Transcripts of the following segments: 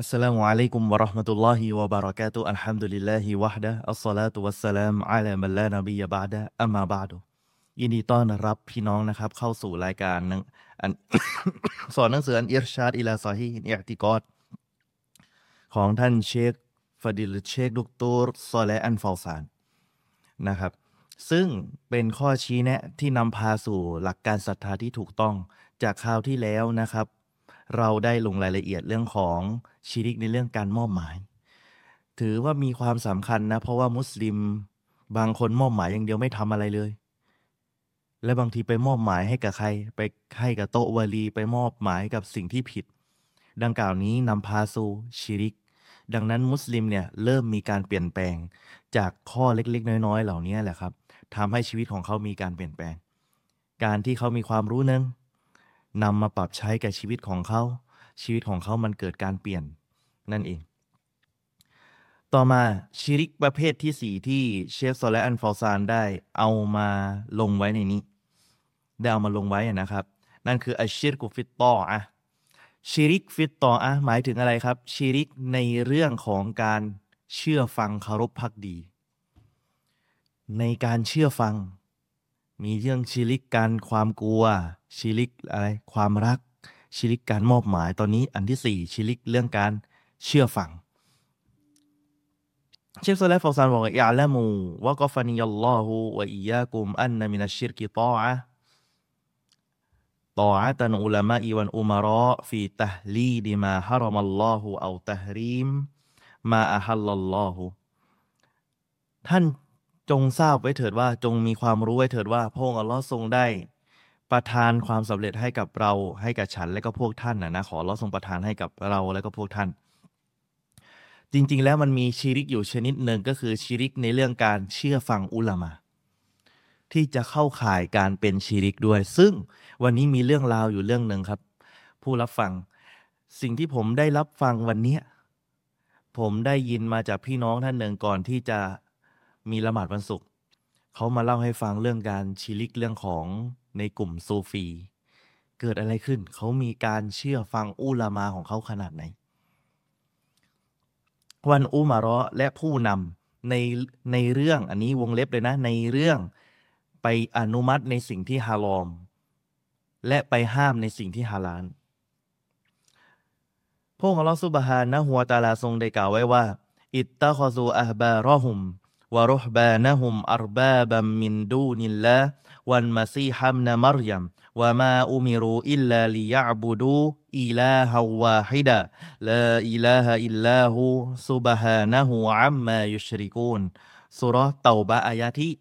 السلام عليكم ورحمة الله وبركاته الحمد لله وحده الصلاة والسلام على من لا نبي بعده أما بعد ยินดีต้อนรับพี่น้องนะครับ เข้าสู่รายการหนังอัน สอนหนังสือ الإرشاد إلى صحيح الاعتقاد ของท่านเชค فضيلة الشيخ الدكتور ซอและฮ์ อัลเฟาซานนะครับ ซึ่งเป็นข้อชี้แนะที่นำพาสู่หลักการศรัทธาที่ถูกต้องจากคราวที่แล้วนะครับ เราได้ลงรายละเอียดเรื่องของชีริกในเรื่องการมอบหมาย ถือว่ามีความสำคัญนะ เพราะว่ามุสลิมบางคนมอบหมายอย่างเดียวไม่ทำอะไรเลย และบางทีไปมอบหมายให้กับใคร ไปให้กับโตวาลี ไปมอบหมายกับสิ่งที่ผิด ดังกล่าวนี้นำพาสู่ชิริก ดังนั้นมุสลิมเนี่ยเริ่มมีการเปลี่ยนแปลงจากข้อเล็กๆ น้อยๆ เหล่านี้แหละครับทำให้ชีวิตของเขามีการเปลี่ยนแปลง การที่เขามีความรู้นึง นำมาปรับใช้กับชีวิตของเขา ชีวิตของเขามันเกิดการเปลี่ยนนั่นเอง ต่อมาชิริกประเภทที่สี่ที่เชคซอและฮ์ อัลเฟาซานได้เอามาลงไว้ในนี้ ได้เอามาลงไว้นะครับ นั่นคือ الشرك في الطاعة ชิริก في الطاعة หมายถึงอะไรครับ ชิริกในเรื่องของการเชื่อฟังเคารพภักดี ในการเชื่อฟัง มีเรื่องชิริกการความกลัวชิริกอะไรความรักชิริกการมอบหมายตอนนี้อันที่ 4ชีริกเรื่องการเชื่อฟังเชฟโซเลฟอซันบอกอย่าละมูว่ากฟานิยัลลอฮูวะอียากุมอันนามินัชชิรกิตออะตออะตันอุลามะอีวันอุมาระฟีตะลีดิมาฮารอมัลลอฮูเอาตะฮรีมมาอะฮัลลัลลอฮูท่าน จงทราบไว้เถิดว่าจงมีความรู้ไว้เถิดว่าพระองค์อัลลอฮ์ทรงได้ ประทานความสำเร็จให้กับเราให้กับฉันและก็พวกท่านนะนะขออัลลอฮ์ทรงประทานให้กับเราและก็พวกท่าน จริงๆ แล้วมันมีชีริกอยู่ชนิดหนึ่งก็คือชีริกในเรื่องการเชื่อฟังอุลามะที่จะเข้าข่ายการเป็นชีริกด้วย ซึ่งวันนี้มีเรื่องราวอยู่เรื่องหนึ่งครับ ผู้รับฟังสิ่งที่ผมได้รับฟังวันเนี้ยผมได้ยินมาจากพี่น้องท่านหนึ่งก่อนที่จะ มีละหมาดวันศุกร์เขามาเล่าให้ฟังเรื่องการชีริกเรื่องของในกลุ่มซูฟี เกิดอะไรขึ้น เขามีการเชื่อฟังอุลามาของเขาขนาดไหน วันอุมาระและผู้นำในในเรื่องอันนี้วงเล็บเลยนะ ในเรื่องไปอนุมัติในสิ่งที่ฮารอม และไปห้ามในสิ่งที่ฮาลาลพระองค์อัลลอฮฺซุบฮานะฮัวตาลาทรงได้กล่าวไว้ว่า อิตตะคอซูอัฮบารอฮุม ورهبانهم أربابا من دون الله والمسيح ابن مريم وما أمروا إلا ليعبدوا إلها واحدا لا إله إلا هو سبحانه عما يشركون สุรเตาบะอายะที่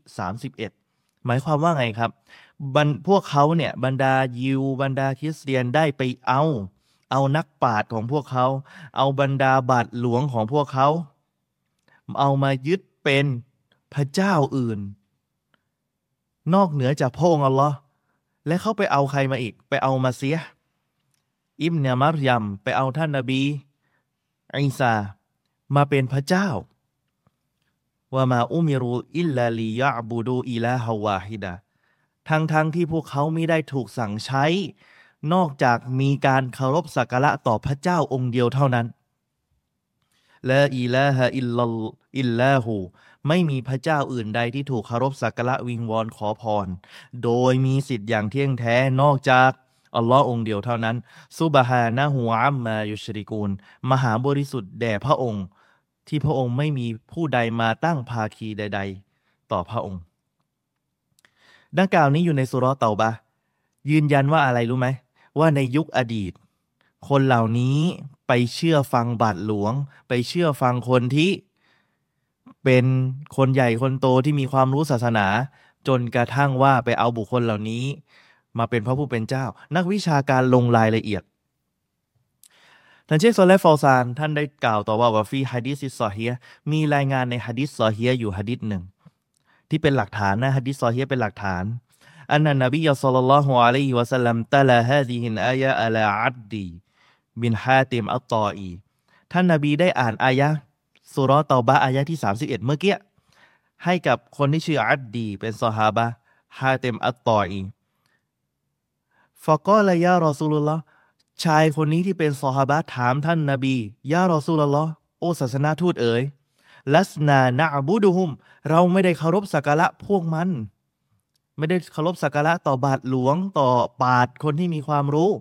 31 หมายความว่าไงครับบรรพวกเขาเนี่ยบรรดายิว บรรดาคริสเตียนได้ไปเอา เอานักปราชของพวกเขา เอาบรรดาบาทหลวงของพวกเขา เอามายึด เป็นพระเจ้าอื่น นอกเหนือจากพระองค์อัลลอฮ์และเขาไปเอาใครมาอีก ไปเอามาเสีย อิมเนมารยัมไปเอาท่านนบีอิสามาเป็นพระเจ้าว่ามาอุมิรูอิลลาลียะบูดูอิลาฮาวาฮิดะทั้งทั้งที่พวกเขาไม่ได้ถูกสั่งใช้ นอกจากมีการเคารพสักการะต่อพระเจ้าองค์เดียวเท่านั้นละอิลาฮะอิลลัล อิลลาหูไม่มีพระเจ้าอื่นใดที่ถูกคารพสักการะวิงวอนขอพร โดยมีสิทธิ์อย่างเที่ยงแท้นอกจากอัลลอฮ์องเดียวเท่านั้นซุบฮานะฮูอัมมายุชริกูล มหาบริสุทธิ์แด่พระองค์ ที่พระองค์ไม่มีผู้ใดมาตั้งภาคีใด ๆ ต่อพระองค์ ดังกล่าวนี้อยู่ในสุรเตาบะยืนยันว่าอะไรรู้ไหม ว่าในยุคอดีต คนเหล่านี้ไปเชื่อฟังบาทหลวง ไปเชื่อฟังคนที่ เป็นคนใหญ่คนโตที่มีความรู้ศาสนา จนกระทั่งว่าไปเอาบุคคลเหล่านี้ มาเป็นพระผู้เป็นเจ้า นักวิชาการลงรายละเอียดท่านเชคซอและฮ์ อัลเฟาซาน ท่านได้กล่าวต่อว่า وفي الحديث الصحيح มีรายงานในฮะดิษซอฮียอยู่ฮะดิษหนึ่ง ที่เป็นหลักฐานนะฮะดิษซอฮียเป็นหลักฐานأن النبي صلى الله عليه وسلم تلا هذه الآية على عدي بن حاتم الطائي ท่านนบีได้อ่านอายะ สุรเตาบะอายะที่ 31 เมื่อกี้ให้กับคนที่ชื่ออัดดี เป็นซอฮาบะฮาเต็มอัตตออีฟะกอลยารอซูลุลละชายคนนี้ที่เป็นซอฮาบะถามท่านนาบี ยารอซูลลอฮ์โอศาสนาทูตเอ๋ยลัสนานาบูดุฮุม เราไม่ได้เคารพสักการะพวกมัน ไม่ได้เคารพสักการะต่อบาทหลวงต่อปาดคนที่มีความรู้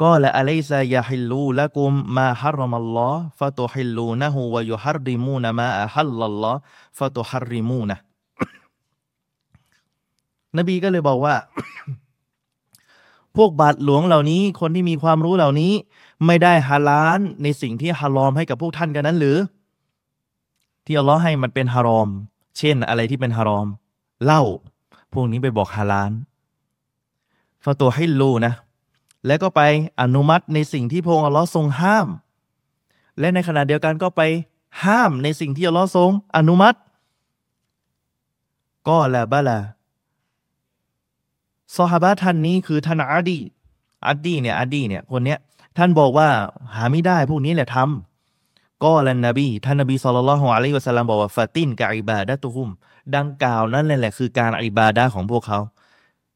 ก็ละอะลัยซายาฮิลูละกุมมาฮารมัลลอฮ์ฟะตุฮิลูนะฮูวะยุฮารริมูนะมาอะฮัลลัลลอฮ์ฟะตุฮารริมูนะนบีก็เลยบอกว่า พวกบาทหลวงเหล่านี้ คนที่มีความรู้เหล่านี้ ไม่ได้ฮาลาลในสิ่งที่ฮารอมให้กับพวกท่านกันนั้นหรือ ที่อัลลอฮ์ให้มันเป็นฮารอม เช่น อะไรที่เป็นฮารอมเหล้าพวกนี้ไปบอกฮาลาลฟาตัวให้ลูนะ แล้วก็ไปอนุมัติในสิ่งที่พระองค์อัลลอฮ์ทรงห้าม และในขณะเดียวกันก็ไปห้ามในสิ่งที่อัลลอฮ์ทรงอนุมัติ ก็ละบะละซอฮาบะท่านนี้คือท่านอาดีอาดีเนี่ยอาดีเนี่ยคนเนี้ยท่านบอกว่าหาไม่ได้พวกนี้แหละทำก็ลันนบีท่านนบีสุลต่านละฮ์อะลัยฮิวะสัลลัมบอกว่าฟาตินกับอิบาดะตุฮุม ดังกล่าวนั่นแหละคือการอิบาดะของพวกเขา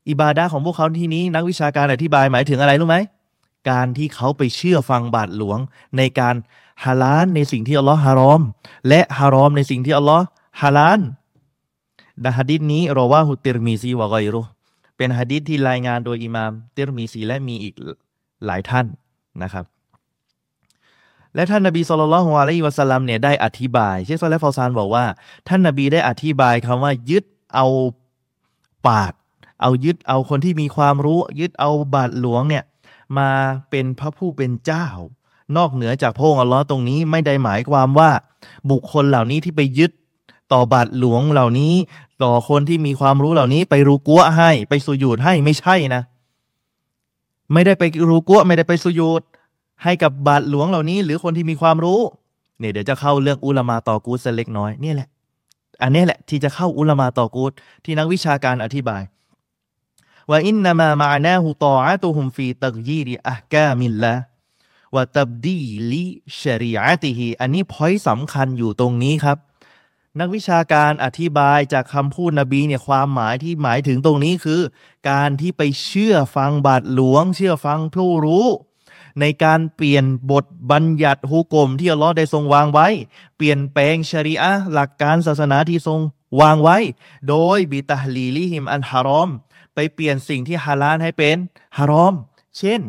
อิบาดะของพวกเขาที่นี้นักวิชาการอธิบายหมายถึงอะไรรู้ไหม การที่เขาไปเชื่อฟังบาทหลวง ในการฮาลาลในสิ่งที่อัลลอฮ์ฮารอม และฮารอมในสิ่งที่อัลลอฮ์ฮาลาลดะฮัดิษนี้รอว่าฮุติรมีซีวะกอยรุเป็นฮะดิษที่รายงานโดยอิมามเติรมีซีและมีอีกหลายท่านนะครับ และท่านนบีสุลต่านของอะลัยวะสลัมเนี่ยได้อธิบาย เชคซอลและฟอซานบอกว่า ท่านนบีได้อธิบายคำว่ายึดเอาปาด เอายึดเอาคนที่มีความรู้ ยึดเอาบาทหลวงเนี่ยมาเป็นพระผู้เป็นเจ้า นอกเหนือจากพระองค์อัลลอฮ์ตรงนี้ไม่ได้หมายความว่า บุคคลเหล่านี้ที่ไปยึดต่อบาทหลวงเหล่านี้ ต่อคนที่มีความรู้เหล่านี้ ไปรู้กัวให้ไปสุญูดให้ไม่ใช่นะ ไม่ได้ไปรู้กัวไม่ได้ไปสุญูดให้กับบาทหลวงเหล่านี้ หรือคนที่มีความรู้เนี่ยเดี๋ยวจะเข้าเรื่องอุลามาต่อกูดเล็กน้อยนี่แหละ อันนี้แหละที่จะเข้าอุลามาต่อกูดที่นักวิชาการอธิบาย ว่าอินนามามานาหูตออาตุฮุมฟีตักยีริอะกามิลละว่าตับดีลิชริอาติฮีอันนี้พอยสำคัญอยู่ตรงนี้ครับ นักวิชาการอธิบายจากคำพูดนบีเนี่ยความหมายที่หมายถึงตรงนี้คือ การที่ไปเชื่อฟังบาทหลวง เชื่อฟังผู้รู้ ในการเปลี่ยนบทบัญญัติฮุกมที่อัลลอฮ์ได้ทรงวางไว้ เปลี่ยนแปลงชริอะหลักการศาสนาที่ทรงวางไว้ โดยบิตาลีลิฮิมอันฮารอม ไปเปลี่ยนสิ่งที่ฮาลาลให้เป็นฮารอม เช่น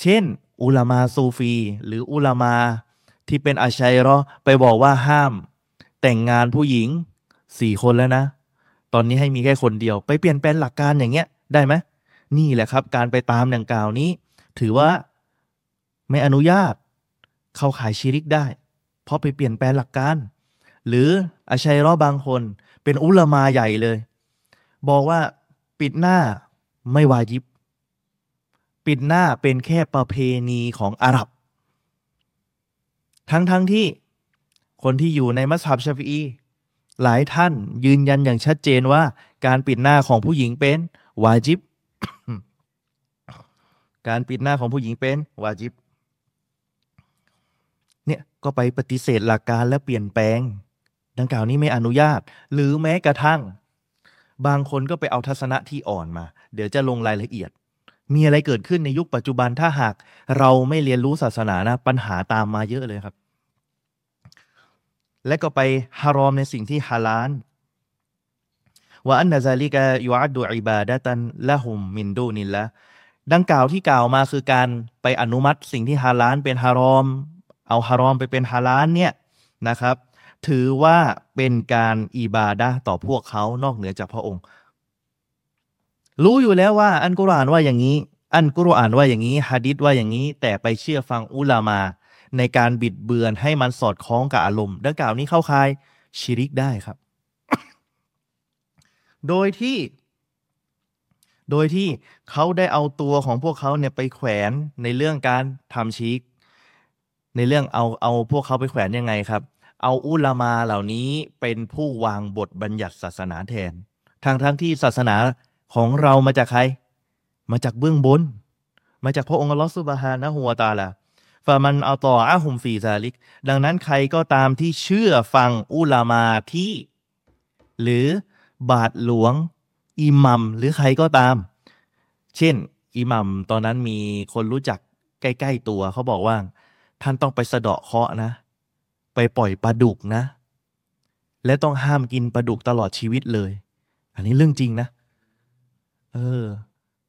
เช่น อุลามาซูฟี หรืออุลามาที่เป็นอาชัยรอไปบอกว่าห้าม แต่งงานผู้หญิงสี่คนแล้วนะ ตอนนี้ให้มีแค่คนเดียว ไปเปลี่ยนแปลงหลักการอย่างเงี้ยได้ไหมนี่แหละครับ การไปตามอย่างกล่าวนี้ ถือว่าไม่อนุญาต เข้าขายชีริกได้ เพราะไปเปลี่ยนแปลงหลักการ หรืออาชัยรอบางคน เป็นอุลามาใหญ่เลย บอกว่าปิดหน้าไม่วาจิบ ปิดหน้าเป็นแค่ประเพณีของอาหรับ ทั้งทั้งที่คนที่อยู่ในมัสฮับชาฟีหลายท่านยืนยันอย่างชัดเจนว่า การปิดหน้าของผู้หญิงเป็นวาจิบ การปิดหน้าของผู้หญิงเป็นวาจิบ เนี่ยก็ไปปฏิเสธหลักการและเปลี่ยนแปลง ดังกล่าวนี้ไม่อนุญาต หรือแม้กระทั่ง บางคนก็ไปเอาทัศนะที่อ่อนมา เดี๋ยวจะลงรายละเอียด มีอะไรเกิดขึ้นในยุคปัจจุบันถ้าหากเราไม่เรียนรู้ศาสนานะ ปัญหาตามมาเยอะเลยครับ และก็ไปฮารอมในสิ่งที่ฮาลาลว่าอันนาซาลิกะยูอัดดูอิบาดะตันละหุมมินดูนินละดังกล่าวที่กล่าวมาคือการไปอนุมัติสิ่งที่ฮาลาลเป็นฮารอม เอาฮารอมไปเป็นฮาลาลเนี่ยนะครับ ถือว่าเป็นการอิบาดะต่อพวกเขานอกเหนือจากพระองค์ รู้อยู่แล้วว่า อันกุรอานว่าอย่างนี้ อันกุรอานว่าอย่างนี้ฮะดิษว่าอย่างนี้ แต่ไปเชื่อฟังอุลามา ในการบิดเบือนให้มันสอดคล้องกับอารมณ์ดังกล่าวนี้เข้าคายชิริกได้ครับ โดยที่ โดยที่เขาได้เอาตัวของพวกเขาเนี่ยไปแขวนในเรื่องการทำชิกในเรื่องเอาเอาพวกเขาไปแขวนยังไงครับ เอาอุลามาเหล่านี้เป็นผู้วางบทบัญญัติศาสนาแทนทางทั้งที่ศาสนาของเรามาจากใคร มาจากเบื้องบน มาจากพระองค์ลอสุบฮานะฮัวตาลาฟามันเอาต่ออาหุมฟีซาลิก ดังนั้นใครก็ตามที่เชื่อฟังอุลามาที่ หรือบาทหลวง อิหมัมหรือใครก็ตาม เช่น อิหมัมตอนนั้นมีคนรู้จักใกล้ ๆ ตัวเขาบอกว่า ท่านต้องไปสะเดาะเคราะห์นะ ไปปล่อยปลาดุกนะ และต้องห้ามกินปลาดุกตลอดชีวิตเลย อันนี้เรื่องจริงนะ เออ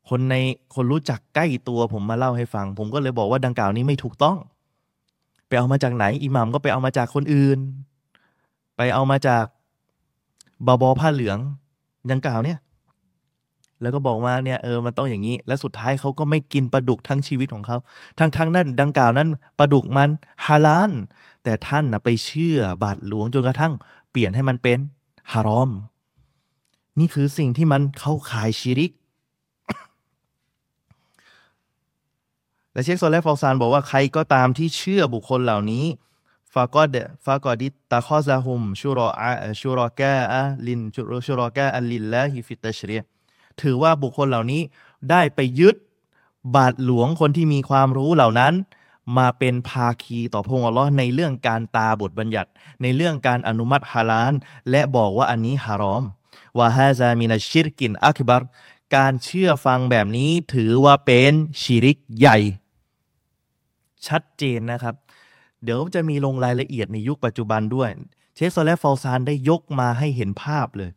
คนในคนรู้จักใกล้ตัวผมมาเล่าให้ฟัง ผมก็เลยบอกว่าดังกล่าวนี้ไม่ถูกต้อง ไปเอามาจากไหนอิหมัมก็ไปเอามาจากคนอื่น ไปเอามาจากบาบอผ้าเหลืองดังกล่าวเนี่ย แล้วก็บอกว่าเนี่ยเออมันต้องอย่างนี้ และสุดท้ายเขาก็ไม่กินปลาดุกทั้งชีวิตของเขาทั้งทั้งนั้นดังกล่าวนั้นปลาดุกมันฮาลาล แต่ท่านนะไปเชื่อบาทหลวงจนกระทั่งเปลี่ยนให้มันเป็นฮารอม นี่คือสิ่งที่มันเข้าข่ายชิริก และเชคโซเลฟอลซานบอกว่าใครก็ตามที่เชื่อบุคคลเหล่านี้ فقد فقد اتخذهم شركاء شركاء ل شركاء لله في التشريع ถือว่าบุคคลเหล่านี้ได้ไปยึดบาทหลวงคนที่มีความรู้เหล่านั้น มาเป็นภาคีต่อพระองค์อัลลอฮ์ในเรื่องการตราบทบัญญัติ ในเรื่องการอนุมัติฮาลาลและบอกว่าอันนี้ฮารอมوهذا من الشرك الأكبرการเชื่อฟังแบบนี้ถือว่าเป็นชิริกใหญ่ ชัดเจนนะครับ เดี๋ยวจะมีลงรายละเอียดในยุคปัจจุบันด้วย เชคโซและฟอลซานได้ยกมาให้เห็นภาพเลย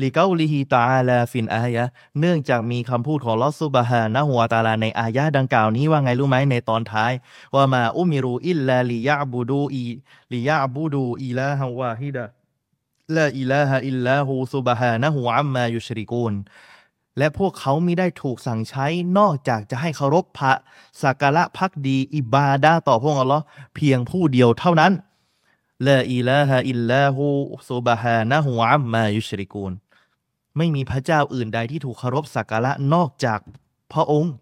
لقوله تعالى في الآيةเนื่องจากมีคำพูดของอัลลอฮ์ سبحانه وتعالىในอายะดังกล่าวนี้ว่าไงรู้ไหมในตอนท้าย وما أمروا إلا ليعبدوا ليعبدوا إلها واحدا لا إله إلا هو سبحانه عما يشركونและพวกเขาไม่ได้ถูกสั่งใช้นอกจากจะให้เคารพพระสักการะพักดีอิบาดาต่อพระองค์อัลลอฮ์เพียงผู้เดียวเท่านั้นلا إله إلا هو سبحانه عما يشركون ไม่มีพระเจ้าอื่นใดที่ถูกเคารพสักการะนอกจากพระองค์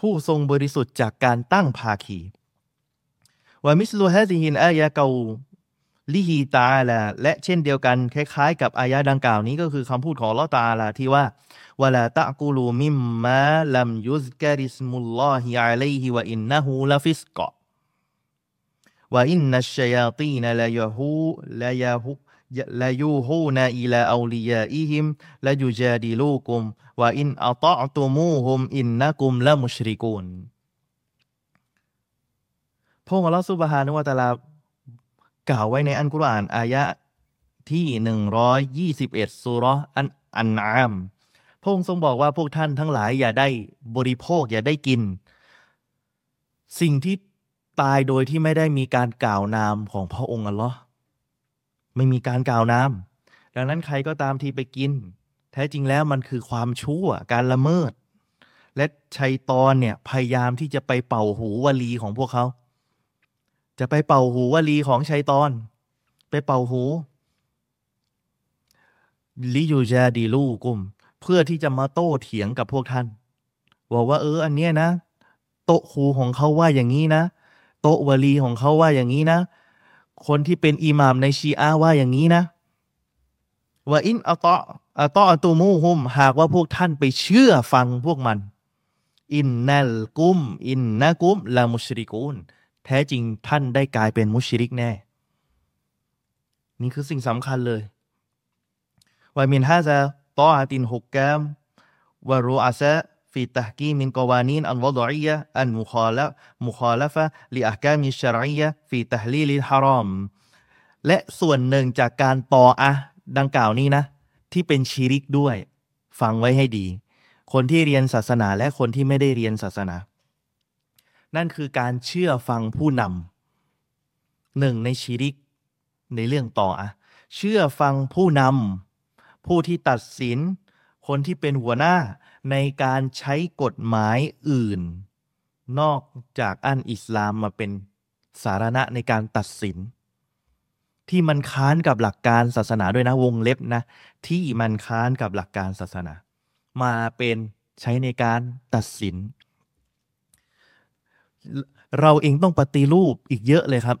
ผู้ทรงบริสุทธิ์จากการตั้งภาคีومثل هذه الآية قوله تعالىและเช่นเดียวกันคล้ายๆ กับอายะดังกล่าวนี้ก็คือคำพูดของอัลลอฮ์ تعالىที่ว่าولا تأكلوا مما لم يذكر اسم الله عليه وإنه لفسق وإن الشياطين ليوحون إلى أوليائهمลายูจาดิลูกุมวะอินอัตอตุมูฮุมอินนะกุมละมุชริกุนพงค์อัลลอฮฺซุบฮานุวะตะลากล่าวไว้ในอันกุรอานอายะที่หนึ่งร้อยยี่สิบเอ็ดสุรอันอันอามพระองค์ทรงบอกว่าพวกท่านทั้งหลายอย่าได้บริโภคอย่าได้กิน สิ่งที่ ตายโดยที่ไม่ได้มีการกล่าวนามของพระองค์อัลลอฮ์ไม่มีการกล่าวนาม ดังนั้นใครก็ตามที่ไปกิน แท้จริงแล้วมันคือความชั่วการละเมิด และชัยตอนเนี่ยพยายามที่จะไปเป่าหูวลีของพวกเขา จะไปเป่าหูวลีของชัยตอน ไปเป่าหูลิยูจาดีลูกุม เพื่อที่จะมาโต้เถียงกับพวกท่านบอกว่าเอออันเนี้ยนะ โตครูของเขาว่าอย่างนี้นะ โตวลีของเขาว่าอย่างนี้นะ คนที่เป็นอิหมามในชีอาว่าอย่างนี้นะว่าอินอัตออัตอตูมูฮุม หากว่าพวกท่านไปเชื่อฟังพวกมัน อินนัลกุม อินนะกุมลามุชริกูนแท้จริงท่านได้กลายเป็นมุชริกแน่ นี่คือสิ่งสำคัญเลยวามินฮาซาตออาตินฮุกกมวารูอาซะ ฟีตะกีมินกวานีนอันวดอียะอันมุคอละมุคอลฟะลิอักามิชรียะฟีตะลีลิฮามและส่วนหนึ่งจากการต่ออะดังกล่าวนี้นะ ที่เป็นชีริกด้วย ฟังไว้ให้ดี คนที่เรียนศาสนาและคนที่ไม่ได้เรียนศาสนา นั่นคือการเชื่อฟังผู้นำหนึ่งในชีริกในเรื่องต่ออะเชื่อฟังผู้นำผู้ที่ตัดสิน คนที่เป็นหัวหน้า ในการใช้กฎหมายอื่น นอกจากอันอิสลามมาเป็นสาระในการตัดสิน ที่มันค้านกับหลักการศาสนาด้วยนะวงเล็บนะ ที่มันค้านกับหลักการศาสนา มาเป็นใช้ในการตัดสิน เราเองต้องปฏิรูปอีกเยอะเลยครับ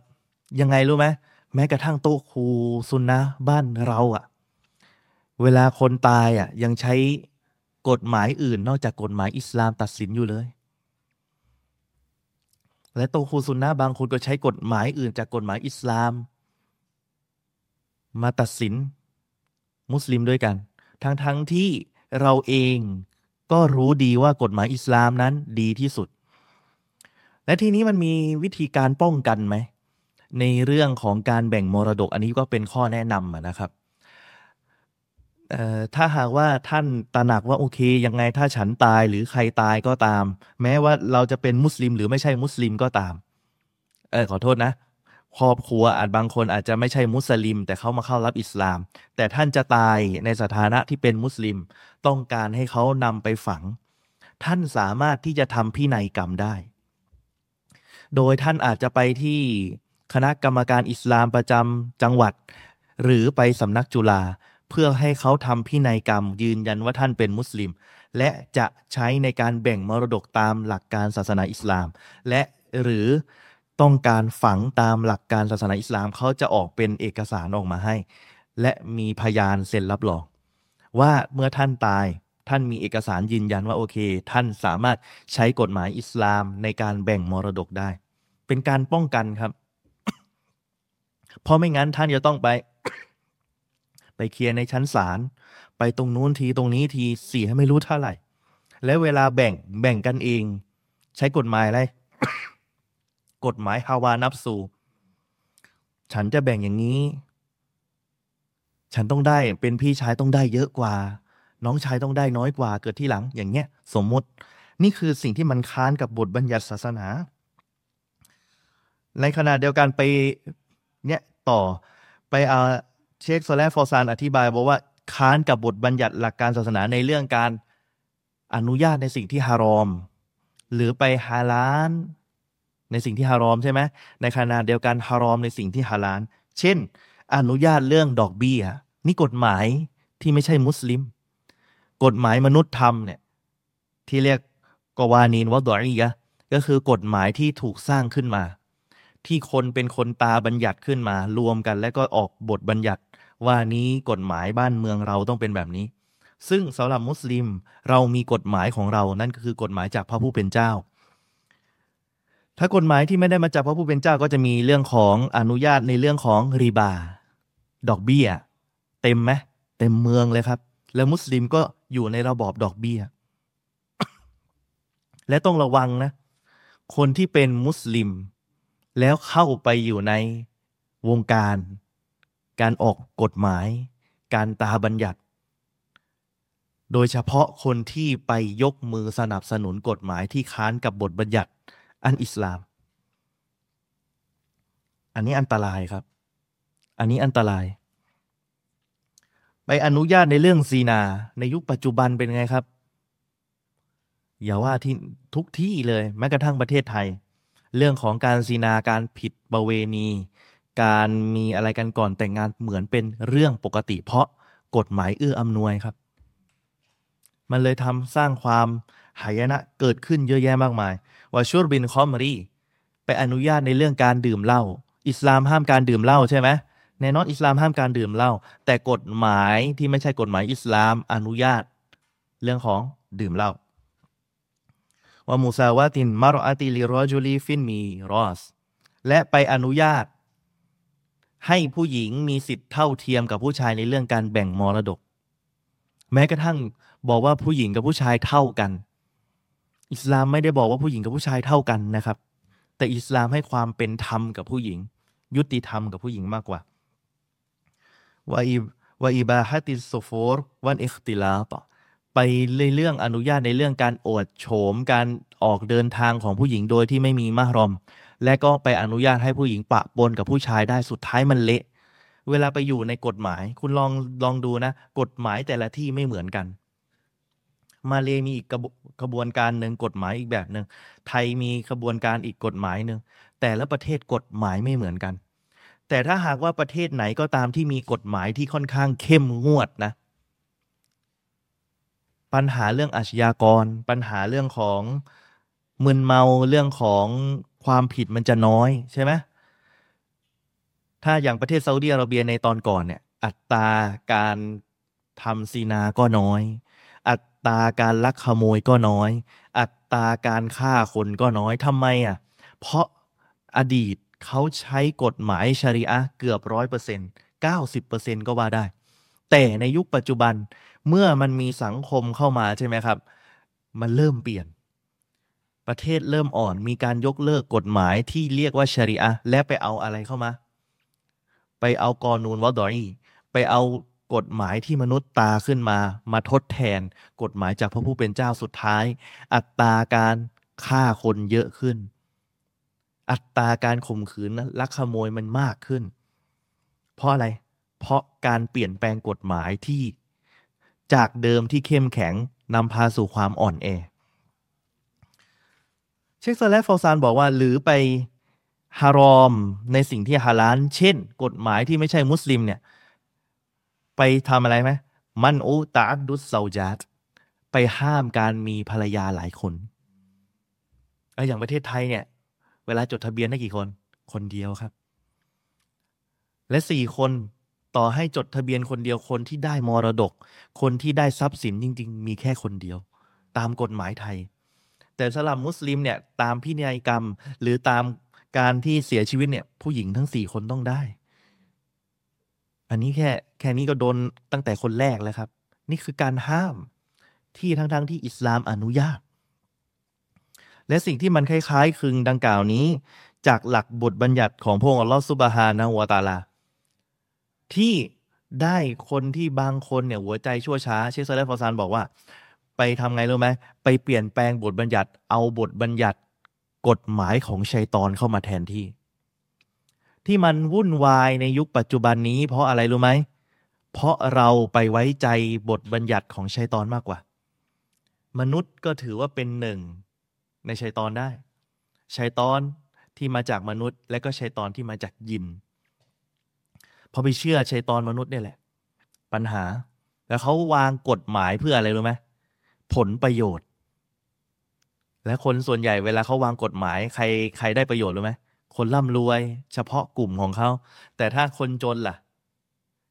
ยังไงรู้ไหมแม้กระทั่งโต๊ะครูซุนนะบ้านเราอะ่ะ เวลาคนตายอะ่ะยังใช้ กฎหมายอื่น นอกจากกฎหมายอิสลามตัดสินอยู่เลย และโตคูซุนนะบางคนก็ใช้กฎหมายอื่น จากกฎหมายอิสลาม มาตัดสิน มุสลิมด้วยกัน ทั้งทั้งที่เราเองก็รู้ดีว่ากฎหมายอิสลามนั้นดีที่สุด และทีนี้มันมีวิธีการป้องกันไหม ในเรื่องของการแบ่งมรดกอันนี้ก็เป็นข้อแนะนำนะครับ ถ้าหากว่าท่านตระหนักว่าโอเคยังไงถ้าฉันตายหรือใครตายก็ตาม แม้ว่าเราจะเป็นมุสลิมหรือไม่ใช่มุสลิมก็ตาม เออขอโทษนะครอบครัวอาจบางคนอาจจะไม่ใช่มุสลิม แต่เขามาเข้ารับอิสลาม แต่ท่านจะตายในสถานะที่เป็นมุสลิม ต้องการให้เขานำไปฝัง ท่านสามารถที่จะทำพินัยกรรมได้ โดยท่านอาจจะไปที่คณะกรรมการอิสลามประจำจังหวัด หรือไปสำนักจุฬา เพื่อให้เขาทำพินัยกรรม ยืนยันว่าท่านเป็นมุสลิม และจะใช้ในการแบ่งมรดกตามหลักการศาสนาอิสลาม และหรือต้องการฝังตามหลักการศาสนาอิสลามเขาจะออกเป็นเอกสารออกมาให้ และมีพยานเซ็นรับรอง ว่าเมื่อท่านตายท่านมีเอกสารยืนยันว่าโอเค ท่านสามารถใช้กฎหมายอิสลามในการแบ่งมรดกได้ เป็นการป้องกันครับ เพราะไม่งั้นท่านจะต้องไป ไปเคลียร์ในชั้นศาลไปตรงนู้นทีตรงนี้ทีเสียไม่รู้เท่าไหร่ และเวลาแบ่งแบ่งกันเอง ใช้กฎหมายอะไร กฎหมายฮาวานับสูฉันจะแบ่งอย่างนี้ ฉันต้องได้เป็นพี่ชายต้องได้เยอะกว่า น้องชายต้องได้น้อยกว่าเกิดที่หลังอย่างเงี้ย สมมติ นี่คือสิ่งที่มันค้านกับบทบัญญัติศาสนา ในขณะเดียวกันไปเนี่ยต่อไปเอา เชคโซแลฟอร์ซานอธิบายบอกว่าค้านกับบทบัญญัติหลักการศาสนาในเรื่องการอนุญาตในสิ่งที่ฮารอม หรือไปฮาลานในสิ่งที่ฮารอมใช่ไหมในขณะเดียวกันฮารอมในสิ่งที่ฮาลาลเช่น อนุญาตเรื่องดอกเบี้ยนี่กฎหมายที่ไม่ใช่มุสลิม กฎหมายมนุษยธรรมเนี่ยที่เรียกกวานีนวะดอรียะก็คือกฎหมายที่ถูกสร้างขึ้นมา ที่คนเป็นคนตาบัญญัติขึ้นมา รวมกัน แล้วก็ออกบทบัญญัติ ว่านี้กฎหมายบ้านเมืองเราต้องเป็นแบบนี้ ซึ่งสำหรับมุสลิมเรามีกฎหมายของเรานั่นก็คือกฎหมายจากพระผู้เป็นเจ้า ถ้ากฎหมายที่ไม่ได้มาจากพระผู้เป็นเจ้าก็จะมีเรื่องของอนุญาตในเรื่องของรีบา ดอกเบี้ย เต็มไหมเต็มเมืองเลยครับ แล้วมุสลิมก็อยู่ในระบอบดอกเบี้ย และต้องระวังนะ คนที่เป็นมุสลิม แล้วเข้าไปอยู่ในวงการ การออกกฎหมาย การตาบัญญัติ โดยเฉพาะคนที่ไปยกมือสนับสนุนกฎหมายที่ค้านกับบทบัญญัติอันอิสลาม อันนี้อันตรายครับ อันนี้อันตราย ไปอนุญาตในเรื่องซีนา ในยุคปัจจุบันเป็นไงครับ อย่าว่าที่ทุกที่เลย แม้กระทั่งประเทศไทย เรื่องของการซีนาการผิดประเวณี การมีอะไรกันก่อนแต่งงานเหมือนเป็นเรื่องปกติ เพราะกฎหมายเอื้ออำนวยครับ มันเลยทำสร้างความหายนะเกิดขึ้นเยอะแยะมากมาย وشرب الخمرไปอนุญาตในเรื่องการดื่มเหล้าอิสลามห้ามการดื่มเหล้าใช่ไหมแน่นอนอิสลามห้ามการดื่มเหล้าแต่กฎหมายที่ไม่ใช่กฎหมายอิสลามอนุญาต เรื่องของดื่มเหล้าومساواة المرأة للرجل في الميراثและไปอนุญาต ให้ผู้หญิงมีสิทธิ์เท่าเทียมกับผู้ชายในเรื่องการแบ่งมรดก แม้กระทั่งบอกว่าผู้หญิงกับผู้ชายเท่ากัน อิสลามไม่ได้บอกว่าผู้หญิงกับผู้ชายเท่ากันนะครับ แต่อิสลามให้ความเป็นธรรมกับผู้หญิง ยุติธรรมกับผู้หญิงมากกว่าวาอีวาอีบาฮติสโฟร์วันเอคติลาต่อไปเรื่องอนุญาตในเรื่องการอวดโฉมการออกเดินทางของผู้หญิงโดยที่ไม่มีมารอม และก็ไปอนุญาตให้ผู้หญิงปะปนกับผู้ชายได้สุดท้ายมันเละ เวลาไปอยู่ในกฎหมาย คุณลองลองดูนะ กฎหมายแต่ละที่ไม่เหมือนกัน มาเลมีอีกกระบวนการหนึ่งกฎหมายอีกแบบหนึ่งไทยมีกระบวนการอีกกฎหมายหนึ่งแต่ละประเทศกฎหมายไม่เหมือนกัน แต่ถ้าหากว่าประเทศไหนก็ตามที่มีกฎหมายที่ค่อนข้างเข้มงวดนะ ปัญหาเรื่องอาชญากร ปัญหาเรื่องของมึนเมาเรื่องของ ความผิดมันจะน้อยใช่ไหมถ้าอย่างประเทศซาอุดิอาระเบียในตอนก่อนเนี่ย อัตราการทำซีนาก็น้อย อัตราการลักขโมยก็น้อย อัตราการฆ่าคนก็น้อยทำไมอะ เพราะอดีตเขาใช้กฎหมายชริอะเกือบร้อยเปอร์เซ็นต์เก้าสิบเปอร์เซ็นต์ก็ว่าได้ แต่ในยุคปัจจุบันเมื่อมันมีสังคมเข้ามาใช่ไหมครับ มันเริ่มเปลี่ยน ประเทศเริ่มอ่อน มีการยกเลิกกฎหมายที่เรียกว่าชริอะและไปเอาอะไรเข้ามา ไปเอากอนูนวอดอยไปเอากฎหมายที่มนุษย์ตาขึ้นมา มาทดแทน กฎหมายจากพระผู้เป็นเจ้าสุดท้าย อัตราการฆ่าคนเยอะขึ้น อัตราการข่มขืนลักขโมยมันมากขึ้น เพราะอะไร เพราะการเปลี่ยนแปลงกฎหมายที่จากเดิมที่เข้มแข็งนำพาสู่ความอ่อนแอ เชคซาเลฟฟอซานบอกว่าหรือไปฮารอมในสิ่งที่ฮาลาลเช่น กฎหมายที่ไม่ใช่มุสลิมเนี่ย ไปทำอะไรไหมมันอุตาดุสเซาจัดไปห้ามการมีภรรยาหลายคนเอออย่างประเทศไทยเนี่ย เวลาจดทะเบียนได้กี่คน คนเดียวครับ และสี่คนต่อให้จดทะเบียนคนเดียวคนที่ได้มรดก คนที่ได้ทรัพย์สินจริง ๆ มีแค่คนเดียว ตามกฎหมายไทย แต่สลับมุสลิมเนี่ยตามพินัยกรรม หรือตามการที่เสียชีวิตเนี่ย ผู้หญิงทั้งสี่คนต้องได้ อันนี้แค่แค่นี้ก็โดนตั้งแต่คนแรกแล้วครับ นี่คือการห้ามที่ทั้งๆทที่อิสลามอนุญาต และสิ่งที่มันคล้ายๆคลึงดังกล่าวนี้ จากหลักบทบัญญัติของพระองค์อัลลอฮฺซุบฮานะฮุวาตาลา ที่ได้คนที่บางคนเนี่ยหัวใจชั่วช้า เชคซาเลฟอซานบอกว่า ไปทำไงรู้ไหมไปเปลี่ยนแปลงบทบัญญัติ เอาบทบัญญัติกฎหมายของชัยตอนเข้ามาแทนที่ ที่มันวุ่นวายในยุคปัจจุบันนี้เพราะอะไรรู้ไหมเพราะเราไปไว้ใจบทบัญญัติของชัยตอนมากกว่า มนุษย์ก็ถือว่าเป็นหนึ่งในชัยตอนได้ชัยตอนที่มาจากมนุษย์ และก็ชัยตอนที่มาจากยินพอไปเชื่อชัยตอนมนุษย์เนี่ยแหละ ปัญหา แล้วเขาวางกฎหมายเพื่ออะไรรู้ไหม ผลประโยชน์ และคนส่วนใหญ่เวลาเขาวางกฎหมาย ใครใครได้ประโยชน์รู้ไหมคนร่ำรวย เฉพาะกลุ่มของเขา แต่ถ้าคนจนล่ะ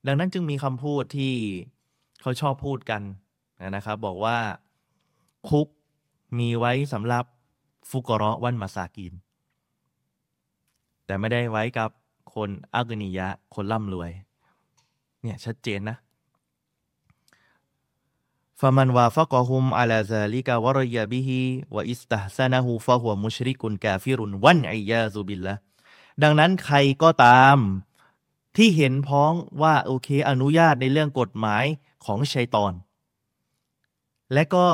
ดังนั้นจึงมีคำพูดที่เขาชอบพูดกันนะครับ บอกว่า คุกมีไว้สำหรับฟุกรอวันมาสากิน แต่ไม่ได้ไว้กับคนอักนิยะ คนร่ำรวย เนี่ยชัดเจนนะ ฟามันวาฟะกอฮุมอัลาซาลิกาวรยาบิฮิวะอิสตาซานะฮูฟะหัวมุชริกุนกาฟิรุนวันอิยาซุบิลละดังนั้นใครก็ตามที่เห็นพ้องว่าโอเคอนุญาตในเรื่องกฎหมายของชัยตอน และก็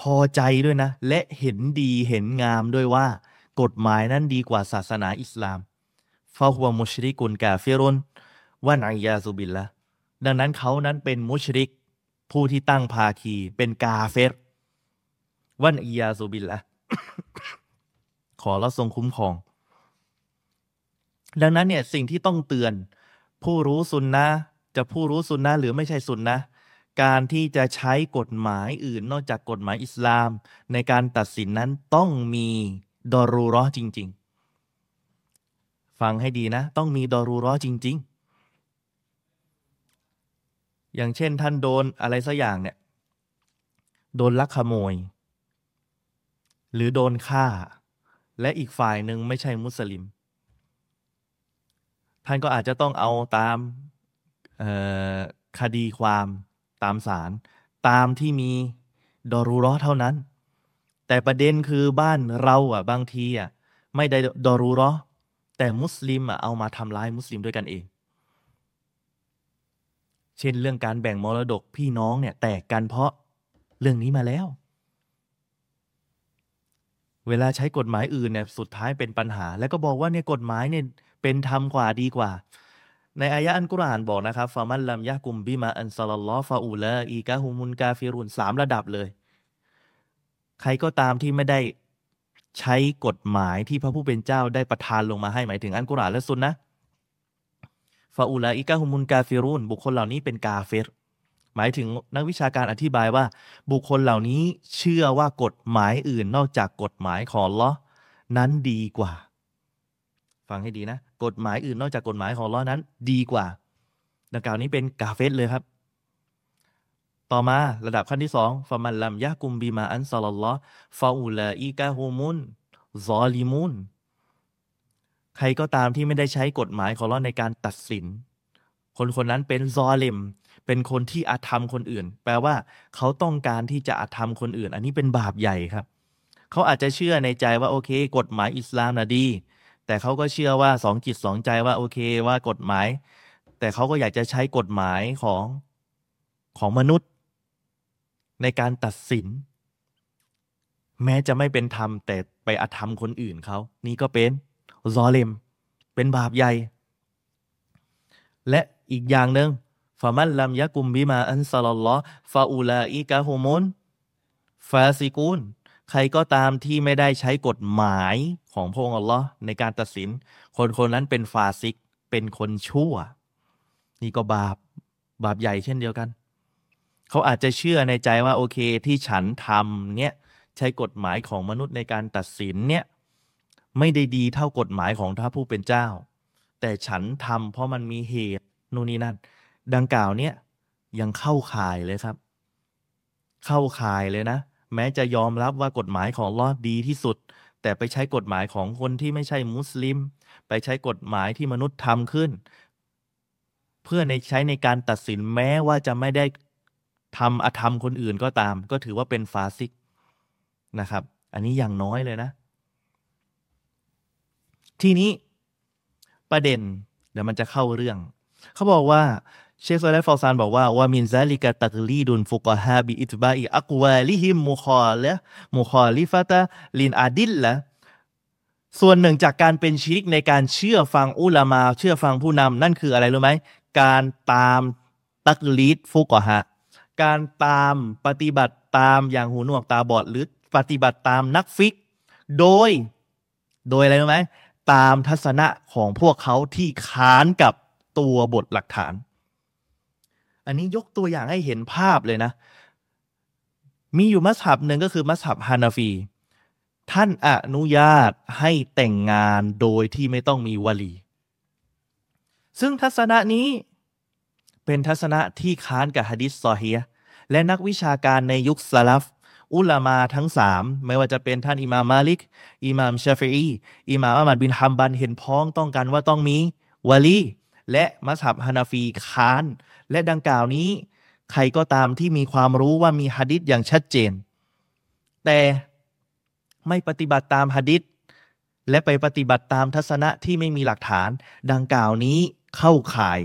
พอใจด้วยนะ และเห็นดีเห็นงามด้วยว่า กฎหมายนั้นดีกว่าศาสนาอิสลามฟาหัวมุชริกุนกาเฟรุนวันอายาซุบิลละดังนั้นเขานั้นเป็นมุชริก ผู้ที่ตั้งภาคีเป็นกาเฟรวันอียาซุบิลละขอเราทรงคุ้มครอง ดังนั้นเนี่ยสิ่งที่ต้องเตือน ผู้รู้สุนนะจะผู้รู้สุนนะหรือไม่ใช่สุนนะการที่จะใช้กฎหมายอื่นนอกจากกฎหมายอิสลาม ในการตัดสินนั้นต้องมีดอรูร้อจริง ๆ ฟังให้ดีนะ ต้องมีดอรูร้อจริง ๆ อย่างเช่นท่านโดนอะไรสักอย่างเนี่ย โดนลักขโมย หรือโดนฆ่า และอีกฝ่ายหนึ่งไม่ใช่มุสลิม ท่านก็อาจจะต้องเอาตามคดีความตามศาลตามที่มีดอรูร้อเท่านั้น แต่ประเด็นคือบ้านเราอะบางทีอะไม่ได้ดอรูร้อแต่มุสลิมอะเอามาทำร้ายมุสลิมด้วยกันเอง เช่นเรื่องการแบ่งมรดกพี่น้องเนี่ยแตกกันเพราะเรื่องนี้มาแล้ว เวลาใช้กฎหมายอื่นเนี่ยสุดท้ายเป็นปัญหา แล้วก็บอกว่าเนี่ยกฎหมายเนี่ยเป็นธรรมกว่าดีกว่า ในอายะอันกุรอานบอกนะครับฟามันลัมยะกุมบิมาอันซาลลอฟาอูลาอีกะฮุมุนกาฟิรุนสามระดับเลย ใครก็ตามที่ไม่ได้ใช้กฎหมายที่พระผู้เป็นเจ้าได้ประทานลงมาให้หมายถึงอันกุรอานและซุนนะ ฟาอูลาอิกาฮุมุนกาฟิรุนบุคคลเหล่านี้เป็นกาเฟรหมายถึงนักวิชาการอธิบายว่า บุคคลเหล่านี้เชื่อว่ากฎหมายอื่นนอกจากกฎหมายของลอนั้นดีกว่า ฟังให้ดีนะ กฎหมายอื่นนอกจากกฎหมายของลอนั้น ดีกว่า ดังกล่าวนี้เป็นกาเฟสเลยครับ ต่อมาระดับขั้นที่สองฟามันลัมยะกุมบีมาอันซาลลอฟาอูลาอีกาฮุมุนซอลิมุน ใครก็ตามที่ไม่ได้ใช้กฎหมายของเราในการตัดสิน คนคนนั้นเป็นซอเลมเป็นคนที่อาธรรมคนอื่น แปลว่าเขาต้องการที่จะอาธรรมคนอื่น อันนี้เป็นบาปใหญ่ครับ เขาอาจจะเชื่อในใจว่าโอเค กฎหมายอิสลามนะดี แต่เขาก็เชื่อว่าสองจิตสองใจว่าโอเคว่ากฎหมาย แต่เขาก็อยากจะใช้กฎหมายของของมนุษย์ ในการตัดสิน แม้จะไม่เป็นธรรมแต่ไปอาธรรมคนอื่นเขานี่ก็เป็น ซอเลม เป็นบาปใหญ่ และอีกอย่างหนึ่งฟามันลัมยะกุมบิมาอันซาลลอฟาอูลาอิกะฮุมุนฟาซิกุนใครก็ตามที่ไม่ได้ใช้กฎหมายของพระองค์อัลลอฮ์ในการตัดสิน คนคนนั้นเป็นฟาซิก เป็นคนชั่ว นี่ก็บาป บาปใหญ่เช่นเดียวกัน เขาอาจจะเชื่อในใจว่าโอเคที่ฉันทำเนี่ยใช้กฎหมายของมนุษย์ในการตัดสินเนี่ย ไม่ได้ดีเท่ากฎหมายของพระผู้เป็นเจ้า แต่ฉันทำเพราะมันมีเหตุนู่นนี่นั่น ดังกล่าวเนี่ยยังเข้าข่ายเลยครับ เข้าข่ายเลยนะ แม้จะยอมรับว่ากฎหมายของลอดดีที่สุด แต่ไปใช้กฎหมายของคนที่ไม่ใช่มุสลิม ไปใช้กฎหมายที่มนุษย์ทำขึ้น เพื่อในใช้ในการตัดสินแม้ว่าจะไม่ได้ทำอธรรมคนอื่นก็ตาม ก็ถือว่าเป็นฟาซิกนะครับ อันนี้อย่างน้อยเลยนะ นี้ประเด็นเดี๋ยวมันจะเข้าเรื่อง เขาบอกว่าเชคโซเลฟอลซานบอกว่าومن ذلك تقليد الفقهاء باتباع أقوالهم المخالفة المخالفة للأدلةส่วนหนึ่งจากการเป็นชิริกในการเชื่อฟังอุลามา เชื่อฟังผู้นำนั่นคืออะไรรู้ไหม การตามตักลีดฟุกฮะการตามปฏิบัติตามอย่างหูหนวกตาบอดหรือปฏิบัติตามนักฟิก โดย โดยอะไรรู้ไหม ตามทัศนะของพวกเขาที่ค้านกับตัวบทหลักฐาน อันนี้ยกตัวอย่างให้เห็นภาพเลยนะ มีอยู่มัสฮับหนึ่งก็คือมัสฮับฮานาฟี ท่านอนุญาตให้แต่งงานโดยที่ไม่ต้องมีวลี ซึ่งทัศนะนี้เป็นทัศนะที่ค้านกับฮะดิษซอฮีและนักวิชาการในยุคสลัฟ อุลามาทั้งสามไม่ว่าจะเป็นท่านอิมามมาลิก อิมามชาฟีอีอิมามอามัดบินฮัมบันเห็นพ้องต้องกันว่าต้องมีวลีและมัสฮับฮานาฟีค้าน และดังกล่าวนี้ ใครก็ตามที่มีความรู้ว่ามีฮะดิษอย่างชัดเจน แต่ไม่ปฏิบัติตามฮะดิษและไปปฏิบัติตามทัศนะที่ไม่มีหลักฐาน ดังกล่าวนี้เข้าข่าย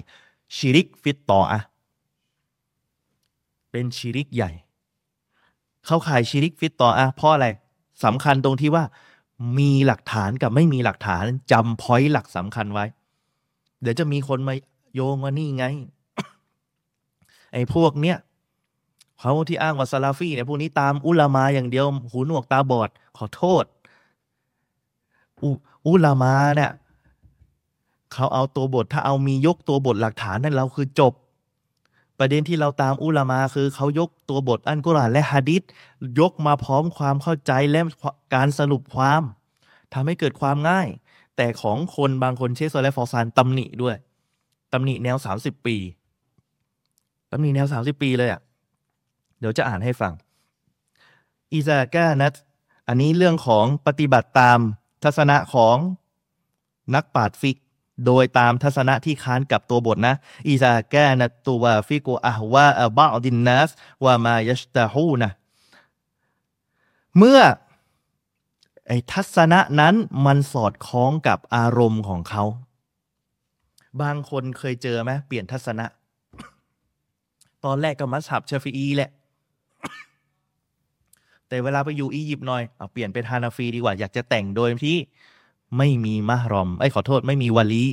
ชิริก في الطاعة เป็นชิริกใหญ่ เข้าข่ายชิริก في الطاعة เพราะอะไรสำคัญตรงที่ว่า มีหลักฐานกับไม่มีหลักฐานจำ point หลักสำคัญไว้ เดี๋ยวจะมีคนมาโยงว่านี่ไง ไอ้พวกเนี้ยเขาที่อ้างว่าซาลาฟีเนี่ยพวกนี้ตามอุลามาอย่างเดียว หูหนวกตาบอด ขอโทษ อุอุลามาเนี่ยเขาเอาตัวบทถ้าเอามียกตัวบทหลักฐานนั่นเราคือจบ ประเด็นที่เราตามอุลามาคือเขายกตัวบทอันกุรอานและฮะดิษยกมาพร้อมความเข้าใจและการสรุปความทำให้เกิดความง่าย แต่ของคนบางคนเชสโซและฟอซานตำหนิด้วยตำหนิแนวสามสิบปีแล้วมีแนวสามสิบปีเลยอะ่ะเดี๋ยวจะอ่านให้ฟังอิซากานัตอันนี้เรื่องของปฏิบัติตามทัศนะของนักปราชญ์ฟิก โดยตามทัศนะที่ค้านกับตัวบทนะอิซากนตัวฟิกอะฮวาบะดินนัสวามายัชตาฮูนะเมื่อไอ้ทัศนะนั้นมันสอดคล้องกับอารมณ์ของเขา บางคนเคยเจอไหมเปลี่ยนทัศนะ ตอนแรกก็มัสฮับชฟีอีแหละ แต่เวลาไปอยู่อียิปต์หน่อยเอาเปลี่ยนเป็นฮานาฟีดีกว่า อยากจะแต่งโดยที่ ไม่มีมหรอมไอ้ขอโทษไม่มีวลี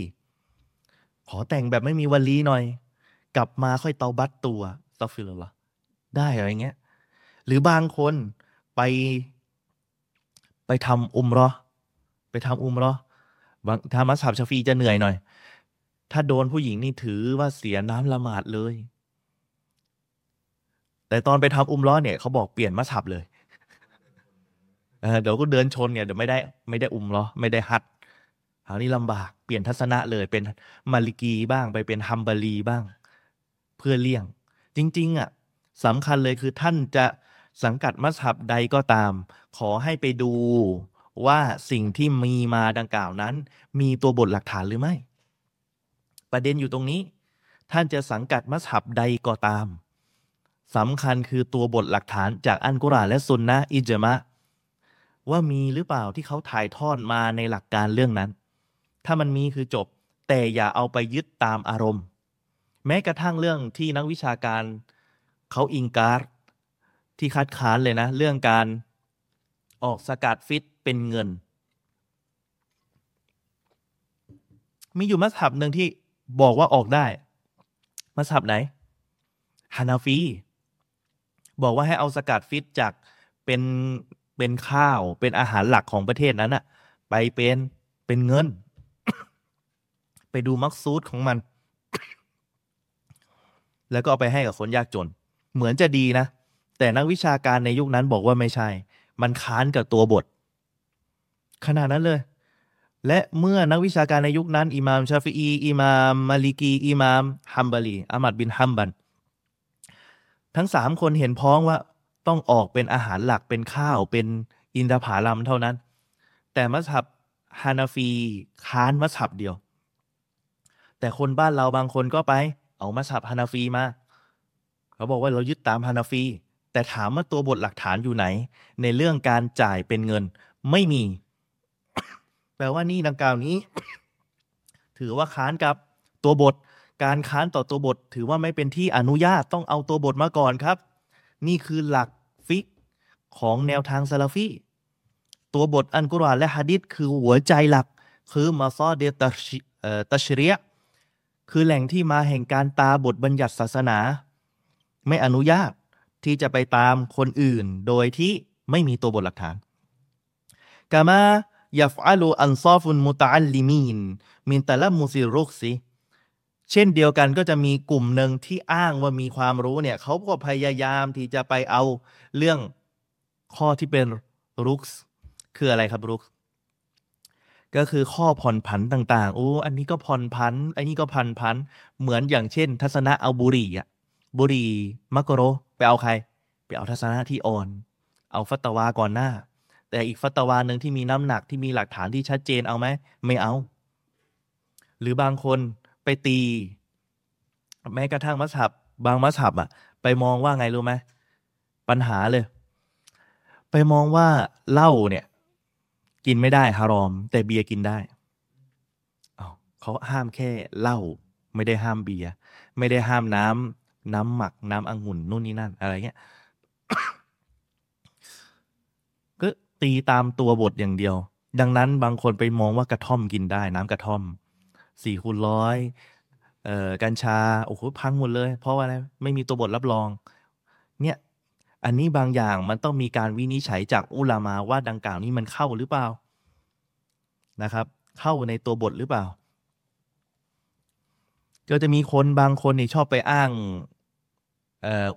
ขอแต่งแบบไม่มีวลีหน่อย กลับมาค่อยเตาบัตตัวซอฟิลละได้อะไรเงี้ย หรือบางคนไป ไปทำอุมรอ ไปทำอุมรอบางทามัสฮับชาฟีจะเหนื่อยหน่อย ถ้าโดนผู้หญิงนี่ถือว่าเสียน้ำละหมาดเลย แต่ตอนไปทำอุมล้อเนี่ยเขาบอกเปลี่ยนมาฉับเลย เดี๋ยวก็เดินชนเนี่ยเดี๋ยวไม่ได้ไม่ได้อุ้มล้อไม่ได้หัดคราวนี้ลำบากเปลี่ยนทัศนะเลยเป็นมาลิกีบ้างไปเป็นฮัมบารีบ้าง เพื่อเลี่ยง จริง ๆอะสำคัญเลยคือท่านจะสังกัดมัสฮับใดก็ตาม ขอให้ไปดูว่าสิ่งที่มีมาดังกล่าวนั้น มีตัวบทหลักฐานหรือไม่ ประเด็นอยู่ตรงนี้ ท่านจะสังกัดมัสฮับใดก็ตามสำคัญคือตัวบทหลักฐานจากอันกุรอานและซุนนะอิจมะ ว่ามีหรือเปล่าที่เขาถ่ายทอดมาในหลักการเรื่องนั้น ถ้ามันมีคือจบ แต่อย่าเอาไปยึดตามอารมณ์ แม้กระทั่งเรื่องที่นักวิชาการเขาإنكارที่คัดค้านเลยนะ เรื่องการออกซะกาตฟิตร์เป็นเงิน มีอยู่มัสฮับหนึ่งที่บอกว่าออกได้ มัสฮับไหนฮานาฟี บอกว่าให้เอาซะกาตฟิตร์จากเป็น เป็นข้าวเป็นอาหารหลักของประเทศนั้นอะไปเป็นเป็นเงิน ไปดูมักซูดของมัน แล้วก็เอาไปให้กับคนยากจน เหมือนจะดีนะ แต่นักวิชาการในยุคนั้นบอกว่าไม่ใช่ มันค้านกับตัวบท ขนาดนั้นเลย และเมื่อนักวิชาการในยุคนั้น อิมามชาฟีอีอิมามมาลิกี อิมามฮัมบารีอามัดบินฮัมบัน ทั้งสามคนเห็นพ้องว่า ต้องออกเป็นอาหารหลักเป็นข้าวเป็นอินทผลัมเท่านั้น แต่มัสฮับฮานาฟีค้านมัสฮับเดียว แต่คนบ้านเราบางคนก็ไป เอามัสฮับฮานาฟีมา เขาบอกว่าเรายึดตามฮานาฟี แต่ถามว่าตัวบทหลักฐานอยู่ไหน ในเรื่องการจ่ายเป็นเงินไม่มี แปลว่านี่ดังกล่าวนี้ ถือว่าค้านกับตัวบทการค้านต่อตัวบท ถือว่าไม่เป็นที่อนุญาตต้องเอาตัวบทมาก่อนครับ นี่คือหลักฟิก ของแนวทางซาลาฟีตัวบทอันกุรอานและฮะดิษคือหัวใจหลัก คือمصادر التشريعคือแหล่งที่มาแห่งการตราบทบัญญัติศาสนา ไม่อนุญาตที่จะไปตามคนอื่น โดยที่ไม่มีตัวบทหลักฐานكما يفعله أنصاف المتعلمين من تلمس الرخصเช่นเดียวกันก็จะมีกลุ่มหนึ่งที่อ้างว่ามีความรู้เนี่ยเขาก็พยายามที่จะไปเอาเรื่อง ข้อที่เป็นรุกส์คืออะไรครับรุกส์ก็คือข้อผ่อนผันต่างๆ โอ้ อันนี้ก็ผ่อนผัน อันนี้ก็พันผัน เหมือนอย่างเช่น ทัศนะเอาบุรีอะบุรีมักโกโรไปเอาใคร ไปเอาทัศนะที่อ่อน เอาฟัตวาก่อนหน้า แต่อีกฟัตวาหนึ่งที่มีน้ำหนักที่มีหลักฐานที่ชัดเจนเอาไหม ไม่เอา หรือบางคนไปตี แม้กระทั่งมัสฮับบางมัสฮับอะไปมองว่าไงรู้ไหมปัญหาเลย ไปมองว่าเหล้าเนี่ย กินไม่ได้ฮารอม แต่เบียร์กินได้เขาห้ามแค่เหล้าไม่ได้ห้ามเบียร์ไม่ได้ห้ามน้ำน้ำหมักน้ำองุ่นนู่นนี่นั่นอะไรเงี้ยก็ตีตามตัวบทอย่างเดียว ดังนั้นบางคนไปมองว่ากระท่อมกินได้ น้ำกระท่อมสี่คูณร้อยเอ่อกัญชาโอ้โหพังหมดเลย เพราะว่าอะไรไม่มีตัวบทรับรอง เนี่ย อันนี้บางอย่างมันต้องมีการวินิจฉัยจากอุลามาว่าดังกล่าวนี้มันเข้าหรือเปล่านะครับ เข้าในตัวบทหรือเปล่า ก็จะมีคนบางคนนี่ชอบไปอ้าง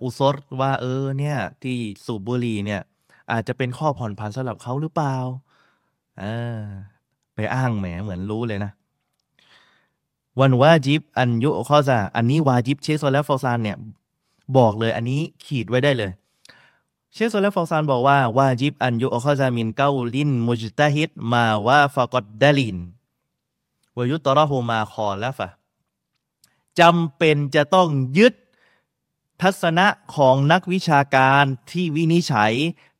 อุซรว่าเออเนี่ยที่สูบบุหรี่เนี่ยอาจจะเป็นข้อผ่อนผันสำหรับเขาหรือเปล่าเออไปอ้างแหมเหมือนรู้เลยนะวันวาจิบอันยุข้อซาอันนี้วาจิบเชคโซและฟอซานเนี่ยบอกเลยอันนี้ขีดไว้ได้เลย เชคโซลและฟอซานบอกว่าวาจิบอันยุข้อซามินเกาลินมุจตาฮิดมาว่าฟากอดดาลินวยุตรอฮูมาคอแล้วฟะจำเป็นจะต้องยึดทัศนะของนักวิชาการที่วินิจฉัย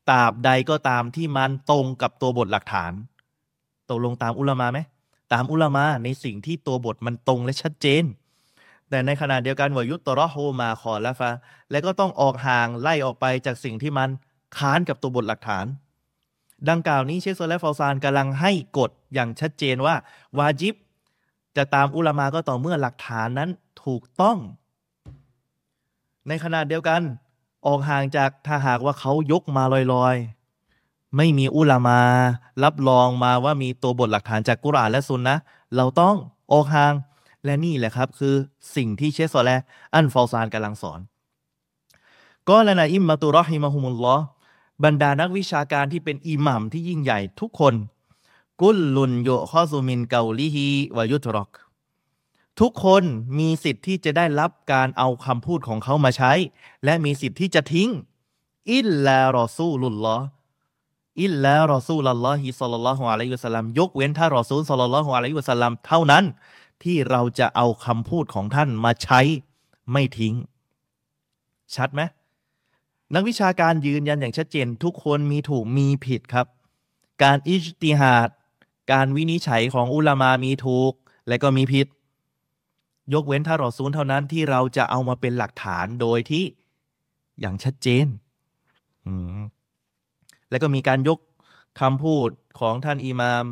ตราบใดก็ตามที่มันตรงกับตัวบทหลักฐาน ตกลงตามอุลามะไหม ตามอุลามาในสิ่งที่ตัวบทมันตรงและชัดเจน แต่ในขณะเดียวกันวายุตรอโฮมาคอละฟะและก็ต้องออกห่างไล่ออกไปจากสิ่งที่มันค้านกับตัวบทหลักฐาน ดังกล่าวนี้เชคโซและฟาซานกำลังให้กฎอย่างชัดเจนว่า วาจิบ จะตามอุลามาก็ต่อเมื่อหลักฐานนั้นถูกต้อง ในขณะเดียวกันออกห่างจากถ้าหากว่าเขายกมาลอยไม่มีอุลามา รับรองมาว่ามีตัวบทหลักฐานจากกุรอานและซุนนะเราต้องออกห่าง และนี่แหละครับคือสิ่งที่เชสโซแลอันฟอลซานกำลังสอนก็ลนะอิมมาตุรอฮิมาฮุมุลลอบรรดานักวิชาการที่เป็นอิหมัมที่ยิ่งใหญ่ทุกคน كل يؤخذ من قوله ويترك ทุกคนมีสิทธิ์ที่จะได้รับการเอาคำพูดของเขามาใช้ และมีสิทธิ์ที่จะทิ้ง إلا رسول الله إلا رسول الله صلى الله عليه وسلمยกเว้นถ้ารอซูลสัลลัลลอฮุอะลัยฮิวะสัลลัมเท่านั้น ที่เราจะเอาคำพูดของท่านมาใช้ไม่ทิ้ง ชัดไหมนักวิชาการยืนยันอย่างชัดเจน ทุกคนมีถูกมีผิดครับ การอิจติฮาดการวินิจฉัยของอุลามามีถูก และก็มีผิด ยกเว้นถ้ารอซูลเท่านั้นที่เราจะเอามาเป็นหลักฐานโดยที่อย่างชัดเจน แล้วก็มีการยกคำพูดของท่านอิมาม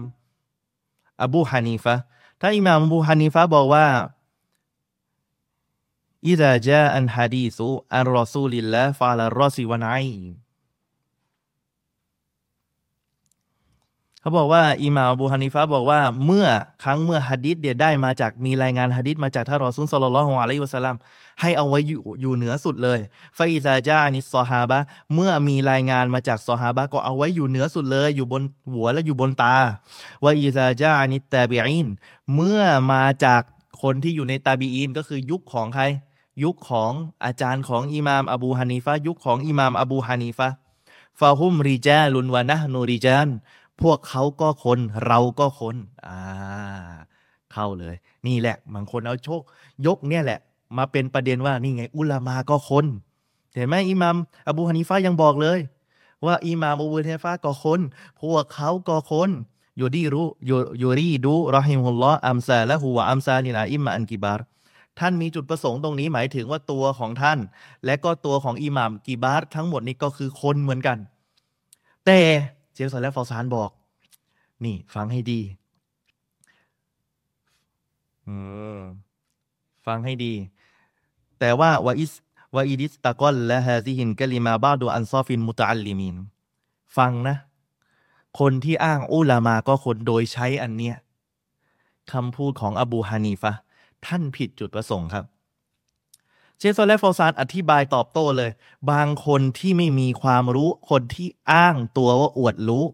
อบูฮานีฟะ ท่านอิหม่ามบูฮานีฟะบอกว่าอิดาจาอันฮะดีซุอันรอซูลิลละฟาลารอซิวันไอ เขาบอกว่าอิหม่ามบูฮานิฟะบอกว่าเมื่อครั้งเมื่อฮะดิษเดียได้มาจากมีรายงานฮะดิษมาจากท่านรอซุลสลลัลลอฮุอะลัยฮิวะสัลลัมให้เอาไว้อยู่อยู่เหนือสุดเลยฟาอิซาจานิสซอฮาบะเมื่อมีรายงานมาจากซอฮาบะก็เอาไว้อยู่เหนือสุดเลย อยู่บนหัวและอยู่บนตาวาอิซาจานิตาบีอินเมื่อมาจากคนที่อยู่ในตาบีอินก็คือยุคของใคร ยุคของอาจารย์ของอิหม่ามอบูฮานีฟะยุคของอิหม่ามอบูฮานีฟะฟาฮุมริจาลุนวะนะนูริจาน พวกเขาก็คนเราก็คนอ่าเข้าเลย นี่แหละบางคนเอาโชค ยกเนี่ยแหละ มาเป็นประเด็นว่านี่ไง อุลามาก็คน เห็นไหมอิหมามอบูฮานิฟายังบอกเลย ว่าอิหมามอบูฮานิฟาก็คน พวกเขาก็คนยูดีรู้ยูยูรีดูรอฮิมุลลอฮ์อัมซาและหัวอัมซาลินาอิมมาอันกิบาร์ท่านมีจุดประสงค์ตรงนี้หมายถึงว่าตัวของท่าน และก็ตัวของอิหมามกิบาร์ทั้งหมดนี้ก็คือคนเหมือนกัน แต่ เชคซอและฮฟอซานบอก นี่ฟังให้ดีฟังให้ดี แต่ว่าوقد استغل هذه الكلمة بعض أنصاف المتعلمين ฟังนะ คนที่อ้างอุลามาก็คนโดยใช้อันเนี้ยคำพูดของอบูฮานีฟะท่านผิดจุดประสงค์ครับ เชคซอและฮฟอซานอธิบายตอบโต้เลย บางคนที่ไม่มีความรู้คนที่อ้างตัวว่าอวดรู้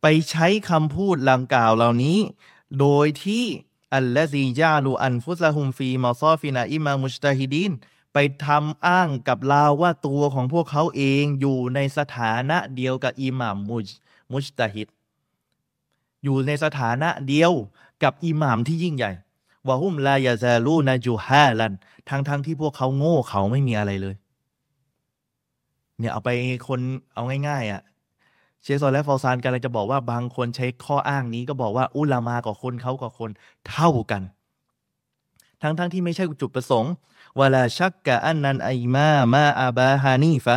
ไปใช้คำพูดดังกล่าวเหล่านี้ โดยที่الذين يجعلون أنفسهم في مصاف الأئمة المجتهدينไปทำอ้างกล่าวว่าตัวของพวกเขาเองอยู่ในสถานะเดียวกับอิหม่ามมุจมุชตาฮิดอยู่ในสถานะเดียวกับอิหม่ามที่ยิ่งใหญ่ วะฮุมลายาซาลูนาจูฮาลัน ทั้งทั้งที่พวกเขาโง่เขาไม่มีอะไรเลย เนี่ยเอาไปคนเอาง่ายๆอะ เชซอและฟอซานกำลังจะบอกว่าบางคนใช้ข้ออ้างนี้ก็บอกว่าอุลามากับคนเขากับคนเท่ากัน ทั้งทั้งที่ไม่ใช่จุดประสงค์วลาชักกะอันนันไอมามาอาบาฮานีฟะ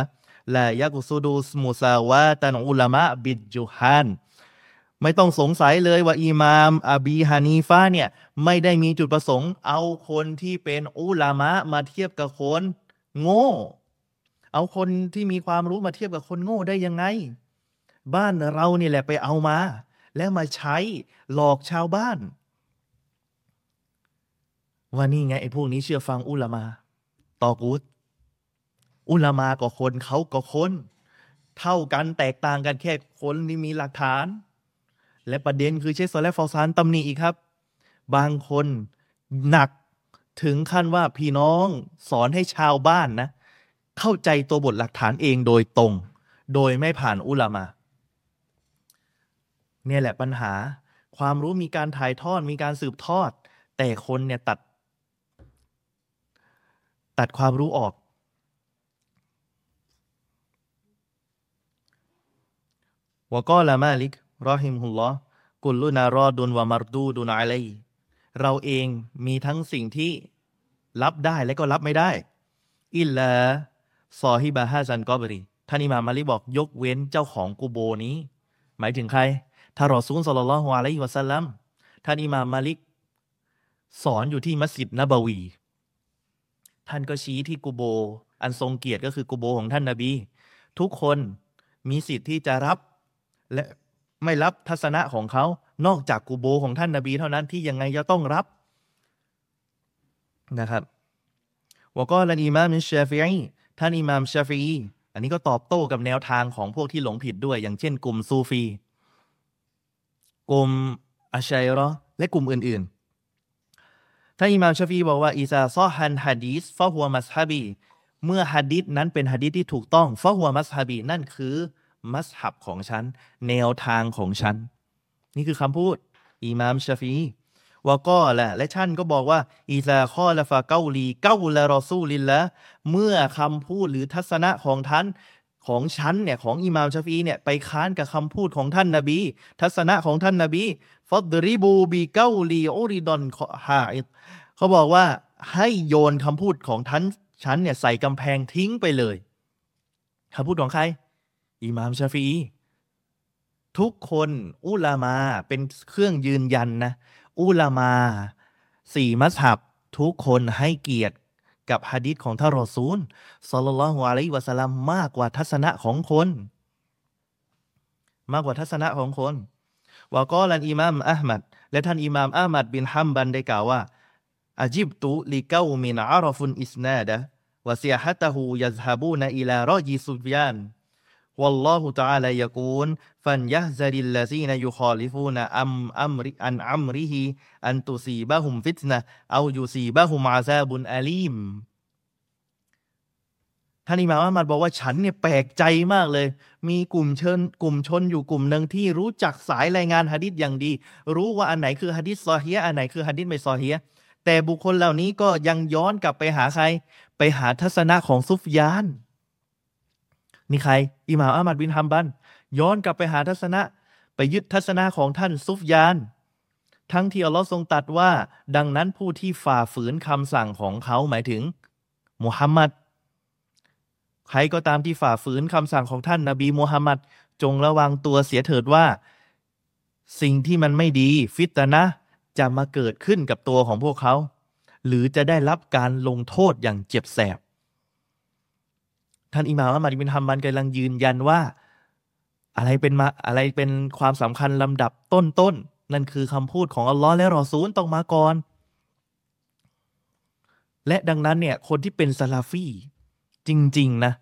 ลายักซุดูสมุซาวาตันอุลามะบิดจุฮาน ไม่ต้องสงสัยเลยว่าอิมามอาบีฮานีฟาเนี่ยไม่ได้มีจุดประสงค์ เอาคนที่เป็นอุลามะมาเทียบกับคนโง่ เอาคนที่มีความรู้มาเทียบกับคนโง่ได้ยังไง บ้านเราเนี่ยแหละไปเอามา แล้วมาใช้หลอกชาวบ้าน ว่านี่ไงไอ้พวกนี้เชื่อฟังอุลามาตอกูดอุลามาก็คนเขาก็คน เท่ากันแตกต่างกันแค่คนที่มีหลักฐาน และประเด็นคือเชคโซและฟอซานตำหนิอีกครับ บางคนหนักถึงขั้นว่าพี่น้องสอนให้ชาวบ้านนะ เข้าใจตัวบทหลักฐานเองโดยตรง โดยไม่ผ่านอุลามา เนี่ยแหละปัญหาความรู้มีการถ่ายทอดมีการสืบทอด แต่คนเนี่ยตัด ตัดความรู้ออก วก็ละมาลิก รอฮิมฮุลลอกุลลุนารอดุนวามารดูดุนอะไลเราเองมีทั้งสิ่งที่รับได้และก็รับไม่ได้ อิลลาซอฮิบาฮาซันกอบรีท่านอิมามมาลิบอกยกเว้นเจ้าของกูโบนี้ หมายถึงใครถ้ารอซูลสลลัลลอฮุอะลัยฮิวะสัลลัมท่านอิมามมาลิก สอนอยู่ที่มัสยิดนบวี ท่านก็ชี้ที่กูโบ อันทรงเกียรติก็คือกูโบของท่านนาบี ทุกคนมีสิทธิ์ที่จะรับและ ไม่รับทัศนะของเขา นอกจากกูโบของท่านนาบีเท่านั้นที่ยังไงจะต้องรับนะครับวก็ลันอิมามชาฟีอีท่านอิมามชาฟีอีอันนี้ก็ตอบโต้กับแนวทางของพวกที่หลงผิดด้วย อย่างเช่น กลุ่มซูฟี กลุ่มอาชัยรอและกลุ่มอื่นๆ ท่านอิมามชาฟีบอกว่าอิซาซอฮันฮะดีสฟะฮัวมัสฮับี เมื่อฮะดีษนั้นเป็นฮะดีษที่ถูกต้องฟะฮัวมัสฮับี นั่นคือ มัสฮับของฉัน แนวทางของฉัน นี่คือคำพูด อิมามชาฟีวะก็แหละและท่านก็บอกว่า อีซาข้อละฟาเกาลีเกาละรอซูลินละเมื่อคำพูดหรือทัศนะของท่านของฉันเนี่ยของอิมามชาฟีเนี่ยไปค้านกับคำพูดของท่านนาบี ทัศนะของท่านนาบีฟอดริบูบีเกาลีโอริดอนฮาเขาบอกว่าให้โยนคำพูดของท่านฉันเนี่ยใส่กำแพงทิ้งไปเลยคำพูดของใคร อิหม่ามชาฟีทุกคนอุลามาเป็นเครื่องยืนยันนะ อุลามาสี่มัสฮับทุกคนให้เกียรติกับฮะดิษของท่านรอซูลสัลลัลลอฮุอะลัยฮิวะสัลลัมมากกว่าทัศนะของคน มากกว่าทัศนะของคนวากอลันอิมามอัลมัดและท่านอิมามอัลมัดบินฮัมบันได้กล่าวว่าอาจิบตุลิเกามินอารฟุนอิสนาดะวะเซียฮัตหูยัซฮับูนอิลารอจิซุฟยาน والله تعالى يقول فليحذر الذين يخالفون أم أمر عن أمره أن تصيبهم فتنة أو يصيبهم عذاب أليم ท่านอิมามอามัดบอกว่าฉันเนี่ยแปลกใจมากเลย มีกลุ่มเชิญกลุ่มชนอยู่กลุ่มหนึ่งที่รู้จักสายรายงานฮะดิษอย่างดี รู้ว่าอันไหนคือฮะดิษซอฮียอันไหนคือฮะดิษไม่ซอฮียแต่บุคคลเหล่านี้ก็ยังย้อนกลับไปหาใคร ไปหาทัศนะของซุฟยาน นี่ใครอิหม่ามอามัดบินฮัมบัน ย้อนกลับไปหาทัศนะ ไปยึดทัศนะของท่านซุฟยาน ทั้งที่อัลลอฮ์ทรงตัดว่า ดังนั้นผู้ที่ฝ่าฝืนคำสั่งของเขาหมายถึงมุฮัมมัดใครก็ตามที่ฝ่าฝืนคำสั่งของท่านนาบีมุฮัมมัดจงระวังตัวเสียเถิดว่า สิ่งที่มันไม่ดี ฟิตนะจะมาเกิดขึ้นกับตัวของพวกเขา หรือจะได้รับการลงโทษอย่างเจ็บแสบ ท่านอิหม่ามอะห์มัดบินฮัมบัลกำลังยืนยันว่า อะไรเป็นมาอะไรเป็นความสำคัญลำดับต้นๆนั่นคือคำพูดของอัลลอฮ์และรอซูลต้องมาก่อน และดังนั้นเนี่ย คนที่เป็นซาลาฟีจริง ๆ นะ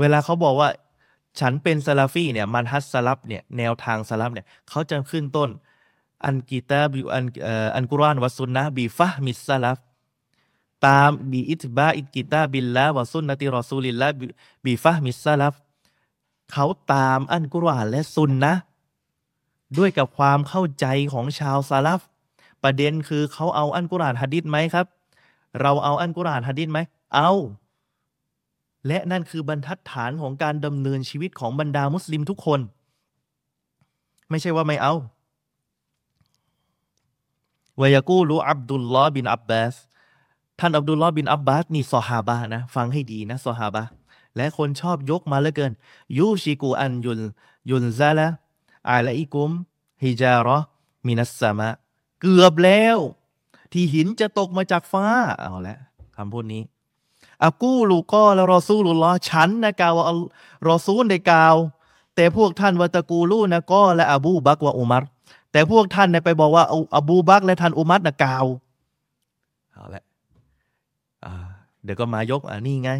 เวลาเขาบอกว่า ฉันเป็นซาลาฟีเนี่ยمنهج السلفเนี่ยแนวทางซาลัฟเนี่ยเขาจะขึ้นต้น الكتاب القرآن والسنة بفهم السلف ตาม باتباع كتاب الله وسنة رسول الله بفهم السلفเขาตามอัลกุรอานและซุนนะด้วยกับความเข้าใจของชาวซาลัฟ ประเด็นคือเขาเอาอัลกุรอานฮะดิษไหมครับ เราเอาอัลกุรอานฮะดิษไหมเอา และนั่นคือบรรทัดฐานของการดำเนินชีวิตของบรรดามุสลิมทุกคน ไม่ใช่ว่าไม่เอาวยกูรู้อับดุลลอบินอับบาส ท่านอับดุลลอฮ์บินอับบาสนี่ซอฮาบะนะ ฟังให้ดีนะซอฮาบะและคนชอบยกมาเหลือเกิน ยูชิกูอันยุลยุนซาละอาลัยกุมฮิจาระมินัสสมะ เกือบแล้ว ที่หินจะตกมาจากฟ้า เอาละคำพูดนี้อากูลูก็และรอซูลุลลอฉันนะกล่าวว่ารอซูลได้กล่าว แต่พวกท่านวะตะกูลูนะก็และอบูบักวะอุมัรแต่พวกท่านเนี่ยไปบอกว่าอบูบักและท่านอุมัตนะกาวเอาละ เดี๋ยวก็มายกอ่านี่ไง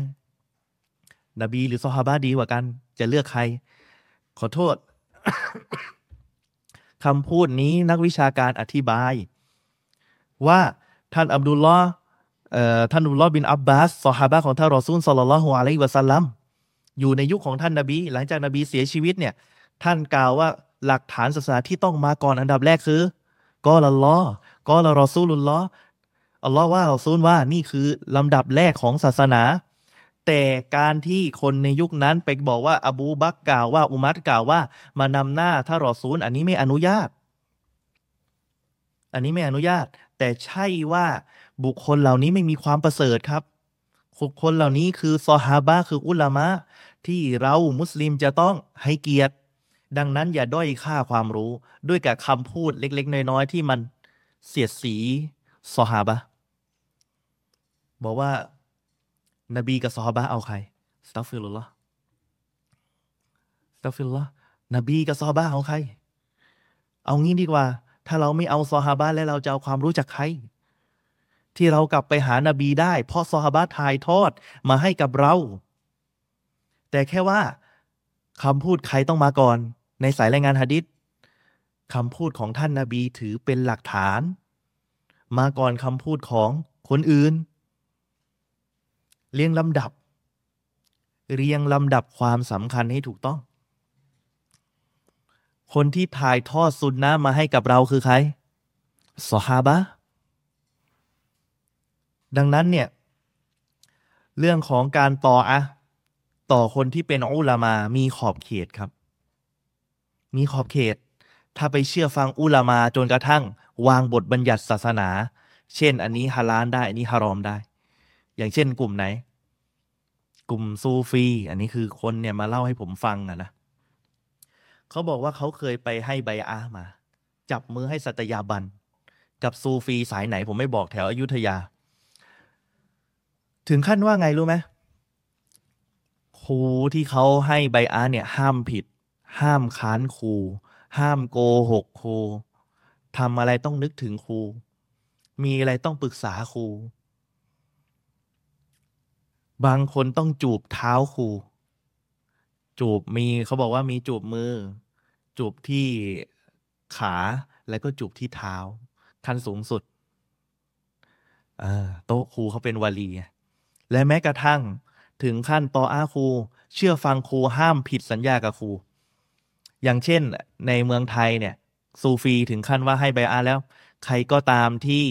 นบีหรือซอฮาบะดีกว่ากัน จะเลือกใคร ขอโทษคำพูดนี้นักวิชาการอธิบาย ว่าท่านอับดุลลอฮ์ท่านอับดุลลอฮ์บินอับบาสซอฮาบะของท่านรอซูลสลลัลลอฮุอะลัยฮิวะสัลลัมอยู่ในยุคของท่านนบี หลังจากนบีเสียชีวิตเนี่ย ท่านกล่าวว่าหลักฐานศาสนาที่ต้องมาก่อนอันดับแรกคือก็ละลอกอละรอซูลุลลอ อัลลอฮ์ว่าเราซูลว่านี่คือลำดับแรกของศาสนา แต่การที่คนในยุคนั้นไปบอกว่าอบูบักกล่าวว่าอุมัตกล่าวว่ามานำหน้าถ้ารอซูล อันนี้ไม่อนุญาต อันนี้ไม่อนุญาต แต่ใช่ว่าบุคคลเหล่านี้ไม่มีความประเสริฐครับบุคคลเหล่านี้คือซอฮาบะคืออุลามะที่เรามุสลิมจะต้องให้เกียรติ ดังนั้นอย่าด้อยค่าความรู้ ด้วยกับคำพูดเล็ก ๆ น้อย ๆ ที่มันเสียดสีซอฮาบะ บอกว่า นบีกับซอฮาบะเอาใครأستغفر الله أستغفر اللهนบีกับซอฮาบะเอาใคร เอางี้ดีกว่า ถ้าเราไม่เอาซอฮาบะแล้วเราจะเอาความรู้จากใคร ที่เรากลับไปหานาบีได้ เพราะซอฮาบะถ่ายทอดมาให้กับเรา แต่แค่ว่าคำพูดใครต้องมาก่อน ในสายรายงานฮะดิษคำพูดของท่านนาบีถือเป็นหลักฐาน มาก่อนคำพูดของคนอื่น เรียงลำดับ เรียงลำดับความสำคัญให้ถูกต้อง คนที่ถ่ายทอดสุนนะมาให้กับเราคือใครสฮาบะดังนั้นเนี่ย เรื่องของการต่ออะต่อคนที่เป็นอุลามามีขอบเขตครับ มีขอบเขต ถ้าไปเชื่อฟังอุลามาจนกระทั่ง วางบทบัญญัติศาสนา เช่น อันนี้ฮาลาลได้ อันนี้ฮารอมได้ อย่างเช่นกลุ่มไหน กลุ่มซูฟี อันนี้คือคนเนี่ยมาเล่าให้ผมฟังอะนะเขาบอกว่าเขาเคยไปให้ใบอามา จับมือให้สัตยาบัน กับซูฟีสายไหน ผมไม่บอกแถวอยุธยา ถึงขั้นว่าไงรู้ไหมครูที่เขาให้ใบอาเนี่ย ห้ามผิด ห้ามค้านครูห้ามโกหกครูทำอะไรต้องนึกถึงครู มีอะไรต้องปรึกษาครู บางคนต้องจูบเท้าครู จูบมีเขาบอกว่ามีจูบมือ จูบที่ขาแล้วก็จูบที่เท้า ขั้นสูงสุดโต๊ะครูเขาเป็นวลี และแม้กระทั่งถึงขั้นตออาครู เชื่อฟังครูห้ามผิดสัญญากับครู อย่างเช่นในเมืองไทยเนี่ยซูฟีถึงขั้นว่าให้ใบอาแล้ว ใครก็ตามที่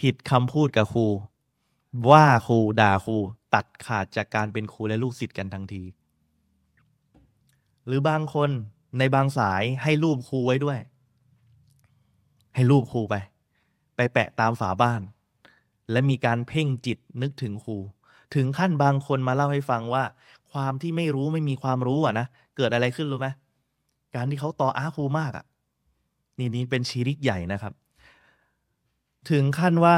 ผิดคำพูดกับครู ว่าครูด่าครูตัดขาดจากการเป็นครูและลูกศิษย์กันทันที หรือบางคนในบางสายให้รูปครูไว้ด้วย ให้รูปครูไป ไปแปะตามฝาบ้าน และมีการเพ่งจิตนึกถึงครูถึงขั้นบางคนมาเล่าให้ฟังว่า ความที่ไม่รู้ไม่มีความรู้อะนะเกิดอะไรขึ้นรู้ไหมการที่เขาต่ออาครูมากอะ นี่นี่เป็นชีริกใหญ่นะครับ ถึงขั้นว่า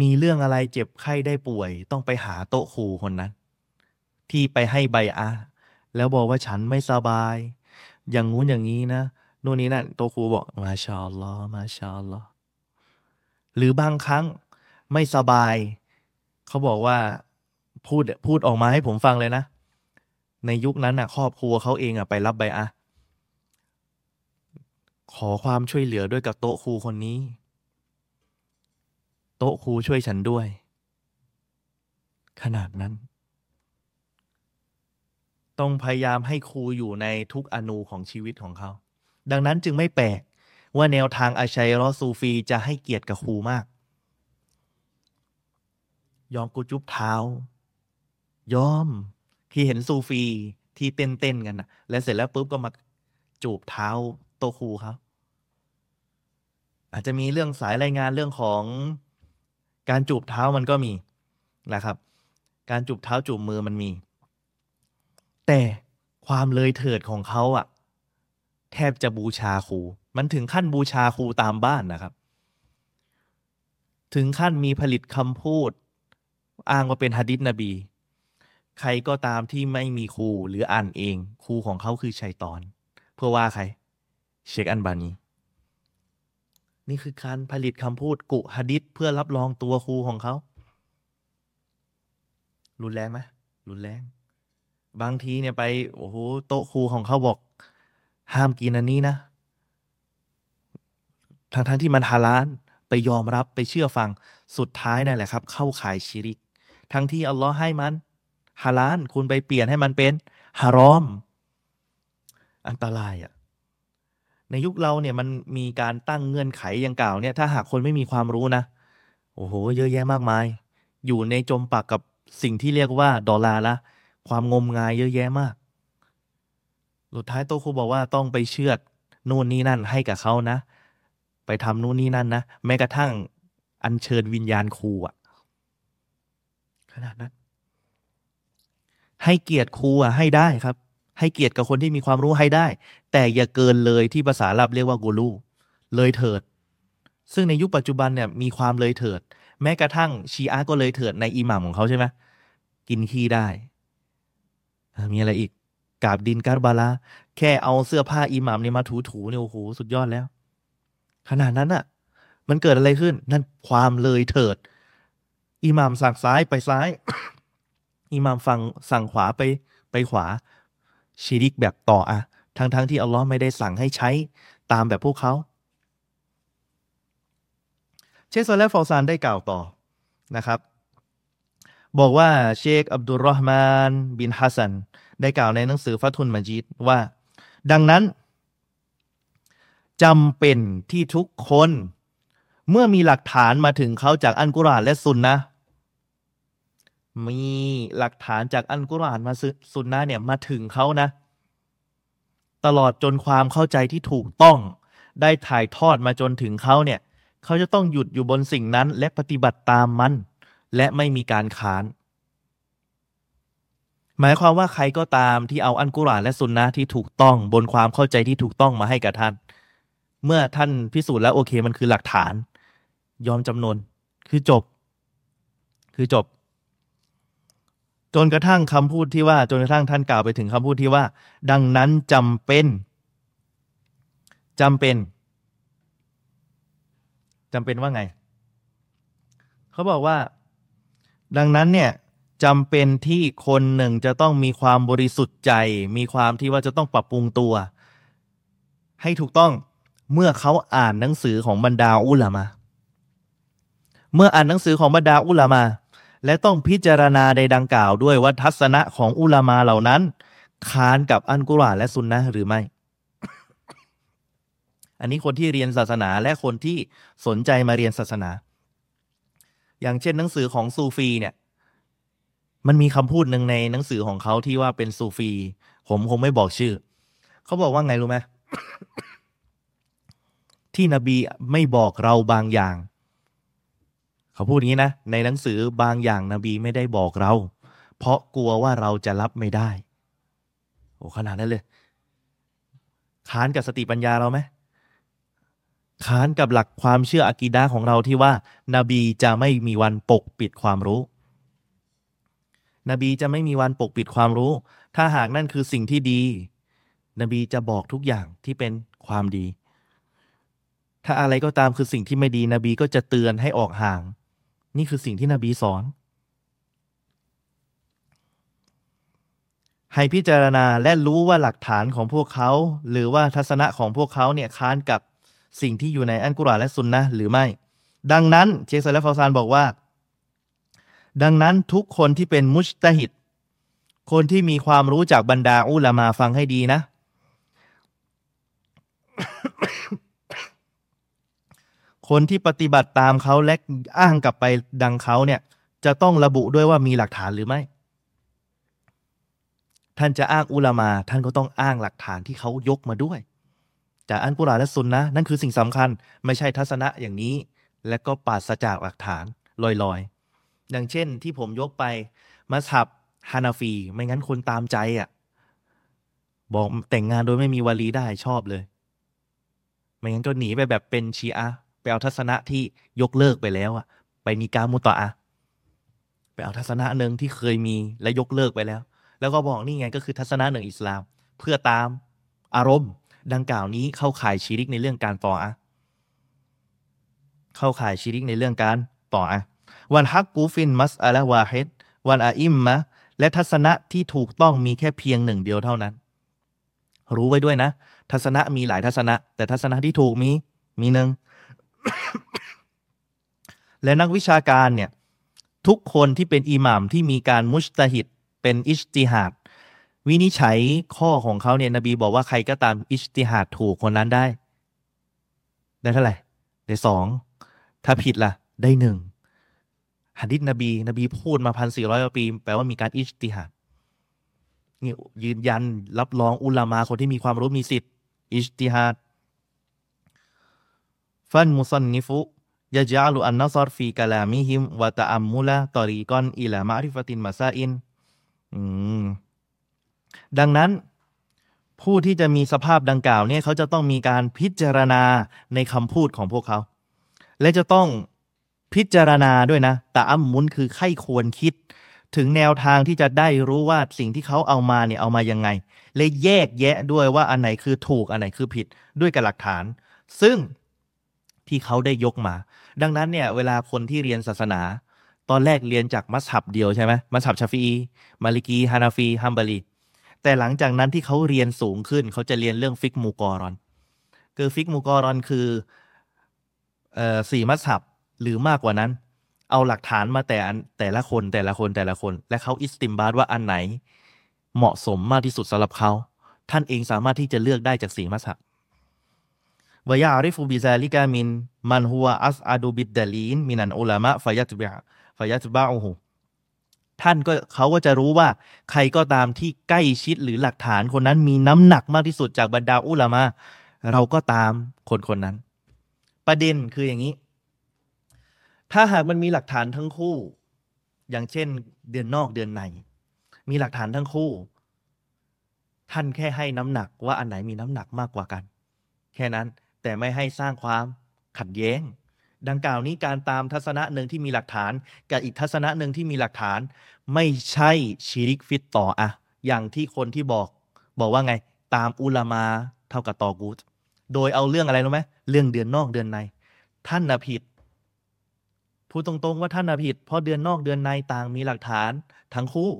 มีเรื่องอะไรเจ็บไข้ได้ป่วย ต้องไปหาโต๊ะครูคนนั้น ที่ไปให้ใบอาแล้วบอกว่าฉันไม่สบาย อย่างงู้นอย่างนี้นะนู่นนี่นั่นโต๊ะครูบอกมาชาอัลลอฮ์มาชาอัลลอฮ์หรือบางครั้งไม่สบาย เขาบอกว่าพูดพูดออกมาให้ผมฟังเลยนะ ในยุคนั้นน่ะครอบครัวเขาเองอะไปรับใบอะขอความช่วยเหลือด้วยกับโต๊ะครูคนนี้ โต๊ะครูช่วยฉันด้วย ขนาดนั้น ต้องพยายามให้ครูอยู่ในทุกอนูของชีวิตของเขา ดังนั้นจึงไม่แปลกว่าแนวทางอาชัยรอซูฟีจะให้เกียรติกับครูมาก ยอมกูจุบเท้า ยอมที่เห็นซูฟีที่เต้นเต้นกันนะแล้วเสร็จแล้วปุ๊บก็มาจูบเท้าโตครูครับ อาจจะมีเรื่องสายรายงานเรื่องของ การจูบเท้ามันก็มีนะครับ การจูบเท้าจูบมือมันมี แต่ความเลยเถิดของเขาอะแทบจะบูชาครู มันถึงขั้นบูชาครูตามบ้านนะครับ ถึงขั้นมีผลิตคำพูด อ้างว่าเป็นฮะดิษนบี ใครก็ตามที่ไม่มีครูหรืออ่านเองครูของเขาคือชัยตอน เพื่อว่าใคร เชคอันบานี นี่คือการผลิตคำพูดกุฮะดิษเพื่อรับรองตัวครูของเขา รุนแรงไหมรุนแรง บางทีเนี่ยไป โอ้โหโต๊ะครูของเขาบอก ห้ามกินอันนี้นะทั้งทั้งที่มันฮาลาลไปยอมรับไปเชื่อฟังสุดท้ายนั่นแหละครับ เข้าขายชิริก ทั้งที่อัลลอฮ์ให้มันฮาลาลคุณไปเปลี่ยนให้มันเป็นฮารอม อันตรายอะ่ะ ในยุคเราเนี่ยมันมีการตั้งเงื่อนไขอย่างกล่าวเนี่ย ถ้าหากคนไม่มีความรู้นะ โอ้โห เยอะแยะมากมาย อยู่ในจมปักกับสิ่งที่เรียกว่าดอลลาร์ละ ความงมงายเยอะแยะมากสุดท้ายโตครูบอกว่าต้องไปเชื่อดนู่นนี่นั่นให้กับเขานะ ไปทำนู่นนี่นั่นนะแม้กระทั่งอัญเชิญวิญญาณครูอะขนาดนั้น ให้เกียรติครูอะให้ได้ครับ ให้เกียรติกับคนที่มีความรู้ให้ได้ แต่อย่าเกินเลยที่ภาษาลับเรียกว่ากูรูเลยเถิด ซึ่งในยุคปัจจุบันเนี่ยมีความเลยเถิด แม้กระทั่งชีอะก็เลยเถิดในอิหมัมของเขาใช่ไหมกินขี้ได้ มีอะไรอีกกาบดินการบาลาแค่เอาเสื้อผ้าอิหมัมเนี่ยมาถูๆเนี่ยโอ้โหสุดยอดแล้ว ขนาดนั้นอะมันเกิดอะไรขึ้น นั่นความเลยเถิดอิหม่ามสั่งซ้ายไปซ้ายอิหม่ามฟังสั่งขวาไปไปขวา ชีริกแบบต่ออะทั้งๆทที่อัลลอฮ์ไม่ได้สั่งให้ใช้ตามแบบพวกเขา เชคซอลและฟอซานได้กล่าวต่อนะครับ บอกว่าเชคอับดุลรอฮ์มานบินฮัสซันได้กล่าวในหนังสือฟัตุนมาจิดว่า ดังนั้นจำเป็นที่ทุกคน เมื่อมีหลักฐานมาถึงเขาจากอันกุรอานและสุนนะ มีหลักฐานจากอันกุรอานมาสุนนะเนี่ยมาถึงเขานะ ตลอดจนความเข้าใจที่ถูกต้อง ได้ถ่ายทอดมาจนถึงเขาเนี่ยเขาจะต้องหยุดอยู่บนสิ่งนั้น และปฏิบัติตามมัน และไม่มีการค้าน หมายความว่าใครก็ตามที่เอาอันกุรอานและสุนนะที่ถูกต้อง บนความเข้าใจที่ถูกต้องมาให้กับท่าน เมื่อท่านพิสูจน์แล้วโอเคมันคือหลักฐาน ยอมจำนนคือจบ คือจบ จนกระทั่งคำพูดที่ว่า จนกระทั่งท่านกล่าวไปถึงคำพูดที่ว่า ดังนั้นจำเป็นจำเป็นจำเป็นว่าไง เขาบอกว่า ดังนั้นเนี่ยจำเป็นที่คนหนึ่งจะต้องมีความบริสุทธิ์ใจ มีความที่ว่าจะต้องปรับปรุงตัว ให้ถูกต้องเมื่อเขาอ่านหนังสือของบรรดาอุลามา เมื่ออ่านหนังสือของบรรดาอุลามา และต้องพิจารณาในดังกล่าวด้วยว่าทัศนะของอุลามาเหล่านั้น ค้านกับอันกุรอานและสุนนะหรือไม่ อันนี้คนที่เรียนศาสนาและคนที่สนใจมาเรียนศาสนา อย่างเช่นหนังสือของซูฟีเนี่ย มันมีคำพูดหนึ่งในหนังสือของเขาที่ว่าเป็นซูฟี ผมคงไม่บอกชื่อ เขาบอกว่าไงรู้ไหมที่นบีไม่บอกเราบางอย่าง เขาพูดอย่างนี้นะ ในหนังสือบางอย่างนบีไม่ได้บอกเรา เพราะกลัวว่าเราจะรับไม่ได้โอ้ขนาดนั้นเลยค้านกับสติปัญญาเราไหมค้านกับหลักความเชื่ออากีดาของเราที่ว่านาบีจะไม่มีวันปกปิดความรู้ นบีจะไม่มีวันปกปิดความรู้ ถ้าหากนั่นคือสิ่งที่ดี นบีจะบอกทุกอย่างที่เป็นความดี ถ้าอะไรก็ตามคือสิ่งที่ไม่ดี นบีก็จะเตือนให้ออกห่าง นี่คือสิ่งที่นบีสอน ให้พิจารณาและรู้ว่าหลักฐานของพวกเขา หรือว่าทัศนะของพวกเขาเนี่ยค้านกับสิ่งที่อยู่ในอันกุรอานและสุนนะหรือไม่ ดังนั้นเชคซัลและฟาซานบอกว่า ดังนั้นทุกคนที่เป็นมุชตะฮิดคนที่มีความรู้จากบรรดาอุลามาฟังให้ดีนะ คนที่ปฏิบัติตามเขาและอ้างกลับไปดังเขาเนี่ยจะต้องระบุด้วยว่ามีหลักฐานหรือไม่ ท่านจะอ้างอุลามา ท่านก็ต้องอ้างหลักฐานที่เขายกมาด้วยจากอันกุรอานและซุนนะนั่นคือสิ่งสำคัญ ไม่ใช่ทัศนะอย่างนี้ และก็ปราศจากหลักฐานลอยๆ อย่างเช่นที่ผมยกไปมัสฮับฮานาฟี ไม่งั้นคนตามใจอะ่ะบอกแต่งงานโดยไม่มีวาลีได้ชอบเลย ไม่งั้นก็หนีไปแบบเป็นชีอะ ไปเอาทัศนะที่ยกเลิกไปแล้วอะไปมีการมุตตะไปเอาทัศนะหนึ่งที่เคยมีและยกเลิกไปแล้ว แล้วก็บอกนี่ไงก็คือทัศนะหนึ่งอิสลาม เพื่อตามอารมณ์ ดังกล่าวนี้เข้าข่ายชีริกในเรื่องการต่ออะเข้าข่ายชีริกในเรื่องการต่ออะวันฮักกูฟินมัสอะละวาเฮดวันอาอิมมะและทัศนะที่ถูกต้องมีแค่เพียงหนึ่งเดียวเท่านั้น รู้ไว้ด้วยนะ ทัศนะมีหลายทัศนะ แต่ทัศนะที่ถูกมีมีหนึ่ง และนักวิชาการเนี่ยทุกคนที่เป็นอิหม่ามที่มีการมุชตะฮิดเป็นอิสติฮัดวินิจฉัยข้อของเขาเนี่ยนบีบอกว่าใครก็ตามอิสติฮัดถูกคนนั้นได้ ได้เท่าไหร่ได้สองถ้าผิดล่ะ ได้หนึ่งหะดิษนบี นบีพูดมาพันสี่ร้อยปี แปลว่ามีการอิจติฮัดนี่ยืนยันรับรองอุลามาคนที่มีความรู้มีสิทธิ์ อิจติฮัด ฟันมุซันนิฟุยะจาลุอันนัซรฟีกะลามิฮิมวะตะอัมมุละตอรีกอนอิลามาริฟตินมาซาอินดังนั้นผู้ที่จะมีสภาพดังกล่าวเนี่ยเขาจะต้องมีการพิจารณาในคำพูดของพวกเขา และจะต้องพิจารณาด้วยนะต่อัมมุนคือไข้ควรคิด ถึงแนวทางที่จะได้รู้ว่าสิ่งที่เขาเอามาเนี่ยเอามายังไงเลยแยกแยะด้วยว่าอันไหนคือถูกอันไหนคือผิดด้วยกับหลักฐาน ซึ่ง ที่เขาได้ยกมา ดังนั้นเนี่ยเวลาคนที่เรียนศาสนา ตอนแรกเรียนจากมัสฮับเดียวใช่ไหมมัสฮับชาฟีมาลิกีฮานาฟีฮัมบาลีแต่หลังจากนั้นที่เขาเรียนสูงขึ้น เขาจะเรียนเรื่องفقه مقارنคือفقه مقارنคือเอ่อสี่มัสฮับหรือมากกว่านั้น เอาหลักฐานมาแต่แต่ละคนแต่ละคนแต่ละคน และเขาاستنباطว่าอันไหน เหมาะสมมากที่สุดสำหรับเขา ท่านเองสามารถที่จะเลือกได้จากสี่มัสฮับ ويعرف بذلك من من هو أسعد بالدليل من العلماء فيتبع فيتبعهท่านก็เขาก็จะรู้ว่าใครก็ตามที่ใกล้ชิดหรือหลักฐานคนนั้นมีน้ำหนักมากที่สุดจากบรรดาอุลามะเราก็ตามคนคนนั้น ประเด็นคืออย่างนี้ ถ้าหากมันมีหลักฐานทั้งคู่ อย่างเช่นเดือนนอกเดือนใน มีหลักฐานทั้งคู่ ท่านแค่ให้น้ำหนักว่าอันไหนมีน้ำหนักมากกว่ากัน แค่นั้น แต่ไม่ให้สร้างความขัดแย้ง ดังกล่าวนี้การตามทัศนะหนึ่งที่มีหลักฐาน กับอีกทัศนะหนึ่งที่มีหลักฐาน ไม่ใช่ชีริกฟิตต่ออะอย่างที่คนที่บอก บอกว่าไงตามอุลามาเท่ากับตอกูตโดยเอาเรื่องอะไรรู้ไหมเรื่องเดือนนอกเดือนใน ท่านนะผิดพูดตรงๆว่าท่านนะผิด เพราะเดือนนอกเดือนในต่างมีหลักฐานทั้งคู่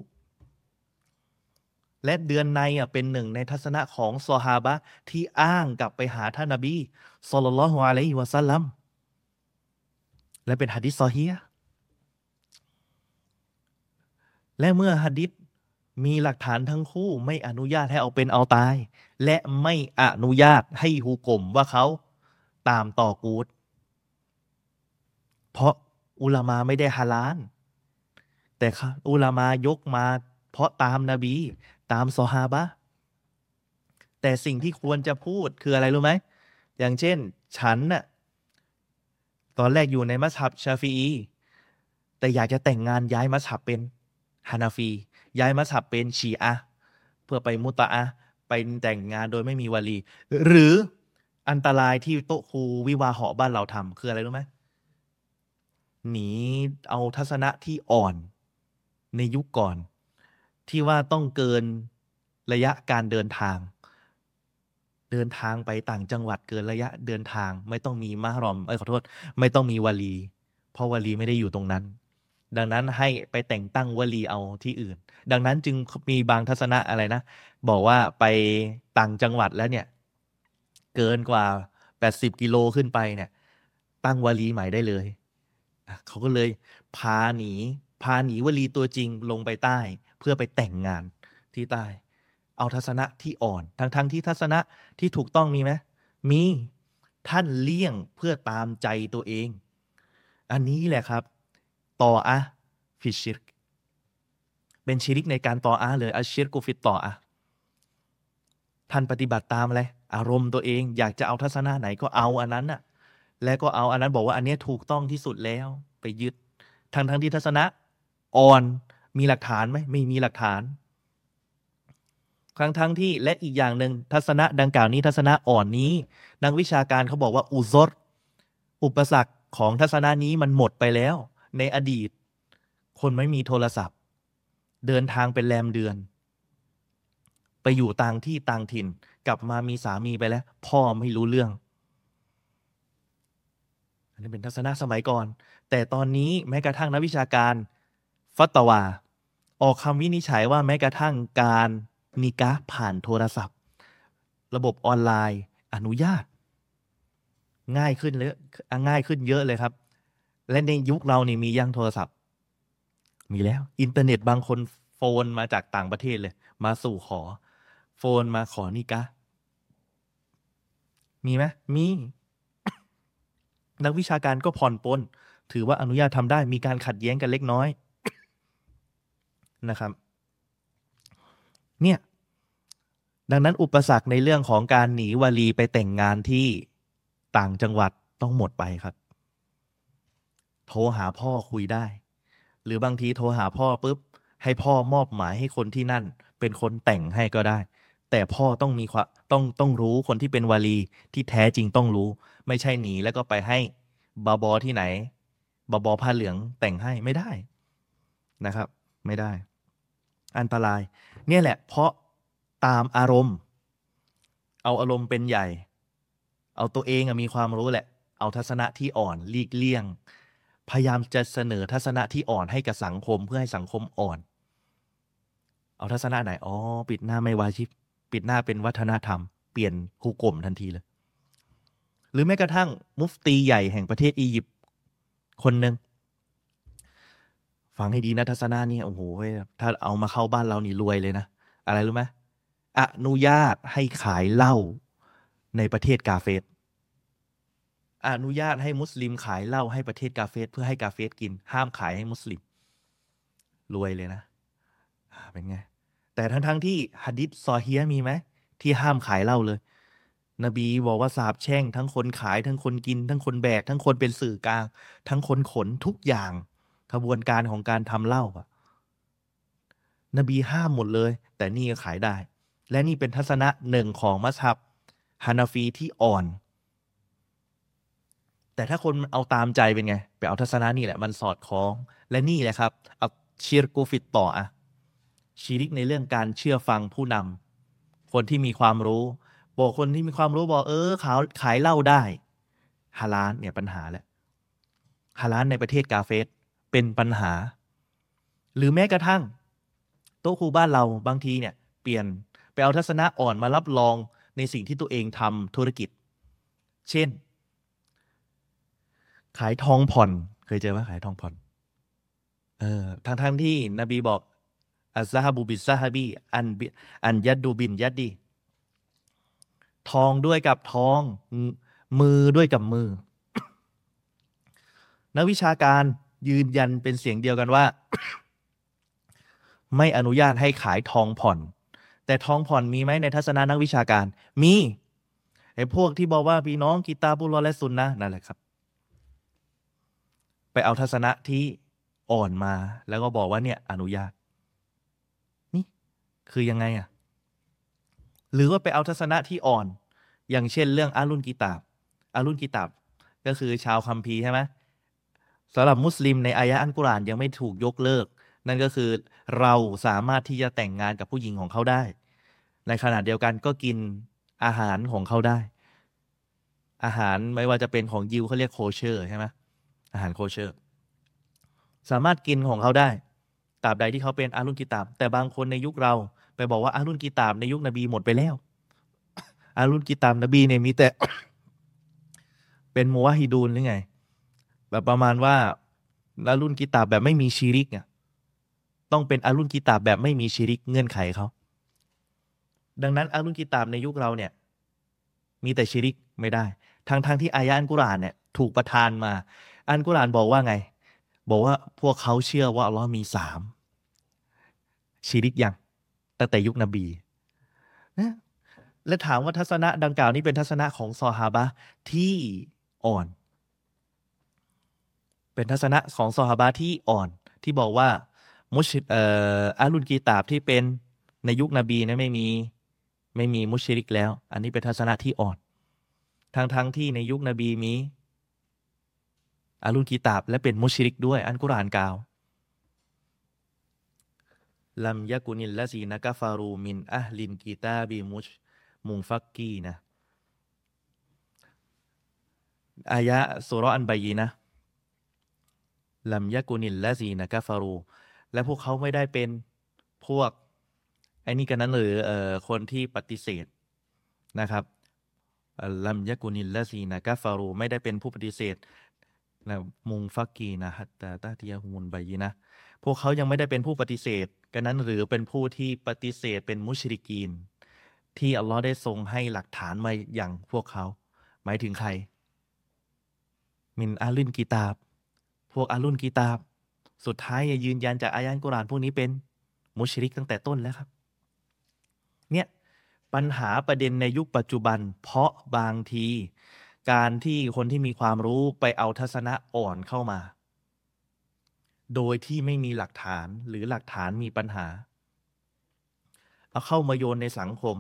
และเดือนในอะเป็นหนึ่งในทัศนะของซอฮาบะที่อ้างกลับไปหาท่านนบีสุลต่านลฮ์อะลัยฮิวะสัลลัมและเป็นฮะดิษซอฮีและเมื่อฮะดิษมีหลักฐานทั้งคู่ไม่อนุญาตให้เอาเป็นเอาตาย และไม่อนุญาตให้ฮุกมว่าเขาตามต่อกูด เพราะอุลามาไม่ได้ฮาลาน แต่อุลามายกมาเพราะตามนาบี ตามซอฮาบะแต่สิ่งที่ควรจะพูดคืออะไรรู้ไหม อย่างเช่น ฉันน่ะตอนแรกอยู่ในมัสฮับชาฟีแต่อยากจะแต่งงานย้ายมัสฮับเป็นฮานาฟี ย้ายมัสฮับเป็นชีอะเพื่อไปมุตะอะไปแต่งงานโดยไม่มีวาลี หรืออันตรายที่โต๊ะครูวิวาเหาะบ้านเราทำคืออะไรรู้ไหมหนีเอาทัศนะที่อ่อนในยุคก่อน ที่ว่าต้องเกินระยะการเดินทาง เดินทางไปต่างจังหวัดเกินระยะเดินทาง ไม่ต้องมีมารอมเอ้ยขอโทษ ไม่ต้องมีวลี เพราะวลีไม่ได้อยู่ตรงนั้น ดังนั้นให้ไปแต่งตั้งวลีเอาที่อื่น ดังนั้นจึงมีบางทัศนะอะไรนะ บอกว่าไปต่างจังหวัดแล้วเนี่ย เกินกว่า 80กิโลขึ้นไปเนี่ย ตั้งวลีใหม่ได้เลยเขาก็เลยพาหนีพาหนีวลีตัวจริงลงไปใต้ เพื่อไปแต่งงานที่ใต้ เอาทัศนะที่อ่อน ทั้งทั้งที่ทัศนะที่ถูกต้องมีไหมมีท่านเลี่ยงเพื่อตามใจตัวเอง อันนี้แหละครับ ต่ออะฟิชิรเป็นชิริกในการต่ออะเลยอัชิรกุฟิตต่ออะท่านปฏิบัติตามอะไรอารมณ์ตัวเอง อยากจะเอาทัศนะไหนก็เอาอันนั้นน่ะ และก็เอาอันนั้นบอกว่าอันนี้ถูกต้องที่สุดแล้ว ไปยึดทั้งทั้งที่ทัศนะอ่อน มีหลักฐานไหมไม่มีหลักฐานครั้งทั้งที่และอีกอย่างหนึ่งทัศนะดังกล่าวนี้ทัศนะอ่อนนี้ นักวิชาการเขาบอกว่าอุซรอุปสรรคของทัศนะนี้มันหมดไปแล้ว ในอดีต คนไม่มีโทรศัพท์ เดินทางเป็นแรมเดือน ไปอยู่ต่างที่ต่างถิ่น กลับมามีสามีไปแล้ว พ่อไม่รู้เรื่องนนี้เป็นทัศนะสมัยก่อน แต่ตอนนี้แม้กระทั่งนักวิชาการ ฟัตวา ออกคำวินิจฉัยว่าแม้กระทั่งการนิกะผ่านโทรศัพท์ ระบบออนไลน์อนุญาต ง่ายขึ้นเลยง่ายขึ้นเยอะเลยครับ และในยุคเรานี่มียังโทรศัพท์ มีแล้ว อินเทอร์เน็ตบางคนโฟนมาจากต่างประเทศเลย มาสู่ขอ โฟนมาขอนิกะ มีไหมมี นักวิชาการก็ผ่อนปลนถือว่าอนุญาตทำได้มีการขัดแย้งกันเล็กน้อย นะครับ เนี่ย ดังนั้นอุปสรรคในเรื่องของการหนีวลีไปแต่งงานที่ต่างจังหวัดต้องหมดไปครับ โทรหาพ่อคุยได้ หรือบางทีโทรหาพ่อปุ๊บ ให้พ่อมอบหมายให้คนที่นั่น เป็นคนแต่งให้ก็ได้ แต่พ่อต้องมีความต้องต้องรู้คนที่เป็นวลีที่แท้จริงต้องรู้ ไม่ใช่หนีแล้วก็ไปให้บาบอที่ไหนบาบอผ้าเหลืองแต่งให้ไม่ได้นะครับ ไม่ได้ อันตราย เนี่ยแหละ เพราะตามอารมณ์ เอาอารมณ์เป็นใหญ่ เอาตัวเองมีความรู้แหละ เอาทัศนะที่อ่อนลีกเลี่ยง พยายามจะเสนอทัศนะที่อ่อนให้กับสังคมเพื่อให้สังคมอ่อน เอาทัศนะไหนอ๋อปิดหน้าไม่วาชิบปิดหน้าเป็นวัฒนธรรม เปลี่ยนฮุกกลมทันทีเลย หรือแม้กระทั่งมุฟตีใหญ่แห่งประเทศอียิปต์คนหนึ่ง ฟังให้ดีนะทัศนานี่โอ้โหถ้าเอามาเข้าบ้านเรานี่รวยเลยนะ อะไรรู้ไหมอนุญาตให้ขายเหล้าในประเทศกาเฟสอนุญาตให้มุสลิมขายเหล้าให้ประเทศกาเฟสเพื่อให้กาเฟสกิน ห้ามขายให้มุสลิม รวยเลยนะเป็นไง แต่ทั้งทั้งที่ฮัดดิษซอเฮียมีไหมที่ห้ามขายเหล้าเลย นบีบอกว่าสาบแช่ง ทั้งคนขายทั้งคนกิน ทั้งคนแบก ทั้งคนเป็นสื่อกลาง ทั้งคนขนทุกอย่าง ขบวนการของการทำเหล้าอะนบีห้ามหมดเลย แต่นี่ก็ขายได้ และนี่เป็นทัศนะหนึ่งของมัสฮับฮานาฟีที่อ่อน แต่ถ้าคนเอาตามใจเป็นไง ไปเอาทัศนะนี่แหละมันสอดคล้อง และนี่แหละครับเอาชีรกูฟิตต่ออะชีริกในเรื่องการเชื่อฟังผู้นำคนที่มีความรู้บอกคนที่มีความรู้บอกเออขายขายเหล้าได้ฮาลานเนี่ยปัญหาแหละฮาลานในประเทศกาเฟส เป็นปัญหา หรือแม้กระทั่ง โต๊ะครูบ้านเราบางทีเนี่ย เปลี่ยนไปเอาทัศนะอ่อนมารับรองในสิ่งที่ตัวเองทำธุรกิจ เช่น ขายทองผ่อน เคยเจอไหมขายทองผ่อน เออทางทั้งที่นบีบอกอัซฮาบูบิซาฮบีอันอันยัดดูบินยัดดี ทองด้วยกับทอง มือด้วยกับมือ นักวิชาการ ยืนยันเป็นเสียงเดียวกันว่า ไม่อนุญาตให้ขายทองผ่อน แต่ทองผ่อนมีไหมในทัศนะนักวิชาการ มีไอ้พวกที่บอกว่าพี่น้องกีตาบุรอและซุนนะนั่นแหละครับ ไปเอาทัศนะที่อ่อนมา แล้วก็บอกว่าเนี่ย อนุญาต นี่ คือยังไงอะ่ะหรือว่าไปเอาทัศนะที่อ่อน อย่างเช่น เรื่องอารุนกีตาบอารุนกีตาบก็คือชาวคัมภีร์ใช่ไหม สำหรับมุสลิมในอายะอันกุรานยังไม่ถูกยกเลิก นั่นก็คือเราสามารถที่จะแต่งงานกับผู้หญิงของเขาได้ ในขณะเดียวกันก็กินอาหารของเขาได้ อาหารไม่ว่าจะเป็นของยิวเขาเรียกโคเชอร์ใช่ไหมอาหารโคเชอร์ สามารถกินของเขาได้ตราบใดที่เขาเป็นอารุนกิตาบ แต่บางคนในยุคเราไปบอกว่าอารุนกิตาบในยุคนบีหมดไปแล้วอารุนกิตาบนบีเนี่ยมีแต่ เป็นมูวฮิดูนหรือไง แบบประมาณว่าอารุนกีตาบแบบไม่มีชีริกเนี่ยต้องเป็นอารุนกีตาบแบบไม่มีชีริกเงื่อนไขเขาดังนั้นอารุนกีตาบในยุคเราเนี่ย มีแต่ชีริกไม่ได้ทางทางที่อายะอันกุรานเนี่ยถูกประทานมา อันกุรานบอกว่าไง บอกว่าพวกเขาเชื่อว่าอัลลอฮ์มีสามชีริกยังตั้งแต่ยุคนบีนะและถามว่าทัศนะดังกล่าวนี้เป็นทัศนะของซอฮาบะที่อ่อน เป็นทัศนะของซอฮาบะที่อ่อน ที่บอกว่ามุชเอ่ออาลุนกีตาบที่เป็นในยุคนบีนะไม่มีไม่มีมุชริกแล้ว อันนี้เป็นทัศนะที่อ่อน ทั้งทั้งที่ในยุคนบีมีอาลุนกีตาบและเป็นมุชริกด้วย อันกุรานกล่าวลัมยะกุนิลละซีนะกะฟารูมินอะลินกีตาบีมุชมุงฟักกีนะอายะสุรอันบายีนะ ลัมยะกุนิลละซีนะกาฟารู และพวกเขาไม่ได้เป็นพวกไอ้นี่กันนั้นหรือเอ่อคนที่ปฏิเสธนะครับลัมยะกุนิลละซีนะกาฟารู ไม่ได้เป็นผู้ปฏิเสธนะมุงฟักกีนะฮัตตาตาติยาฮุมุนบายีนะ พวกเขายังไม่ได้เป็นผู้ปฏิเสธกันนั้นหรือเป็นผู้ที่ปฏิเสธเป็นมุชริกีน ที่อัลลอฮ์ได้ทรงให้หลักฐานมาอย่างพวกเขา หมายถึงใคร มินอาลินกีตาบ พวกอารุนกีตาบ สุดท้ายยืนยันจากอายานกุรานพวกนี้เป็นมุชริกตั้งแต่ต้นแล้วครับ เนี่ยปัญหาประเด็นในยุคปัจจุบัน เพราะบางที การที่คนที่มีความรู้ไปเอาทัศนะอ่อนเข้ามา โดยที่ไม่มีหลักฐานหรือหลักฐานมีปัญหาเอาเข้ามาโยนในสังคม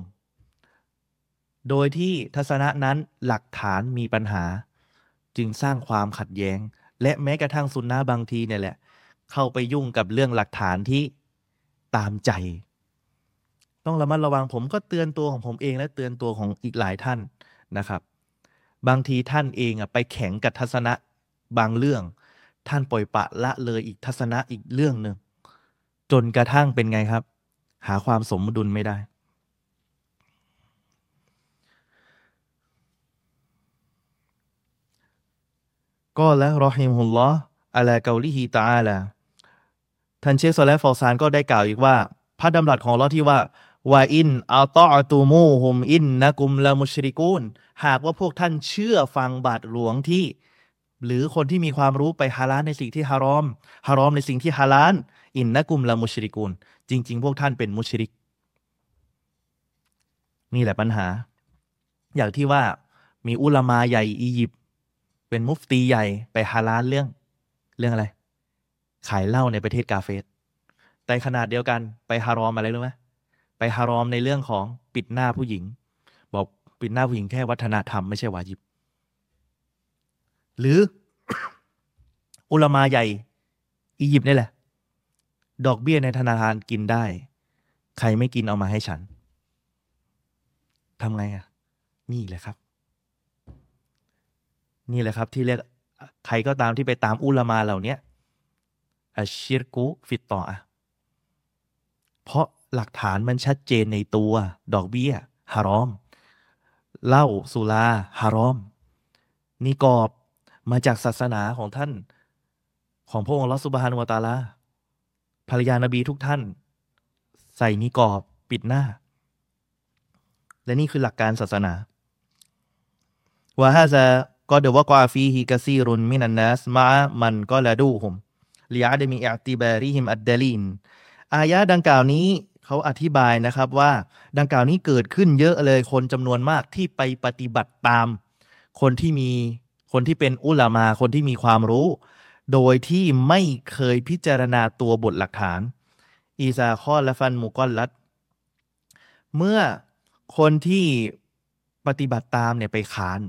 โดยที่ทัศนะนั้นหลักฐานมีปัญหา จึงสร้างความขัดแย้ง และแม้กระทั่งซุนนะบางทีเนี่ยแหละ เข้าไปยุ่งกับเรื่องหลักฐานที่ตามใจ ต้องระมัดระวังผมก็เตือนตัวของผมเองและเตือนตัวของอีกหลายท่านนะครับ บางทีท่านเองอะไปแข็งกับทัศนะบางเรื่อง ท่านปล่อยปะละเลยอีกทัศนะอีกเรื่องหนึ่งจนกระทั่งเป็นไงครับ หาความสมดุลไม่ได้ قال رحمه الله على قوله تعالىท่านเชคซอและฮฟอซานก็ได้กล่าวอีกว่า พระดำรัสของอัลลอฮ์ที่ว่าوإن أطعتموهم إنكم لمشركونหากว่าพวกท่านเชื่อฟังบาทหลวงที่ หรือคนที่มีความรู้ไปฮาลาลในสิ่งที่ฮารอมฮารอมในสิ่งที่ฮาลาลอินนะกุมละมุชริกูนจริง ๆ พวกท่านเป็นมุชริก นี่แหละปัญหา อย่างที่ว่ามีอุลามาใหญ่อียิปต์ เป็นมุฟตีใหญ่ไปฮาลาลเรื่องเรื่องอะไร ขายเหล้าในประเทศกาเฟสแต่ขนาดเดียวกันไปฮารอมอะไรรู้ไหมไปฮารอมในเรื่องของปิดหน้าผู้หญิง บอกปิดหน้าผู้หญิงแค่วัฒนธรรมไม่ใช่วาจิบ หรืออุลามาใหญ่อียิปต์นี่แหละ ดอกเบี้ยในธนาคารกินได้ ใครไม่กินเอามาให้ฉันทำไงอะ นี่แหละครับ นี่แหละครับที่เรียกใครก็ตามที่ไปตามอุลามาเหล่านี้อัชิรกุฟิตต่ออะเพราะหลักฐานมันชัดเจนในตัวดอกเบี้ยฮารอมเหล้าสุราฮารอมนิกอบมาจากศาสนาของท่าน ของพระองค์ลอสุบฮานุวตาลาภรรยานบีทุกท่าน ใส่นิกอบปิดหน้า และนี่คือหลักการศาสนาวะฮาซา قد وقع فيه كثير من الناس مع من قلدوهم لعدم اعتبارهم الدليلอายะดังกล่าวนี้เขาอธิบายนะครับว่าดังกล่าวนี้เกิดขึ้นเยอะเลยคนจำนวนมากที่ไปปฏิบัติตาม คนที่มีคนที่เป็นอุลามาคนที่มีความรู้ โดยที่ไม่เคยพิจารณาตัวบทหลักฐาน إذا خالف المقلد เมื่อคนที่ปฏิบัติตามเนี่ยไปขาน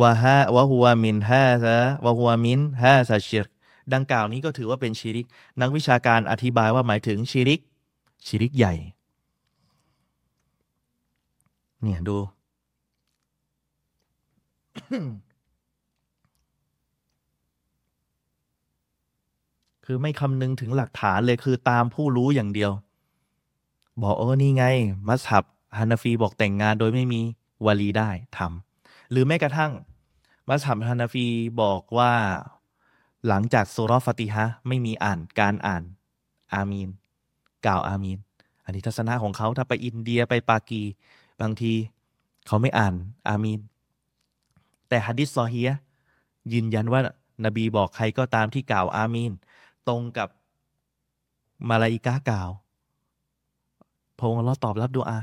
วะฮะวะฮัวมินฮะซะวะฮัวมินฮะซะชิรดังกล่าวนี้ก็ถือว่าเป็นชิริก นักวิชาการอธิบายว่าหมายถึงชิริก ชิริกใหญ่ เนี่ยดู คือไม่คำนึงถึงหลักฐานเลยคือตามผู้รู้อย่างเดียว บอกเออนี่ไง มัสฮับฮานาฟีบอกแต่งงานโดยไม่มีวาลีได้ทำ หรือแม้กระทั่ง มัสฮับฮานาฟีบอกว่า หลังจากสุรฟติฮะไม่มีอ่านการอ่านอามีน กล่าวอามีน อันนี้ทัศนะของเขาถ้าไปอินเดียไปปากี บางทีเขาไม่อ่านอามีน แต่ฮะดิษซอฮียยืนยันว่านบีบอกใครก็ตามที่กล่าวอามีน ตรงกับมาลาอิกากล่าวพระองค์เราตอบรับดูอา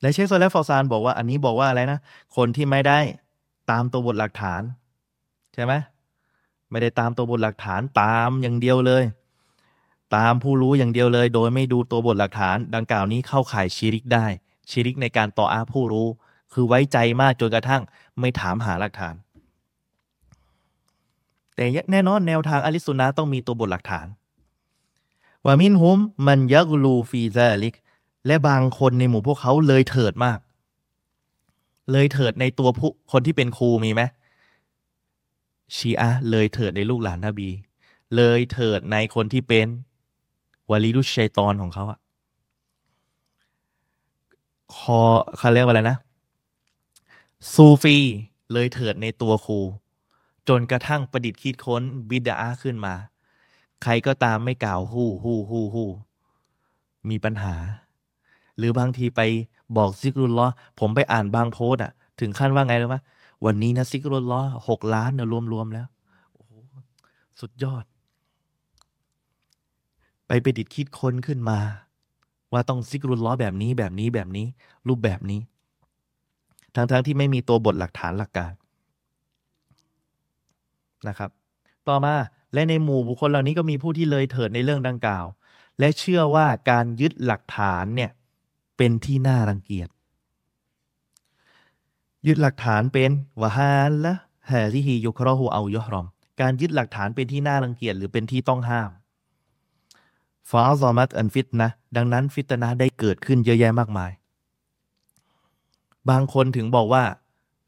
และเชคโซเลฟฟอซานบอกว่าอันนี้บอกว่าอะไรนะ คนที่ไม่ได้ตามตัวบทหลักฐาน ใช่ไหมไม่ได้ตามตัวบทหลักฐานตามอย่างเดียวเลย ตามผู้รู้อย่างเดียวเลย โดยไม่ดูตัวบทหลักฐาน ดังกล่าวนี้เข้าข่ายชีริกได้ ชีริกในการต่ออาผู้รู้ คือไว้ใจมากจนกระทั่งไม่ถามหาหลักฐาน แต่แน่นอนแนวทางอลิสุนนะต้องมีตัวบทหลักฐานวามินฮุมมันยักลูฟีซาลิก และบางคนในหมู่พวกเขาเลยเถิดมาก เลยเถิดในตัวผู้คนที่เป็นครูมีไหมชีอะเลยเถิดในลูกหลานนบี เลยเถิดในคนที่เป็นวาลีดุชัยตอนของเขาอะคอเขาเรียกว่าอะไรนะซูฟีเลยเถิดในตัวครู จนกระทั่งประดิษฐ์คิดค้นบิดาขึ้นมา ใครก็ตามไม่กล่าวฮู้ฮู้ฮู้ฮู้มีปัญหา หรือบางทีไปบอกซิกรุลล้อผมไปอ่านบางโพสอะ ถึงขั้นว่าไงรู้ไหมวันนี้นะซิกรุลล้อหกล้านเนี่ยรวมๆแล้วโอ้โหสุดยอด ไปไปดิดคิดค้นขึ้นมา ว่าต้องซิกรุลล้อแบบนี้แบบนี้แบบนี้ รูปแบบนี้ ทั้งๆทที่ไม่มีตัวบทหลักฐานหลักการนะครับ ต่อมาและในหมู่บุคคลเหล่านี้ก็มีผู้ที่เลยเถิดในเรื่องดังกล่าว และเชื่อว่าการยึดหลักฐานเนี่ย เป็นที่น่ารังเกียจ ยึดหลักฐานเป็นวะฮานละฮาริฮียุครอฮูเอายอรอม การยึดหลักฐานเป็นที่น่ารังเกียจหรือเป็นที่ต้องห้ามฟาซอมัตอันฟิตนะ ดังนั้นฟิตนะได้เกิดขึ้นเยอะแยะมากมาย บางคนถึงบอกว่า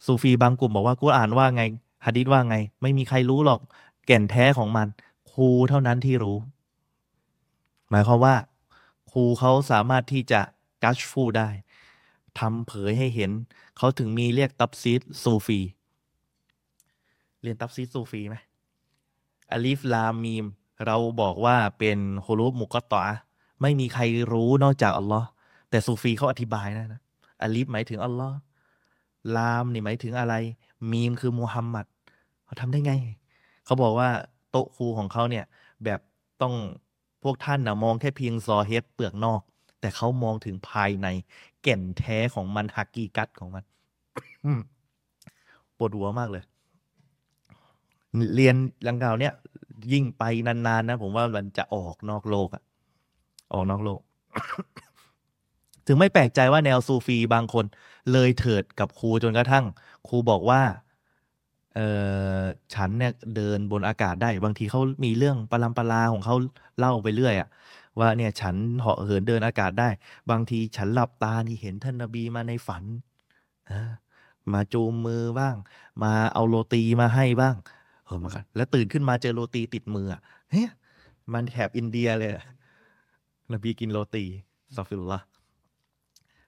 ซูฟีบางกลุ่มบอกว่ากูอ่านว่าไงฮะดิษว่าไง ไม่มีใครรู้หรอก แก่นแท้ของมัน ครูเท่านั้นที่รู้ หมายความว่า ครูเขาสามารถที่จะ กัชฟูได้ทำเผยให้เห็น เขาถึงมีเรียกตับซีดซูฟี เรียนตับซีดซูฟีไหมอลิฟลามีม เราบอกว่าเป็นฮุรุฟมุกตะไม่มีใครรู้นอกจากอัลลอฮ์แต่ซูฟีเขาอธิบายนะนะอลิฟหมายถึงอัลลอฮ์ลามนี่หมายถึงอะไร มีมคือมูฮัมหมัดเขาทำได้ไง เขาบอกว่าโต๊ะครูของเขาเนี่ย แบบต้องพวกท่านนะมองแค่เพียงซอเฮดเปลือกนอก แต่เขามองถึงภายในแก่นแท้ของมันฮักกีกัตของมันปวดหัวมากเลย เรียนลังกาวเนี่ยยิ่งไปนานๆนะผมว่ามันจะออกนอกโลกอะออกนอกโลก ถึงไม่แปลกใจว่าแนวซูฟีบางคน เลยเถิดกับครูจนกระทั่ง ครูบอกว่าเออฉันเนี่ยเดินบนอากาศได้ บางทีเขามีเรื่องปรำปราของเขาเล่าไปเรื่อยอะ ว่าเนี่ยฉันเหาะเหินเดินอากาศได้ บางทีฉันหลับตานี่เห็นท่านนบีมาในฝันมาจูงมือบ้าง มาเอาโรตีมาให้บ้างเออมันแล้วตื่นขึ้นมาเจอโรตีติดมือเฮ้ยมันแถบอินเดียเลยนบีกินโรตีأستغفر الله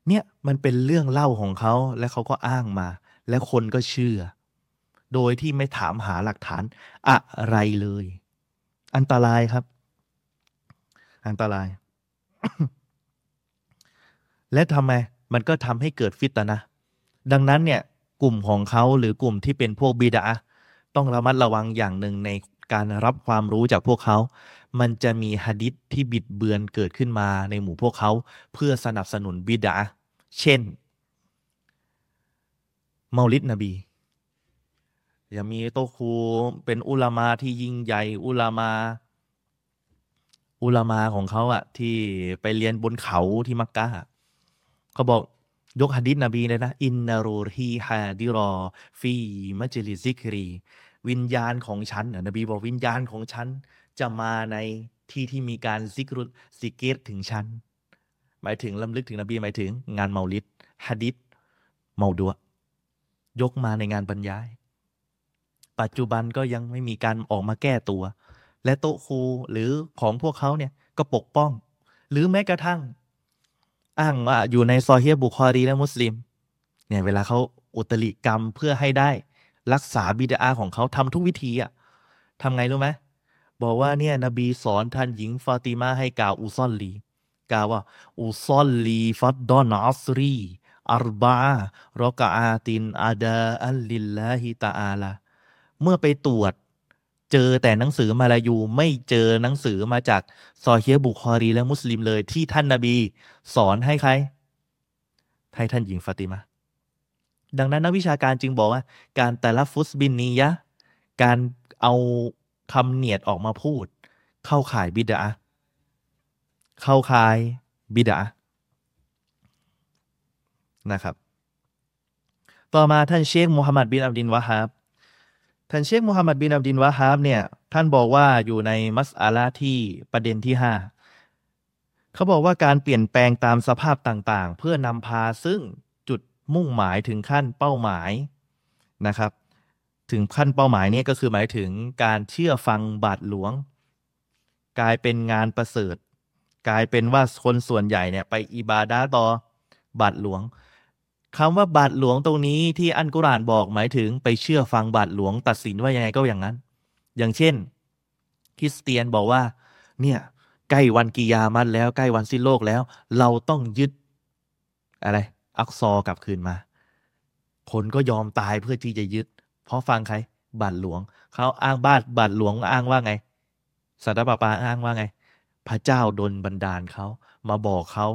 เนี่ยมันเป็นเรื่องเล่าของเขาและเขาก็อ้างมา และคนก็เชื่อ โดยที่ไม่ถามหาหลักฐานอะไรเลย อันตรายครับ อันตราย และทำไมมันก็ทำให้เกิดฟิตนะ ดังนั้นเนี่ยกลุ่มของเขาหรือกลุ่มที่เป็นพวกบิดาต้องระมัดระวังอย่างหนึ่งในการรับความรู้จากพวกเขา มันจะมีฮะดิษที่บิดเบือนเกิดขึ้นมาในหมู่พวกเขา เพื่อสนับสนุนบิดาเช่น เมาลิดนบีอย่ามีโตครูเป็นอุลามาที่ยิ่งใหญ่อุลามา อุลามาของเขาอะที่ไปเรียนบนเขาที่มักกะเขาบอกยกฮะดิษนบีเลยนะ อินนารูฮีฮาดิรอ ฟีมัจลิซิกรี วิญญาณของฉันนบีบอกวิญญาณของฉัน จะมาในที่ที่มีการซิกรุซิกิรถึงฉัน หมายถึงรำลึกถึงนบีหมายถึงงานเมาลิดฮะดิษเมาดัวอ์ยกมาในงานบรรยาย ปัจจุบันก็ยังไม่มีการออกมาแก้ตัว และโต๊ะครูหรือของพวกเขาเนี่ยก็ปกป้อง หรือแม้กระทั่ง อ้างว่าอยู่ในซอเฮียบุคอรีและมุสลิมเนี่ยเวลาเขาอุตริกรรมเพื่อให้ได้ รักษาบิดาของเขาทำทุกวิธีอะทำไงรู้ไหมบอกว่าเนี่ยนบีสอนท่านหญิงฟาติมาให้กล่าวأصليกล่าวว่าأصلي فرض العصر أربع ركعات أداء لله تعالىเมื่อไปตรวจ เจอแต่หนังสือมาลายูไม่เจอหนังสือมาจากซอเฮียบุคอรีและมุสลิมเลยที่ท่านนาบี สอนให้ใครให้ท่านหญิงฟาติมาดังนั้นนักวิชาการจึงบอกว่า การแต่ละฟุสบินนียะการเอาคำเนียดออกมาพูด เข้าข่ายบิดาเข้าข่ายบิดานะครับ ต่อมาท่านเชคมูฮัมหมัดบินอับดินวะฮับ ท่านเชคมูฮัมหมัดบินอับดินวะฮับเนี่ย ท่านบอกว่าอยู่ในมัสอาลาที่ประเด็นที่ห้าเขาบอกว่าการเปลี่ยนแปลงตามสภาพต่างๆ เพื่อนำพาซึ่งจุดมุ่งหมายถึงขั้นเป้าหมายนะครับ ถึงขั้นเป้าหมายนี้ก็คือหมายถึงการเชื่อฟังบาทหลวง กลายเป็นงานประเสริฐ กลายเป็นว่าคนส่วนใหญ่เนี่ยไปอิบาดาต่อบาทหลวง คำว่าบาทหลวงตรงนี้ที่อันกุรานบอกหมายถึงไปเชื่อฟังบาทหลวงตัดสินว่ายังไงก็อย่างนั้น อย่างเช่น คริสเตียนบอกว่า เนี่ยใกล้วันกิยามัตแล้วใกล้วันสิ้นโลกแล้ว เราต้องยึดอะไร อักซอกลับคืนมา คนก็ยอมตายเพื่อที่จะยึด เพราะฟังใครบาทหลวง เขาอ้างบานบาทหลวงอ้างว่าไงสัตว์ปาปาอ้างว่าไง พระเจ้าดนบันดาลเขามาบอกเขา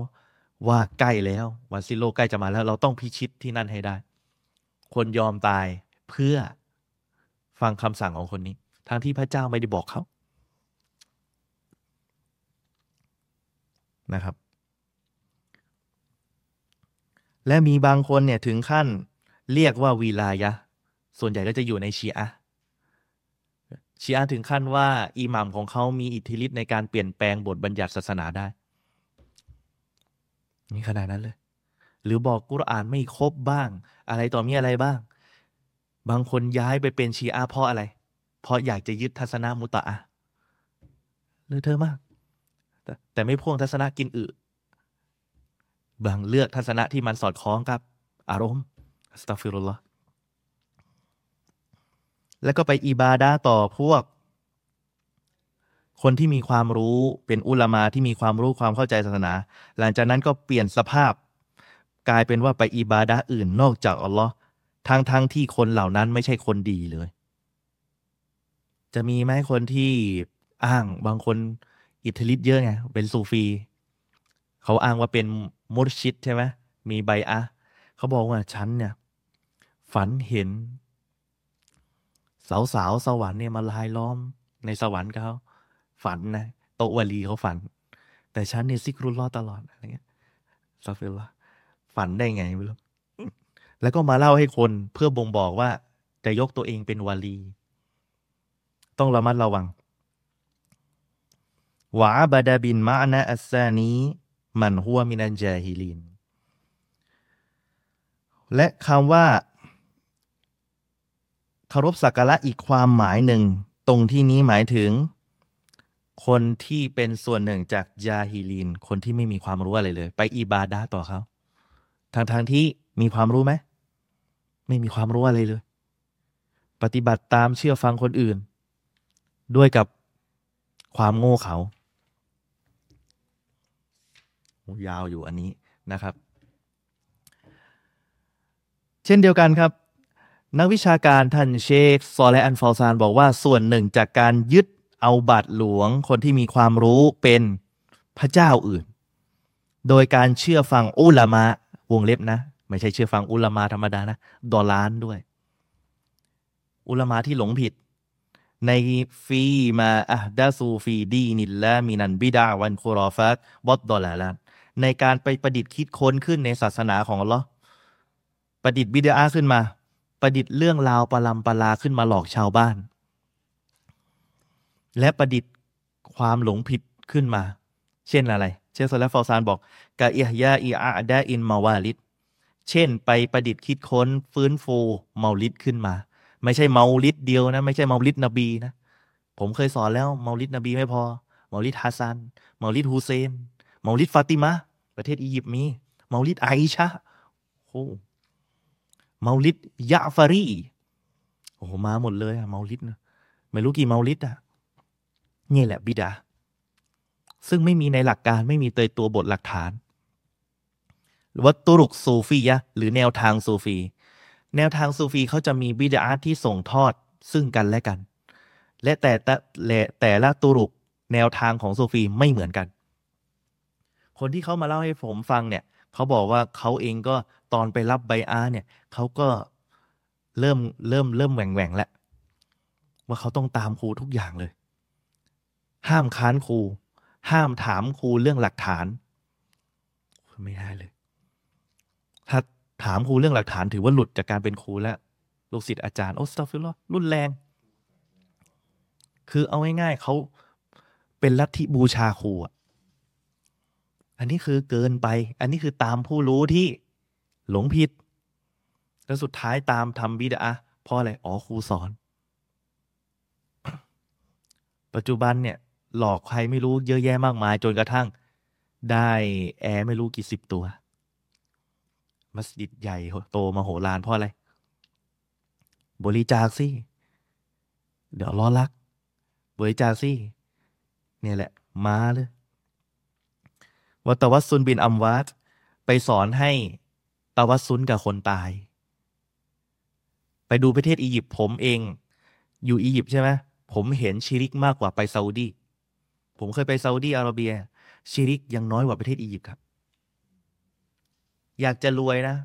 ว่าใกล้แล้ววันสิ้นโลกใกล้จะมาแล้ว เราต้องพิชิตที่นั่นให้ได้ คนยอมตายเพื่อฟังคำสั่งของคนนี้ ทั้งที่พระเจ้าไม่ได้บอกเขานะครับ และมีบางคนเนี่ยถึงขั้นเรียกว่าวีลายะ ส่วนใหญ่ก็จะอยู่ในชีอะชีอะถึงขั้นว่าอิหมัมของเขามีอิทธิฤทธิ์ในการเปลี่ยนแปลงบทบัญญัติศาสนาได้ นี่ขนาดนั้นเลย หรือบอกกุรอานไม่ครบบ้าง อะไรต่อมีอะไรบ้าง บางคนย้ายไปเป็นชีอะเพราะอะไร เพราะอยากจะยึดทัศนะมุตะอะเลยเธอมากแต่ไม่พ่วงทัศนะกินอึบางเลือกทัศนะที่มันสอดคล้องกับ อารมณ์สตัฟิรุลลอฮ์แล้วก็ไปอิบาดาต่อพวก คนที่มีความรู้เป็นอุลามาที่มีความรู้ความเข้าใจศาสนา หลังจากนั้นก็เปลี่ยนสภาพ กลายเป็นว่าไปอิบาดะอื่นนอกจากอัลลอฮ์ทั้งทั้งที่คนเหล่านั้นไม่ใช่คนดีเลย จะมีไหมคนที่อ้างบางคนอิทธิฤทธิ์เยอะไงเป็นซูฟี เขาอ้างว่าเป็นมุรชิดใช่ไหมมีใบอะเขาบอกว่าฉันเนี่ย ฝันเห็น สาวสาวสวรรค์เนี่ยมาลายล้อมในสวรรค์เขา ฝันนะ โตวลีเขาฝัน แต่ฉันเนี่ยซิกรุลลอตลอดอะไรเงี้ยซาฟิลละฝันได้ไงไม่รู้แล้วก็มาเล่าให้คนเพื่อบ่งบอกว่าจะยกตัวเองเป็นวาลี ต้องระมัดระวังวะบาดาบินมานะอัสซานีมันหัวมินันจาฮิลิน และคำว่าคารพสักการะอีกความหมายหนึ่ง ตรงที่นี้หมายถึง คนที่เป็นส่วนหนึ่งจากยาฮิลินคนที่ไม่มีความรู้อะไรเลย ไปอิบาดาต่อเขาทางทางที่มีความรู้ไหมไม่มีความรู้อะไรเลย ปฏิบัติตามเชื่อฟังคนอื่น ด้วยกับความโง่เขายาวอยู่อันนี้นะครับ เช่นเดียวกันครับ นักวิชาการท่านเชคซอเละอันฟอลซานบอกว่าส่วนหนึ่งจากการยึด เอาบาทหลวงคนที่มีความรู้เป็นพระเจ้าอื่น โดยการเชื่อฟังอุลามะวงเล็บนะ ไม่ใช่เชื่อฟังอุลามะธรรมดานะضلالด้วย อุลามะที่หลงผิด ในفيما أحدثوه في دين الله من البدع والخرافات والضلالات ในการไปประดิษฐ์คิดค้นขึ้นในศาสนาของอัลลอฮ์ประดิษฐ์บิดอะห์ขึ้นมา ประดิษฐ์เรื่องราวปรัมปราขึ้นมาหลอกชาวบ้าน และประดิษฐ์ความหลงผิดขึ้นมา เช่นอะไร เชคซอและฟอซานบอกكإحياء أعياد الموالدเช่นไปประดิษฐ์คิดค้นฟื้นฟูเมาลิดขึ้นมา ไม่ใช่เมาลิดเดียวนะ ไม่ใช่เมาลิดนบีนะ ผมเคยสอนแล้วเมาลิดนบีไม่พอเมาลิดฮัสซันเมาลิดฮุเซนเมาลิดฟาติมาประเทศอียิปต์มีเมาลิดไอชะโอ้เมาลิดยะฟารีโอ้โหมาหมดเลยอะเมาลิดนะไม่รู้กี่เมาลิดอะ นี่แหละบิดอะห์ ซึ่งไม่มีในหลักการไม่มีเตยตัวบทหลักฐานوالطرق الصوفيةหรือแนวทางซูฟี แนวทางซูฟีเขาจะมีบิดาที่ส่งทอดซึ่งกันและกัน และแต่แต่แต่ละตุรุกแนวทางของซูฟีไม่เหมือนกัน คนที่เขามาเล่าให้ผมฟังเนี่ยเขาบอกว่าเขาเองก็ตอนไปรับใบอาเนี่ยเขาก็เริ่มเริ่มเริ่มแหว่งแหว่งแล้วว่าเขาต้องตามครูทุกอย่างเลย ห้ามค้านครู ห้ามถามครูเรื่องหลักฐาน ไม่ได้เลย ถ้าถามครูเรื่องหลักฐานถือว่าหลุดจากการเป็นครูแล้วลูกศิษย์อาจารย์أستغفر اللهรุนแรง คือเอาง่ายๆเขาเป็นลัทธิบูชาครูอะอันนี้คือเกินไป อันนี้คือตามผู้รู้ที่หลงผิด แล้วสุดท้ายตามทำบิดอะห์เพราะอะไร อ๋อครูสอน ปัจจุบันเนี่ย หลอกใครไม่รู้เยอะแยะมากมาย จนกระทั่ง ได้แอร์ไม่รู้กี่สิบตัว มัสยิดใหญ่โตมาโหฬารเพราะอะไร บริจาคสิ เดี๋ยวรอรัก บริจาคสิเนี่ยแหละ มาเลยว่าตวัสซุนบินอัมวัตไปสอนให้ตวัสซุนกับคนตาย ไปดูประเทศอียิปต์ผมเอง อยู่อียิปต์ใช่ไหมผมเห็นชิริกมากกว่าไปซาอุดี ผมเคยไปซาอุดีอาระเบีย ชิริกยังน้อยกว่าประเทศอียิปต์ครับ อยากจะรวยนะ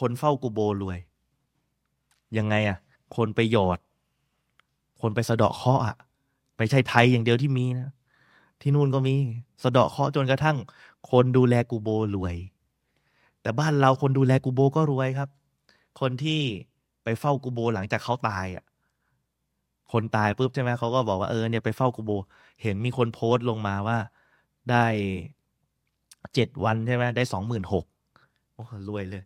คนเฝ้ากูโบรวย ยังไงอะคนไปหยอด คนไปสะเดาะเคาะอะไม่ใช่ไทยอย่างเดียวที่มีนะ ที่นู่นก็มีสะเดาะเคาะจนกระทั่ง คนดูแลกูโบรวย แต่บ้านเราคนดูแลกูโบก็รวยครับ คนที่ไปเฝ้ากูโบหลังจากเขาตายอะ คนตายปุ๊บใช่ไหมเขาก็บอกว่าเออเนี่ยไปเฝ้ากูโบ เห็นมีคนโพสต์ลงมาว่าได้เจ็ดวันใช่ไหมได้สองหมื่นหกโอ้รวยเลย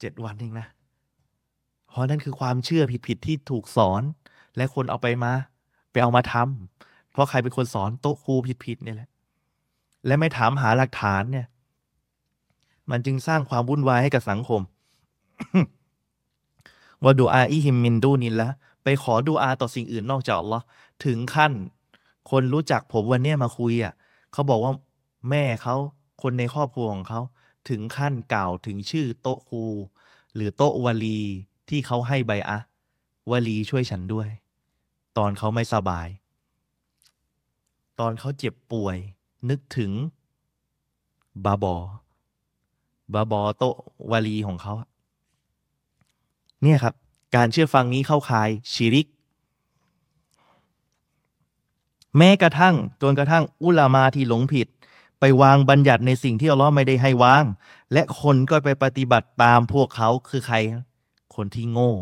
เจ็ดวันเองนะ เพราะนั่นคือความเชื่อผิดๆที่ถูกสอน และคนเอาไปมา ไปเอามาทำเพราะใครเป็นคนสอนโต๊ะครูผิดๆเนี่ยแหละ และไม่ถามหาหลักฐานเนี่ย มันจึงสร้างความวุ่นวายให้กับสังคมว่าดูอาอิฮิมมินดูนินละ ไปขอดูอาต่อสิ่งอื่นนอกจากอัลลอฮ์ถึงขั้น คนรู้จักผมวันนี้มาคุยอะเขาบอกว่าแม่เขาคนในครอบครัวของเขาถึงขั้นกล่าวถึงชื่อโต๊ะครูหรือโต๊ะวลีที่เขาให้ใบอะวลีช่วยฉันด้วย ตอนเขาไม่สบาย ตอนเขาเจ็บป่วย นึกถึง บาบอบาบอโตะวลีของเขา เนี่ยครับ การเชื่อฟังนี้เข้าข่ายชิริก แม้กระทั่งจนกระทั่งอุลามาที่หลงผิด ไปวางบัญญัติในสิ่งที่อัลลอฮ์ไม่ได้ให้วาง และคนก็ไปปฏิบัติตามพวกเขาคือใคร คนที่โง่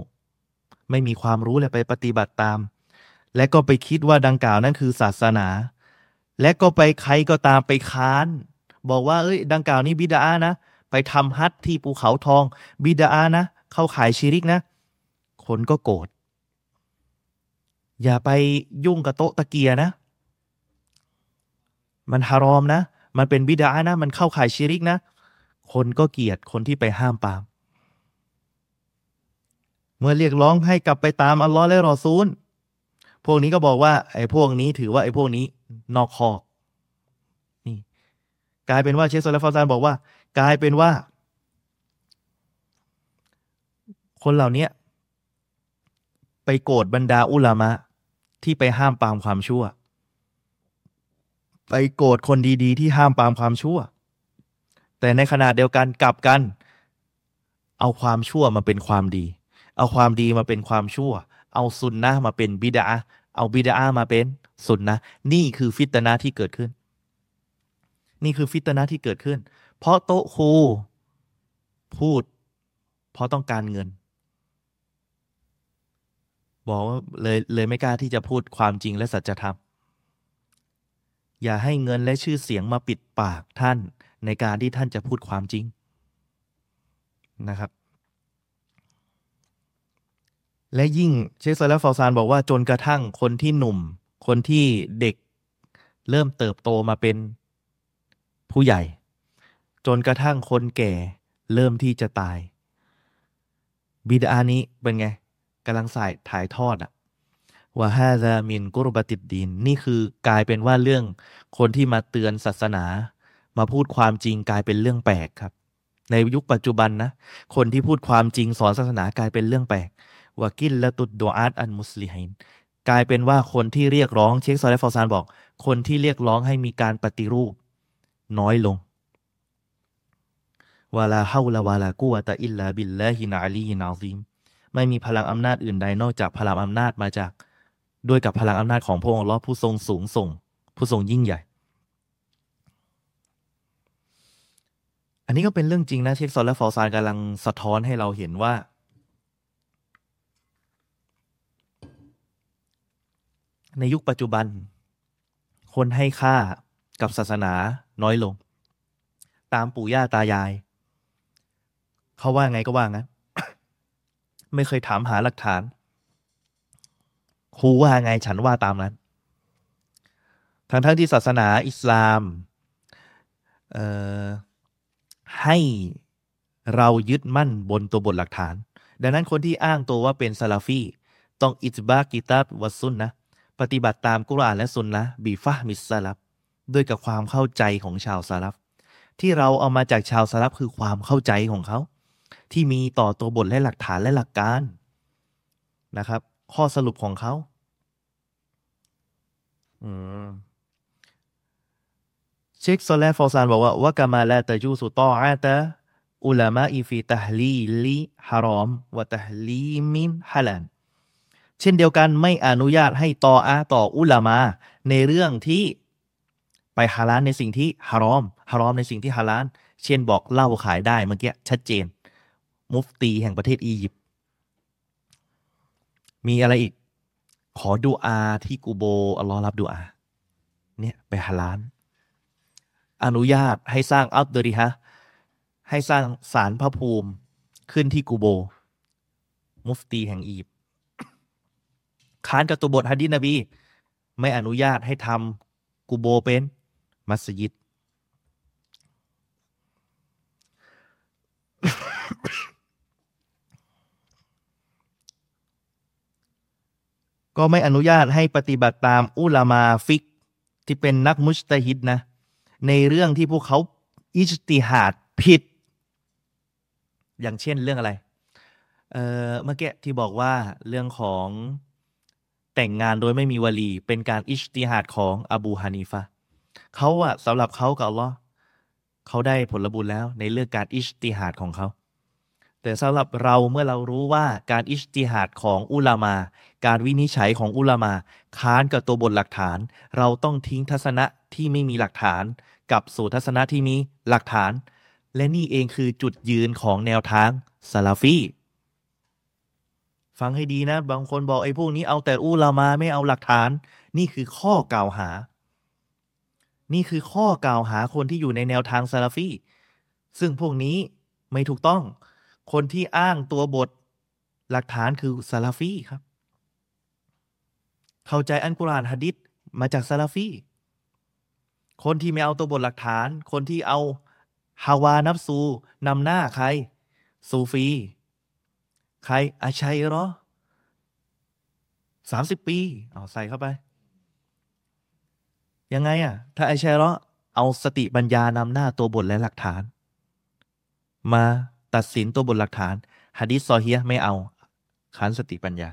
ไม่มีความรู้และไปปฏิบัติตาม และก็ไปคิดว่าดังกล่าวนั้นคือศาสนา และก็ไปใครก็ตามไปค้าน บอกว่าเอ้ย ดังกล่าวนี้บิดานะไปทำฮัทที่ภูเขาทองบิดานะ เข้าขายชิริกนะ คนก็โกรธ อย่าไปยุ่งกับโต๊ะตะเกียนะ มันฮารอมนะ มันเป็นบิดานะ มันเข้าขายชิริกนะ คนก็เกลียดคนที่ไปห้ามปาม เมื่อเรียกร้องให้กลับไปตามอัลลอฮ์และรอซูล พวกนี้ก็บอกว่าไอ้พวกนี้ถือว่าไอ้พวกนี้นอกคอกนี่กลายเป็นว่าเชคโซลฟาซานบอกว่า กลายเป็นว่าคนเหล่านี้ ไปโกรธบรรดาอุลามะ ที่ไปห้ามปามความชั่ว ไปโกรธคนดีๆ ที่ห้ามปามความชั่ว แต่ในขณะเดียวกันกลับกัน เอาความชั่วมาเป็นความดี เอาความดีมาเป็นความชั่ว เอาซุนนะมาเป็นบิดาเอาบิดามาเป็นสุนนะนี่คือฟิตนะที่เกิดขึ้น นี่คือฟิตนะที่เกิดขึ้น เพราะโต๊ะครูพูด เพราะต้องการเงิน บอกว่าเลยเลยไม่กล้าที่จะพูดความจริงและสัจธรรม อย่าให้เงินและชื่อเสียงมาปิดปากท่านในการที่ท่านจะพูดความจริงนะครับ และยิ่งเชคซาลฟาซานบอกว่าจนกระทั่งคนที่หนุ่ม คนที่เด็กเริ่มเติบโตมาเป็นผู้ใหญ่ จนกระทั่งคนแก่เริ่มที่จะตาย บิดานี้เป็นไง กำลังสายถ่ายทอดอะว่าฮาซามินกุรบติดดิน นี่คือกลายเป็นว่าเรื่องคนที่มาเตือนศาสนา มาพูดความจริงกลายเป็นเรื่องแปลกครับ ในยุคปัจจุบันนะ คนที่พูดความจริงสอนศาสนากลายเป็นเรื่องแปลกวากินละตุดดอาตอันมุสลิมกลายเป็นว่าคนที่เรียกร้องเชคซอลและฟอซานบอก คนที่เรียกร้องให้มีการปฏิรูป น้อยลงวาลาฮาวลาวาลากูวะตะอิลลาบิลลาฮินาลีนาซิม ไม่มีพลังอำนาจอื่นใดนอกจากพลังอำนาจมาจากด้วยกับพลังอำนาจของพระองค์ลอผู้ทรงสูงส่ง ผู้ทรงยิ่งใหญ่ อันนี้ก็เป็นเรื่องจริงนะเชคซอลและฟอซานกำลังสะท้อนให้เราเห็นว่า ในยุคปัจจุบัน คนให้ค่ากับศาสนาน้อยลง ตามปู่ย่าตายาย เขาว่าไงก็ว่างั้น ไม่เคยถามหาหลักฐานครูว่าไงฉันว่าตามนั้น ทั้งทั้งที่ศาสนาอิสลามให้เรายึดมั่นบนตัวบทหลักฐาน ดังนั้นคนที่อ้างตัวว่าเป็นซาลาฟี ต้องอิจบากิตาบวัซุนนะปฏิบัติตามกุรอานและซุนนะบีฟะมิสซาลับด้วยกับความเข้าใจของชาวซาลับที่เราเอามาจากชาวซาลับคือความเข้าใจของเขา ที่มีต่อตัวบทและหลักฐานและหลักการนะครับ ข้อสรุปของเขาเชคโซแลฟอซานบอกว่าว่ากามาลาตะจูสุตออาตะอุลามะอีฟีตะฮลีลีฮารอมวะตะฮลีมินฮาลันเช่นเดียวกันไม่อนุญาตให้ต่ออาต่ออุลามาในเรื่องที่ไปฮาลานในสิ่งที่ฮารอมฮารอมในสิ่งที่ฮาลานเช่นบอกเล่าขายได้เมื่อกี้ชัดเจน มุฟตีแห่งประเทศอียิปต์มีอะไรอีก ขอดูอาที่กูโบอัลลอฮ์รับดูอา เนี่ยไปฮาลาน อนุญาตให้สร้างอัลเดริฮะให้สร้างศาลพระภูมิขึ้นที่กูโบ มุฟตีแห่งอียิปต์ค้านกับตัวบทฮะดิษนบี ไม่อนุญาตให้ทำกูโบเป็นมัสยิด ก็ไม่อนุญาตให้ปฏิบัติตามอุลามาฟิก ที่เป็นนักมุสตะฮิดนะ ในเรื่องที่พวกเขาอิจติฮาดผิด อย่างเช่นเรื่องอะไร เอ่อเมื่อกี้ที่บอกว่าเรื่องของแต่งงานโดยไม่มีวลี เป็นการอิจติฮาดของอบูฮานีฟะเขาอะสำหรับเขากับอัลลอฮ์เขาได้ผลบุญแล้วในเรื่องการอิจติฮาดของเขา แต่สำหรับเราเมื่อเรารู้ว่าการอิจติฮาดของอุลามา การวินิจฉัยของอุลามา ค้านกับตัวบทหลักฐาน เราต้องทิ้งทัศนะที่ไม่มีหลักฐาน กับสู่ทัศนะที่มีหลักฐาน และนี่เองคือจุดยืนของแนวทางซาลาฟีฟังให้ดีนะ บางคนบอกไอ้พวกนี้เอาแต่อุลามาไม่เอาหลักฐาน นี่คือข้อกล่าวหา นี่คือข้อกล่าวหาคนที่อยู่ในแนวทางซาลาฟีซึ่งพวกนี้ไม่ถูกต้อง คนที่อ้างตัวบทหลักฐานคือซาลาฟีครับ เข้าใจอันกุรานฮะดิษมาจากซาลาฟี คนที่ไม่เอาตัวบทหลักฐาน คนที่เอาฮาวานับซูนำหน้าใคร ซูฟี ใครอาชัยเหรอสามสิบปี เอาใส่เข้าไป ยังไงอะถ้าอาชัยเหรอเอาสติปัญญานำหน้าตัวบทและหลักฐาน มา ตัดสินตัวบทหลักฐานฮะดิษซอเฮียไม่เอาขานสติปัญญา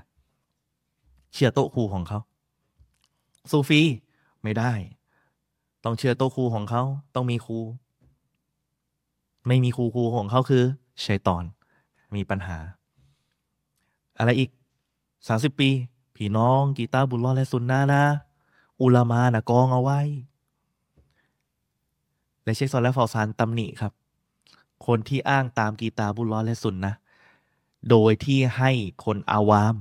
เชื่อโต๊ะครูของเขาซูฟีไม่ได้ ต้องเชื่อโต๊ะครูของเขาต้องมีครู ไม่มีครูครูของเขาคือชัยตอน มีปัญหา อะไรอีกสามสิบปี พี่น้องกีตาร์บุลลอฮ์และซุนนะนะ อุลามานะกองเอาไว้ และเชคซอลและฟอซานตำหนิครับ คนที่อ้างตามกีตาบุลลอฮ์และซุนนะ โดยที่ให้คนอาวาม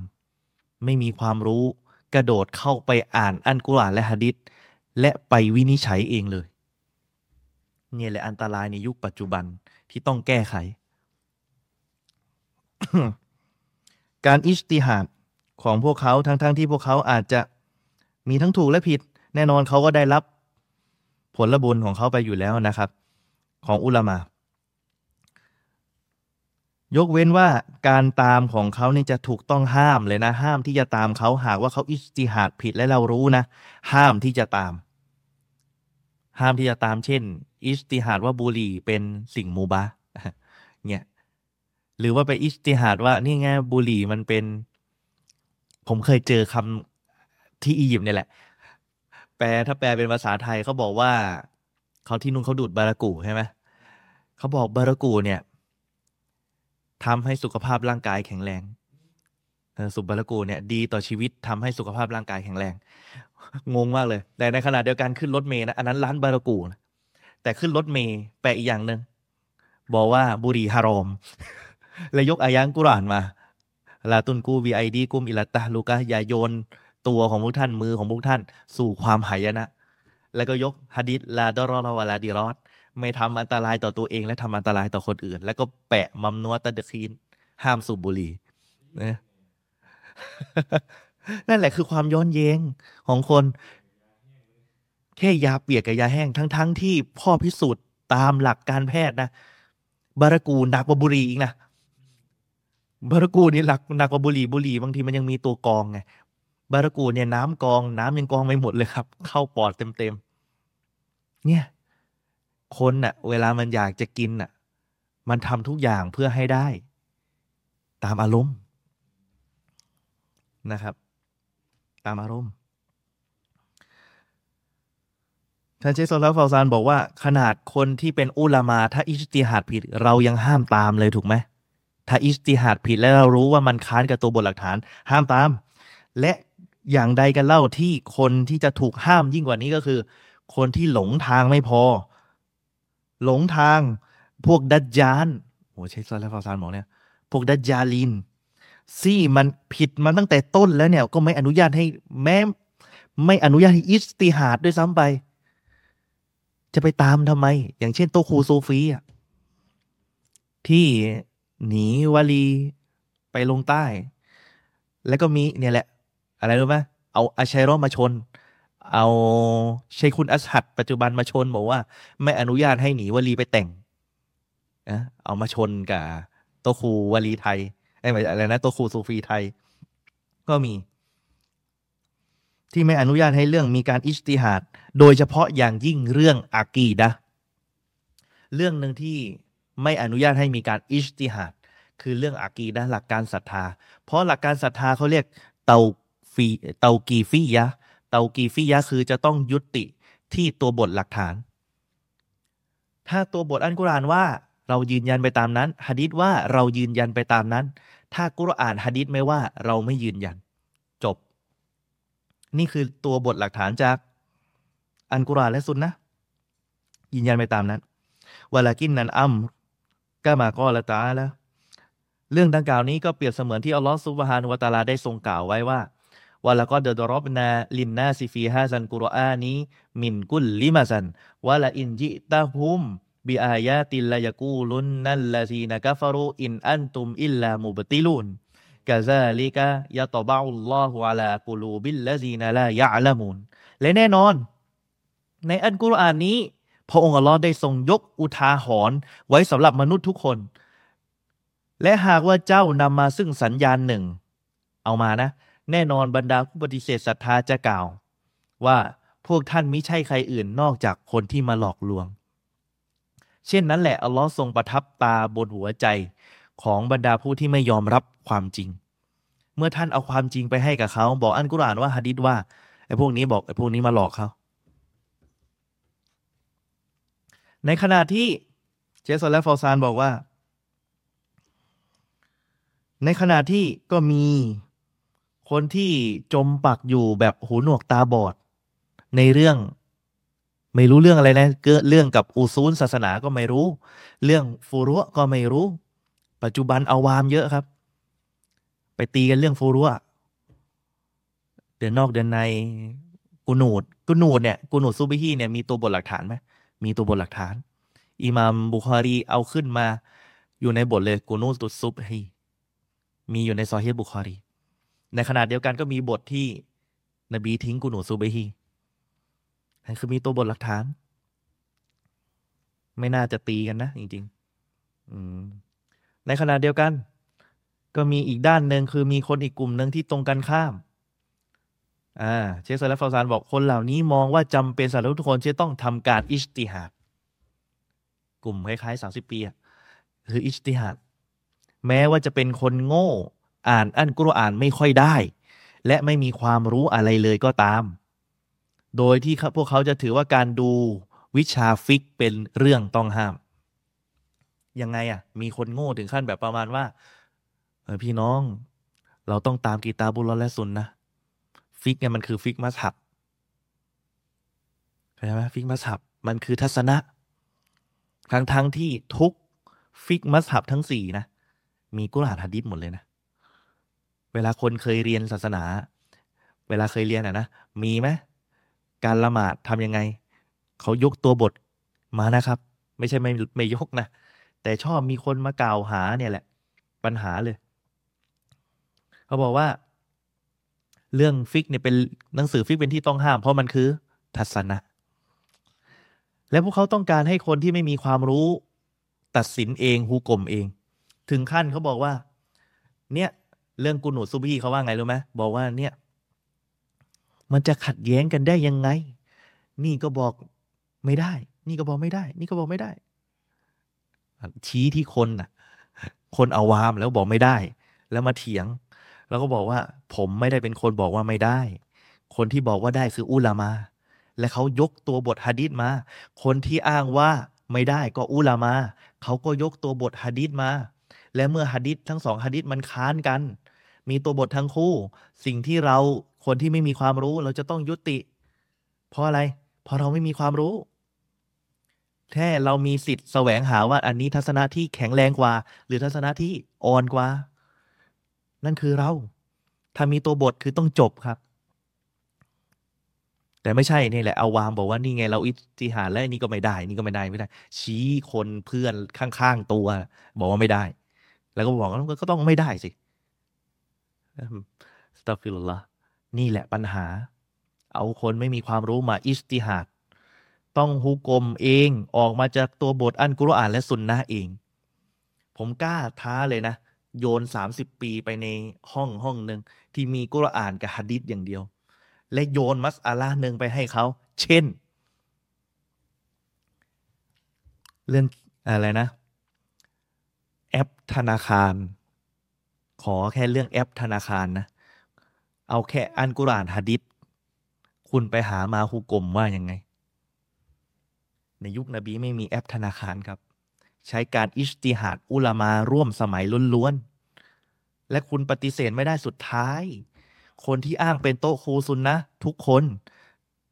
ไม่มีความรู้ กระโดดเข้าไปอ่านอันกุรอานและหะดิษและไปวินิจฉัยเองเลย เนี่ยแหละอันตรายในยุคปัจจุบันที่ต้องแก้ไข การอิจติฮาดของพวกเขาทั้งๆทที่พวกเขาอาจจะมีทั้งถูกและผิด แน่นอนเขาก็ได้รับผลบุญของเขาไปอยู่แล้วนะครับ ของอุลามะ ยกเว้นว่าการตามของเขาเนี่ยจะถูกต้องห้ามเลยนะ ห้ามที่จะตามเขาหากว่าเขาอิจติฮาดผิดและเรารู้นะ ห้ามที่จะตาม ห้ามที่จะตามเช่น อิจติฮาดว่าบุหรี่เป็นสิ่งมูบาเนี่ยหรือว่าไปอิจติฮาดว่านี่ไงบุหรี่มันเป็น ผมเคยเจอคำที่อียิปต์เนี่ยแหละ แปลถ้าแปลเป็นภาษาไทยเขาบอกว่าเขาที่นู่นเขาดูดบารากูใช่ไหมเขาบอกบารากูเนี่ย ทำให้สุขภาพร่างกายแข็งแรงสุบบารากูเนี่ยดีต่อชีวิตทำให้สุขภาพร่างกายแข็งแรง งงมากเลย แต่ในขณะเดียวกันขึ้นรถเมย์นะอันนั้นร้านบารากูนะแต่ขึ้นรถเมย์แปลอีกอย่างหนึ่งบอกว่าบุรีฮารอม และยกอายังกุรานมาลาตุนกูบีไอดีกุมอิลัตตะลูกะอย่าโยนตัวของพวกท่านมือของพวกท่าน สู่ความหายนะ แล้วก็ยกฮะดิษลาดอรอลาวาลาดีรอด ไม่ทำอันตรายต่อตัวเอง และทำอันตรายต่อคนอื่น แล้วก็แปะมัมนัวตะเดคีนห้ามสูบบุหรี่นะนั่นแหละคือความย้อนแย้งของคน แค่ยาเปียกกับยาแห้งทั้งๆทที่พ่อพิสูจน์ตามหลักการแพทย์นะบารากูหนักกว่าบุหรี่อีกนะบารากูนี่หลักหนักกว่าบุหรี่บุหรี่บางทีมันยังมีตัวกองไงบารากูเนี่ยน้ำกองน้ำยังกองไม่หมดเลยครับ เข้าปอดเต็มๆเนี่ย คนน่ะ เวลามันอยากจะกินน่ะ มันทำทุกอย่างเพื่อให้ได้ ตามอารมณ์นะครับ ตามอารมณ์ท่านเชคโซลฟาวซานบอกว่า ขนาดคนที่เป็นอุลามาถ้าอิจติฮัดผิด เรายังห้ามตามเลยถูกไหมถ้าอิจติฮัดผิดแล้วเรารู้ว่ามันค้านกับตัวบทหลักฐาน ห้ามตาม และอย่างใดกันเล่าที่คนที่จะถูกห้ามยิ่งกว่านี้ก็คือ คนที่หลงทางไม่พอ หลงทางพวกดัจจานโอ้เชคโซลาฟาซานบอกเนี่ยพวกดัจจาลินซี่มันผิดมาตั้งแต่ต้นแล้วเนี่ย ก็ไม่อนุญาตให้แม้ไม่อนุญาตให้อิสติฮาดด้วยซ้ำไป จะไปตามทำไม อย่างเช่นโตคูซูฟีอะที่หนีวาลีไปลงใต้ แล้วก็มีเนี่ยแหละ อะไรรู้ไหมเอาอาชัยรอมาชน เอาชัยคุณอัสฮัดปัจจุบันมาชนบอกว่า ไม่อนุญาตให้หนีวลีไปแต่งนะเอามาชนกับโตคูวลีไทยไอ้อะไรนะโตคูซูฟีไทย ก็มี ที่ไม่อนุญาตให้เรื่องมีการอิจติฮัดโดยเฉพาะอย่างยิ่งเรื่องอากีดะเรื่องหนึ่งที่ไม่อนุญาตให้มีการอิจติฮัดคือเรื่องอากีดะหลักการศรัทธา เพราะหลักการศรัทธาเขาเรียกเตาฟีเตากีฟียะ ตากีฟียะคือจะต้องยุติที่ตัวบทหลักฐาน ถ้าตัวบทอันกุรานว่าเรายืนยันไปตามนั้นฮะดิษว่าเรายืนยันไปตามนั้น ถ้ากุรอานฮะดิษไม่ว่าเราไม่ยืนยัน จบ นี่คือตัวบทหลักฐานจากอันกุรานและสุนนะยืนยันไปตามนั้นวลากินนันอัมก็มาก็ละตาแล้วเรื่องดังกล่าวนี้ก็เปรียบเสมือนที่อัลลอฮฺซุบฮานุวะตาลาได้ทรงกล่าวไว้ว่า วะละก็เดดรอบนาลินนาซิฟีฮาซันกุรอานีمن كل مثل ولئن جئتهم بآية ليقولن الذين كفروا إن أنتم إلا مبطلون كذلك يطبع الله على قلوب الذين لا يعلمونและแน่นอน ในอันกุรอานนี้ พระองค์อัลลอฮ์ได้ทรงยกอุทาหรณ์ไว้สำหรับมนุษย์ทุกคน และหากว่าเจ้านำมาซึ่งสัญญาณหนึ่ง เอามานะ แน่นอนบรรดาผู้ปฏิเสธศรัทธาจะกล่าว ว่าพวกท่านมิใช่ใครอื่นนอกจากคนที่มาหลอกลวง เช่นนั้นแหละอัลลอฮ์ทรงประทับตาบนหัวใจของบรรดาผู้ที่ไม่ยอมรับความจริง เมื่อท่านเอาความจริงไปให้กับเขา บอกอันกุรอานว่าฮะดิษว่าไอ้พวกนี้บอกไอ้พวกนี้มาหลอกเขา ในขณะที่เจสันและฟอซานบอกว่า ในขณะที่ก็มี คนที่จมปักอยู่แบบหูหนวกตาบอด ในเรื่อง ไม่รู้เรื่องอะไรนะเรื่องกับอุซูลศาสนาก็ไม่รู้ เรื่องฟูรุก็ไม่รู้ ปัจจุบันเอาวามเยอะครับ ไปตีกันเรื่องฟูรุเดือนนอกเดือนในกุนูดกุนูดเนี่ยกุนูดซูบิฮีเนี่ยมีตัวบทหลักฐานไหมมีตัวบทหลักฐาน อิมามบุคารีเอาขึ้นมา อยู่ในบทเลยกุนูดตุซุบฮีมีอยู่ในซอฮีบุคารี ในขณะเดียวกันก็มีบทที่นบีทิ้งกุนูตซุบฮีนั่นคือมีตัวบทหลักฐาน ไม่น่าจะตีกันนะ จริงๆในขณะเดียวกัน ก็มีอีกด้านหนึ่งคือมีคนอีกกลุ่มหนึ่งที่ตรงกันข้าม อ่า เชคซอและฟาซานบอกคนเหล่านี้มองว่าจำเป็นสำหรับทุกคนที่ต้องทำการอิจติฮาดกลุ่มคล้ายๆสามสิบปีคืออิจติฮาดแม้ว่าจะเป็นคนโง่ อ่านอันกุรอานไม่ค่อยได้ และไม่มีความรู้อะไรเลยก็ตาม โดยที่พวกเขาจะถือว่าการดูวิชาฟิกเป็นเรื่องต้องห้าม ยังไงอะ มีคนโง่ถึงขั้นแบบประมาณว่าเออพี่น้อง เราต้องตามกีตาบุลลอฮ์และซุนนะฟิกเนี่ยมันคือฟิกมัสฮับเข้าใจไหมฟิกมัสฮับมันคือทัศนะทั้งทั้งที่ทุกฟิกมัสฮับทั้งสี่นะ มีกุรอานฮะดิษหมดเลยนะ เวลาคนเคยเรียนศาสนา เวลาเคยเรียนอะนะมีไหมการละหมาดทำยังไง เขายกตัวบทมานะครับ ไม่ใช่ไม่ไม่ยกนะ แต่ชอบมีคนมากล่าวหาเนี่ยแหละ ปัญหาเลย เขาบอกว่า เรื่องฟิกเนี่ยเป็นหนังสือฟิกเป็นที่ต้องห้าม เพราะมันคือทัศนะ และพวกเขาต้องการให้คนที่ไม่มีความรู้ ตัดสินเองฮุก่มเอง ถึงขั้นเขาบอกว่า เนี่ย เรื่องกุนูตซุบฮีเขาว่าไงรู้ไหมบอกว่าเนี่ย มันจะขัดแย้งกันได้ยังไง นี่ก็บอกไม่ได้ นี่ก็บอกไม่ได้ นี่ก็บอกไม่ได้ ชี้ที่คนน่ะ คนเอาวามแล้วบอกไม่ได้ แล้วมาเถียง แล้วก็บอกว่า ผมไม่ได้เป็นคนบอกว่าไม่ได้ คนที่บอกว่าได้คืออุลามา และเขายกตัวบทฮะดิษมา คนที่อ้างว่าไม่ได้ก็อุลามา เขาก็ยกตัวบทฮะดิษมา และเมื่อฮะดิษทั้งสองฮะดิษมันค้านกัน มีตัวบททั้งคู่ สิ่งที่เราคนที่ไม่มีความรู้เราจะต้องยุติ เพราะอะไร เพราะเราไม่มีความรู้ แค่เรามีสิทธิ์แสวงหาว่าอันนี้ทัศนะที่แข็งแรงกว่า หรือทัศนะที่อ่อนกว่า นั่นคือเรา ถ้ามีตัวบทคือต้องจบครับ แต่ไม่ใช่นี่แหละเอาวางบอกว่านี่ไงเราอิจิหารแล้วนี่ก็ไม่ได้ นี่ก็ไม่ได้ไม่ได้ ชี้คนเพื่อนข้างๆตัว บอกว่าไม่ได้ แล้วก็บอกว่าก็ต้องไม่ได้สิ สตัฟฟิลลานี่แหละปัญหา เอาคนไม่มีความรู้มาอิสติฮัดต้องฮุกกลมเองออกมาจากตัวบทอันกุรอานและสุนนะเอง ผมกล้าท้าเลยนะ โยน 30 ปีไปในห้องห้องหนึ่งที่มีกุรอานกับฮะดิษอย่างเดียว และโยนมัสอาลาหนึ่งไปให้เขา เช่น เรื่องอะไรนะ แอปธนาคาร ขอแค่เรื่องแอปธนาคารนะ เอาแค่อันกุรานฮะดิษคุณไปหามาฮุกลมว่ายังไง ในยุคนบีไม่มีแอปธนาคารครับ ใช้การอิสติฮัดอุลามาร่วมสมัยล้วนๆ และคุณปฏิเสธไม่ได้สุดท้าย คนที่อ้างเป็นโตคูซุนนะทุกคน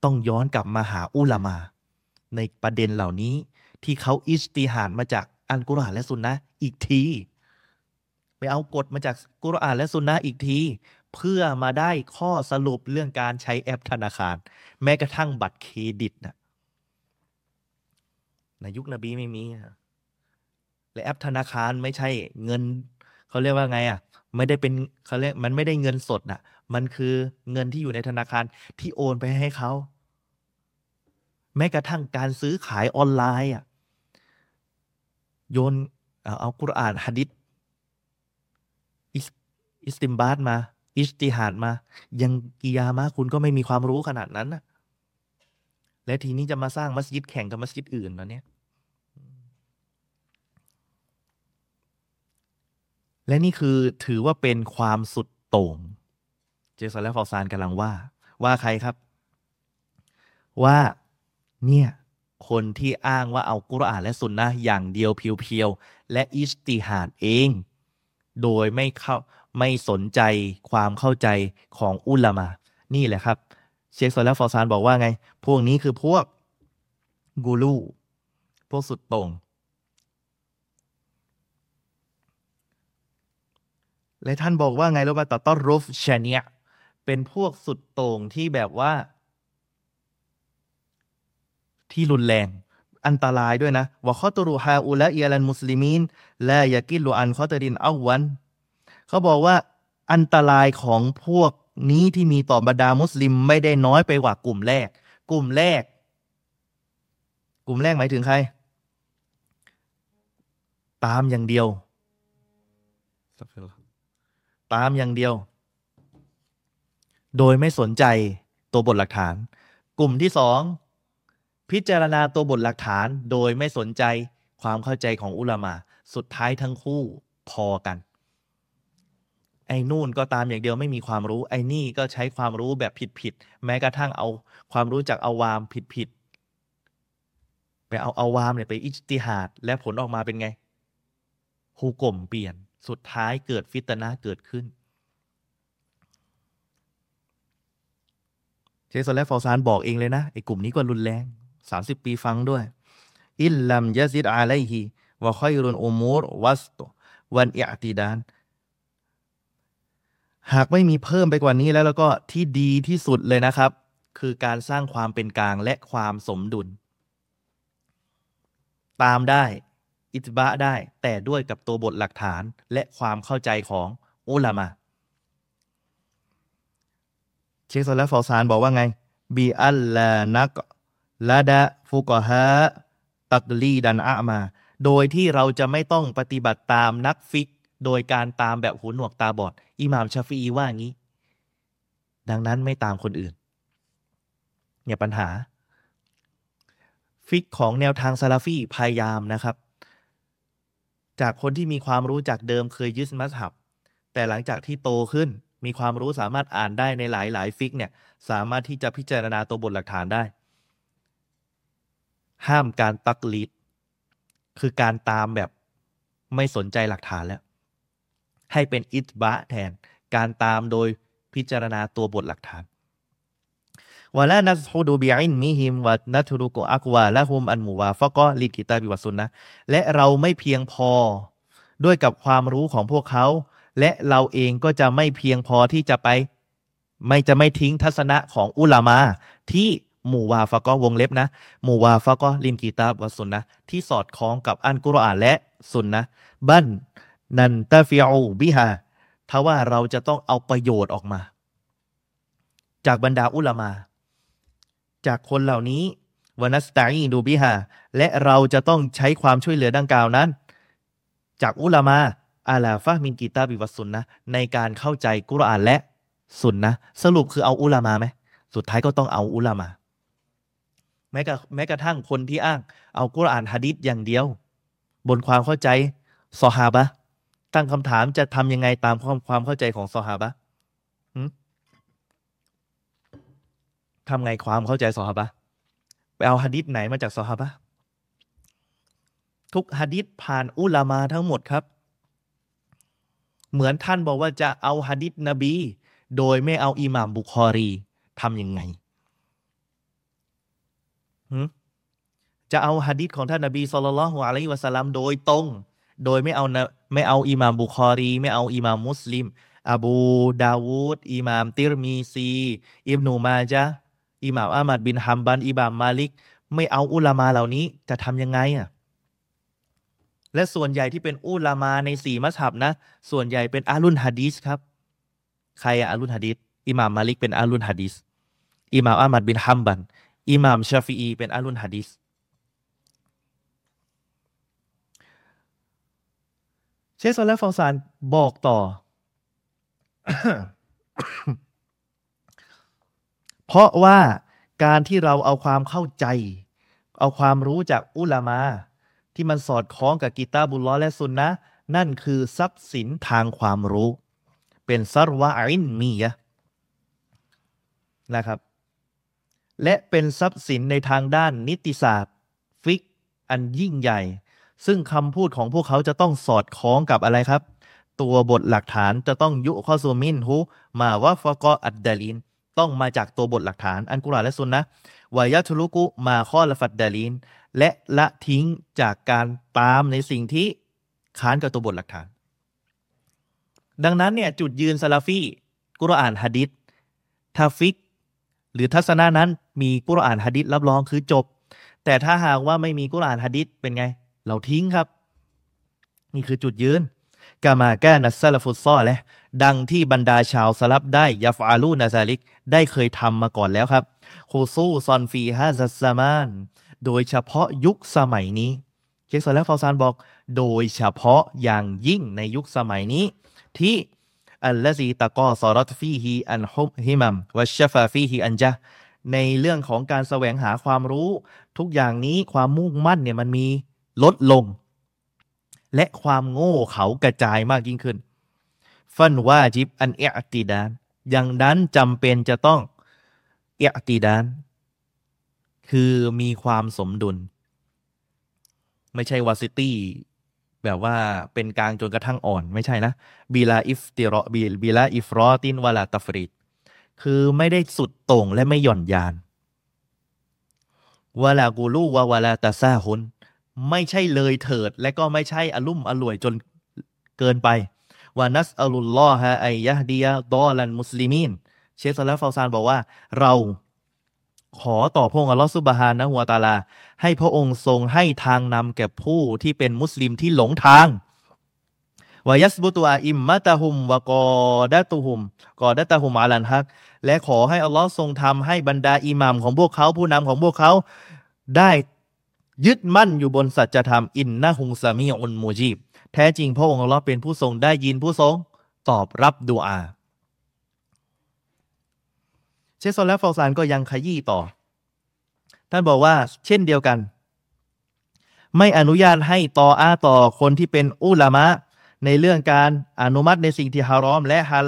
ต้องย้อนกลับมาหาอุลามา ในประเด็นเหล่านี้ที่เขาอิสติฮัดมาจากอันกุรอานและซุนนะอีกที ไปเอากฎมาจากกุรอานและซุนนะอีกที เพื่อมาได้ข้อสรุปเรื่องการใช้แอปธนาคาร แม้กระทั่งบัตรเครดิตนะในยุคนบีไม่มีและแอปธนาคารไม่ใช่เงินเขาเรียกว่าไงอะไม่ได้เป็นเขาเรียกมันไม่ได้เงินสดอะ มันคือเงินที่อยู่ในธนาคารที่โอนไปให้เขาแม้กระทั่งการซื้อขายออนไลน์อะโยนเอากุรอานฮะดิษ อิสติมบาตมา อิสติฮาดมา ยังกิยามะคุณก็ไม่มีความรู้ขนาดนั้นนะและทีนี้จะมาสร้างมัสยิดแข่งกับมัสยิดอื่นแล้วเนี่ย และนี่คือถือว่าเป็นความสุดโต่ง เจสันและฟอซานกำลังว่า ว่าใครครับ ว่าเนี่ยคนที่อ้างว่าเอากุรอานและสุนนะอย่างเดียวเพียวๆ และอิสติฮาดเอง โดยไม่เข้า ไม่สนใจความเข้าใจของอุลามา นี่แหละครับ เชคโซลและฟอซานบอกว่าไง พวกนี้คือพวกกูรูพวกสุดตรง และท่านบอกว่าไงรู้ป่ะต่อต้อนรูฟชเนียเป็นพวกสุดโต่งที่แบบว่า ที่รุนแรงอันตรายด้วยนะวะข้อตรูฮาอุละอีลันมุสลิมีนและยากิลูอันข้อตรินอาวัน เขาบอกว่าอันตรายของพวกนี้ที่มีต่อบรรดามุสลิมไม่ได้น้อยไปกว่ากลุ่มแรก กลุ่มแรก กลุ่มแรกหมายถึงใคร ตามอย่างเดียว ตามอย่างเดียว โดยไม่สนใจตัวบทหลักฐาน กลุ่มที่สองพิจารณาตัวบทหลักฐาน โดยไม่สนใจความเข้าใจของอุลามา สุดท้ายทั้งคู่พอกัน ไอ้นู่นก็ตามอย่างเดียวไม่มีความรู้ ไอ้นี่ก็ใช้ความรู้แบบผิดๆแม้กระทั่งเอาความรู้จากอาวามผิดๆไปเอาอาวามเนี่ยไปอิจติฮาด และผลออกมาเป็นไงฮูกลมเปลี่ยนสุดท้ายเกิดฟิตนะเกิดขึ้นเชสโซและฟอซานบอกเองเลยนะไอ้กลุ่มนี้ก็รุนแรงสามสิบปีฟังด้วย อิลลัมยะซิดอาไลฮีวะคอยรุนอุมูรวัสตวันอิอติดาน หากไม่มีเพิ่มไปกว่านี้แล้วแล้วก็ที่ดีที่สุดเลยนะครับ คือการสร้างความเป็นกลางและความสมดุล ตามได้ อิตบะได้ แต่ด้วยกับตัวบทหลักฐานและความเข้าใจของอุลามะเชคโซลและฟอซานบอกว่าไงบีอัลลานักละดะฟุกฮะตักลีดันอามา โดยที่เราจะไม่ต้องปฏิบัติตามนักฟิก โดยการตามแบบหูหนวกตาบอด อิหม่ามชาฟีว่างี้ ดังนั้นไม่ตามคนอื่น เนี่ยปัญหา ฟิกของแนวทางซาลาฟีพยายามนะครับ จากคนที่มีความรู้จากเดิมเคยยึดมัสฮับ แต่หลังจากที่โตขึ้นมีความรู้สามารถอ่านได้ในหลาย ๆ ฟิกเนี่ย สามารถที่จะพิจารณาตัวบทหลักฐานได้ ห้ามการตักลีด คือการตามแบบไม่สนใจหลักฐานแล้ว ให้เป็นอิตติบะอ์แทน การตามโดยพิจารณาตัวบทหลักฐานวะลานัสฮูดูบิอินมิฮิมวะนัทุรุกอักวาละฮุมอันมูวาฟะก็ลิกิตาบิวสุนนะและเราไม่เพียงพอด้วยกับความรู้ของพวกเขา และเราเองก็จะไม่เพียงพอที่จะไป ไม่จะไม่ทิ้งทัศนะของอุลามาที่มูวาฟะก็วงเล็บนะมูวาฟะก็ลินกีตาบวสุนนะที่สอดคล้องกับอันกุรอานและสุนนะบัน นันตาฟิอูบิฮาถ้าว่าเราจะต้องเอาประโยชน์ออกมา จากบรรดาอุลามา จากคนเหล่านี้วานัสตาอีดูบิฮาและเราจะต้องใช้ความช่วยเหลือดังกล่าวนั้น จากอุลามาอาลาฟะมินกีตาบิวัสุนนะในการเข้าใจกุรอานและสุนนะสรุปคือเอาอุลามาไหมสุดท้ายก็ต้องเอาอุลามาแม้กระแม้กระทั่งคนที่อ้าง เอากุรอานฮะดิษอย่างเดียว บนความเข้าใจซอฮาบะ ตั้งคำถามจะทำยังไงตามความความเข้าใจของซอฮาบะทำไงความเข้าใจซอฮาบะไปเอาฮะดิษไหนมาจากซอฮาบะทุกฮะดิษผ่านอุลามาทั้งหมดครับ เหมือนท่านบอกว่าจะเอาฮะดิษนบี โดยไม่เอาอิหม่ามบุคอรีทำยังไงจะเอาฮะดิษของท่านนบีสุลต่านละฮ์อะลัยวะสัลลัมโดยตรง โดยไม่เอาไม่เอาอิหม่ามบุคอรี ไม่เอาอิหม่ามมุสลิม อบูดาวูดอิหม่ามติรมีซี อิบนูมาจาอิหม่ามอามัดบินฮัมบันอิบามมาลิก ไม่เอาอุลามาเหล่านี้จะทำยังไงอะและส่วนใหญ่ที่เป็นอุลามาในสี่มัสฮับนะ ส่วนใหญ่เป็นอาลุนฮะดีสครับ ใครอะอาลุนฮะดีสอิหม่ามมาลิกเป็นอาลุนฮะดีสอิหม่ามอามัดบินฮัมบันอิหม่ามชาฟีอีเป็นอาลุนฮะดีส ชสซอลและฟองซานบอกต่อ เพราะว่าการที่เราเอาความเข้าใจ เอาความรู้จากอุลามา ที่มันสอดคล้องกับกีตาบุลลอและซุนนะนั่นคือทรัพย์สินทางความรู้ เป็นثروة علميةนะครับ และเป็นทรัพย์สินในทางด้านนิติศาสตร์ ฟิกอันยิ่งใหญ่ ซึ่งคำพูดของพวกเขาจะต้องสอดคล้องกับอะไรครับ ตัวบทหลักฐานจะต้องيؤخذ منها ما وافق الدليلต้องมาจากตัวบทหลักฐานอันกุรอานและซุนนะويترك ما خالف الدليلและละทิ้งจากการตามในสิ่งที่ค้านกับตัวบทหลักฐาน ดังนั้นเนี่ยจุดยืนซาลาฟีกุรอานฮะดิษถ้าฟิก หรือทัศนะนั้นมีกุรอานฮะดิษรับรองคือจบ แต่ถ้าหากว่าไม่มีกุรอานฮะดิษเป็นไง เราทิ้งครับ นี่คือจุดยืนكما كان السلف الصالحและดังที่บรรดาชาวสลัฟได้يفعلون ذلك ได้เคยทำมาก่อนแล้วครับخصوصا في هذا الزمان โดยเฉพาะยุคสมัยนี้ เชคซอลและฟาวซานบอก โดยเฉพาะอย่างยิ่งในยุคสมัยนี้ ที่الذي تقاصرت فيه الهمم وفشا فيه الجهلในเรื่องของการแสวงหาความรู้ ทุกอย่างนี้ความมุ่งมั่นเนี่ยมันมี ลดลง และความโง่เขลากระจายมากยิ่งขึ้น ฟันว่าจิบอันเอติดานอย่างนั้นจำเป็นจะต้องเอติดาน คือมีความสมดุล ไม่ใช่วาซิตี้แบบว่าเป็นกลางจนกระทั่งอ่อนไม่ใช่นะบีลาอิฟติรอบีบีลาอิฟรอตินวลาตฟริดคือไม่ได้สุดโต่งและไม่หย่อนยานวลากูลูวาวลาตาซาฮุน ไม่ใช่เลยเถิด และก็ไม่ใช่อลุ่มอล่วยจนเกินไปวานัสอัลุลลอฮะไอยะดียดอลันมุสลิมีนเชคซาลฟาวซานบอกว่า เราขอต่อพระองค์อัลลอฮฺสุบฮานะฮัวตาลา ให้พระองค์ทรงให้ทางนำแก่ผู้ที่เป็นมุสลิมที่หลงทางวายัสบุตวอิมมะตาฮุมวะกอดะตุฮุมกอดะตาฮุมอาลันฮัก และขอให้อัลลอฮ์ทรงทำให้บรรดาอิหมามของพวกเขาผู้นำของพวกเขา ได้ ยึดมั่นอยู่บนสัจธรรมอินนะฮุงซามีอุนมูจีบ แท้จริงพระองค์อัลลอฮ์เป็นผู้ทรงได้ยินผู้ทรงตอบรับดุอา เชคโซและฟอลซานก็ยังขยี้ต่อ ท่านบอกว่าเช่นเดียวกัน ไม่อนุญาตให้ต่ออาต่อคนที่เป็นอุลามะ ในเรื่องการอนุมัติในสิ่งที่ฮารอม และฮัล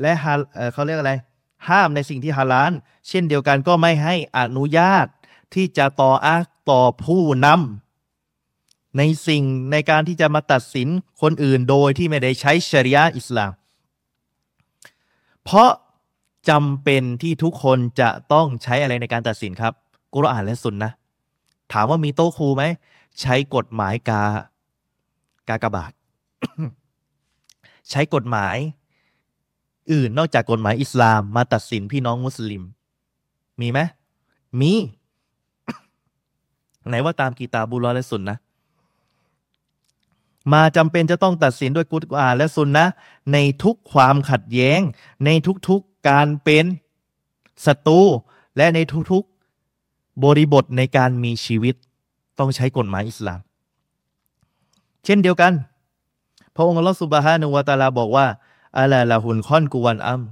และฮัลเขาเรียกอะไร ห้ามในสิ่งที่ฮาลาน เช่นเดียวกันก็ไม่ให้อนุญาตที่จะต่ออา ต่อผู้นำในสิ่งในการที่จะมาตัดสินคนอื่นโดยที่ไม่ได้ใช้ชริยะอิสลาม เพราะจำเป็นที่ทุกคนจะต้องใช้อะไรในการตัดสินครับกุรอานและสุนนะถามว่ามีโต๊ะครูไหม ใช้กฎหมายกา กากบาท ใช้กฎหมาย อื่นนอกจากกฎหมายอิสลามมาตัดสินพี่น้องมุสลิม มีไหมมี ไหนว่าตามกีตาบุลและสุนนะ มาจำเป็นจะต้องตัดสินด้วยกุรอาและสุนนะ ในทุกความขัดแย้ง ในทุกๆการเป็นศัตรูและในทุกๆบริบทในการมีชีวิตต้องใช้กฎหมายอิสลาม เช่นเดียวกัน พระองค์อัลลอฮฺสุบฮานุวาตาลาบอกว่าอัลาละหุนค่อนกุวันอัม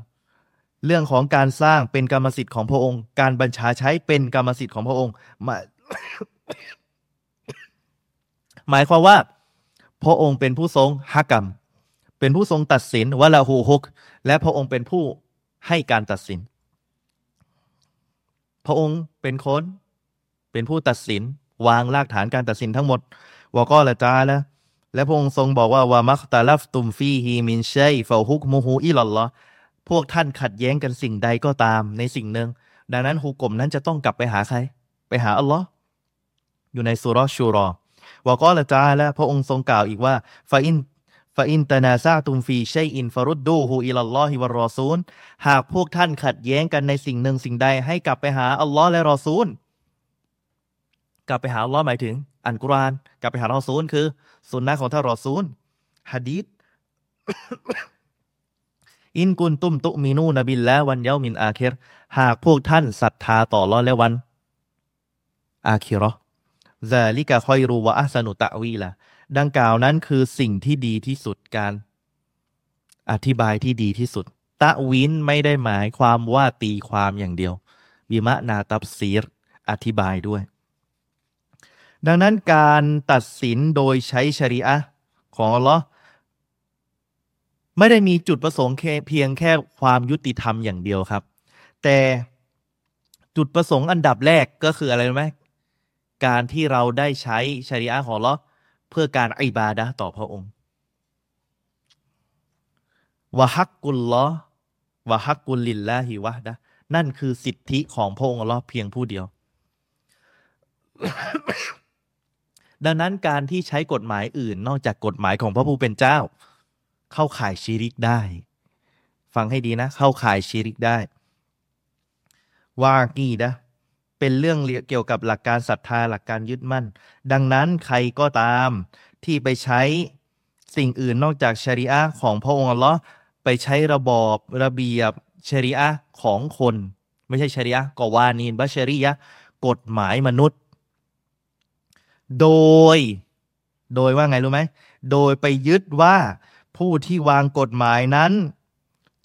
เรื่องของการสร้างเป็นกรรมสิทธิ์ของพระองค์ การบัญชาใช้เป็นกรรมสิทธิ์ของพระองค์มา หมายความว่า พระองค์เป็นผู้ทรงฮักกรรม เป็นผู้ทรงตัดสินวะละหูฮุก และพระองค์เป็นผู้ให้การตัดสิน พระองค์เป็นคนเป็นผู้ตัดสิน วางรากฐานการตัดสินทั้งหมดوقال جل وعلا และพระองค์ทรงบอกว่าوما اختلفتم فيه من شيء فحكمه إلى اللهพวกท่านขัดแย้งกันสิ่งใดก็ตามในสิ่งหนึ่ง ดังนั้นฮุก่มนั้นจะต้องกลับไปหาใคร ไปหาอัลลอฮ์ อยู่ในสุรชูรอوقال جل وعلاพระองค์ทรงกล่าวอีกว่าفإن فإن تنازعتم في شيء فردوه إلى الله والرسولหากพวกท่านขัดแย้งกันในสิ่งหนึ่งสิ่งใดให้กลับไปหาอัลลอฮ์และรอซูล กลับไปหาอัลลอฮ์หมายถึงอันกุราน กลับไปหารอซูลคือสุนนะของท่านรอซูลฮะดีษอินกุนตุมตุมินูนบิลและวันเยามินอาเครหากพวกท่านศรัทธาต่อรอและวัน อาคิรอ ซาลิกะคอยรูวะอัสนุตะวีละดังกล่าวนั้นคือสิ่งที่ดีที่สุดการอธิบายที่ดีที่สุด ตะวินไม่ได้หมายความว่าตีความอย่างเดียวบิมะนาตับซีรอธิบายด้วย ดังนั้นการตัดสินโดยใช้ชริอะของอัลลอฮ์ไม่ได้มีจุดประสงค์เพียงแค่ความยุติธรรมอย่างเดียวครับ แต่จุดประสงค์อันดับแรกก็คืออะไรรู้ไหม การที่เราได้ใช้ชริอะของลอเพื่อการอิบาดะต่อพระองค์วะฮักกุลลอวะฮักกุลลิลลาฮิวะดะนั่นคือสิทธิของพระองค์ลอเพียงผู้เดียว ดังนั้นการที่ใช้กฎหมายอื่น นอกจากกฎหมายของพระผู้เป็นเจ้า เข้าข่ายชีริกได้ ฟังให้ดีนะ เข้าข่ายชีริกได้ ว่ากี่นะ เป็นเรื่องเกี่ยวกับหลักการศรัทธาหลักการยึดมั่น ดังนั้นใครก็ตามที่ไปใช้สิ่งอื่นนอกจากชริอะของพระองค์อัลลอฮ์ไปใช้ระบอบระเบียบชริอะของคน ไม่ใช่ชริอะกวานีนบัชริยะกฎหมายมนุษย์ โดย โดยว่าไงรู้ไหม โดยไปยึดว่าผู้ที่วางกฎหมายนั้น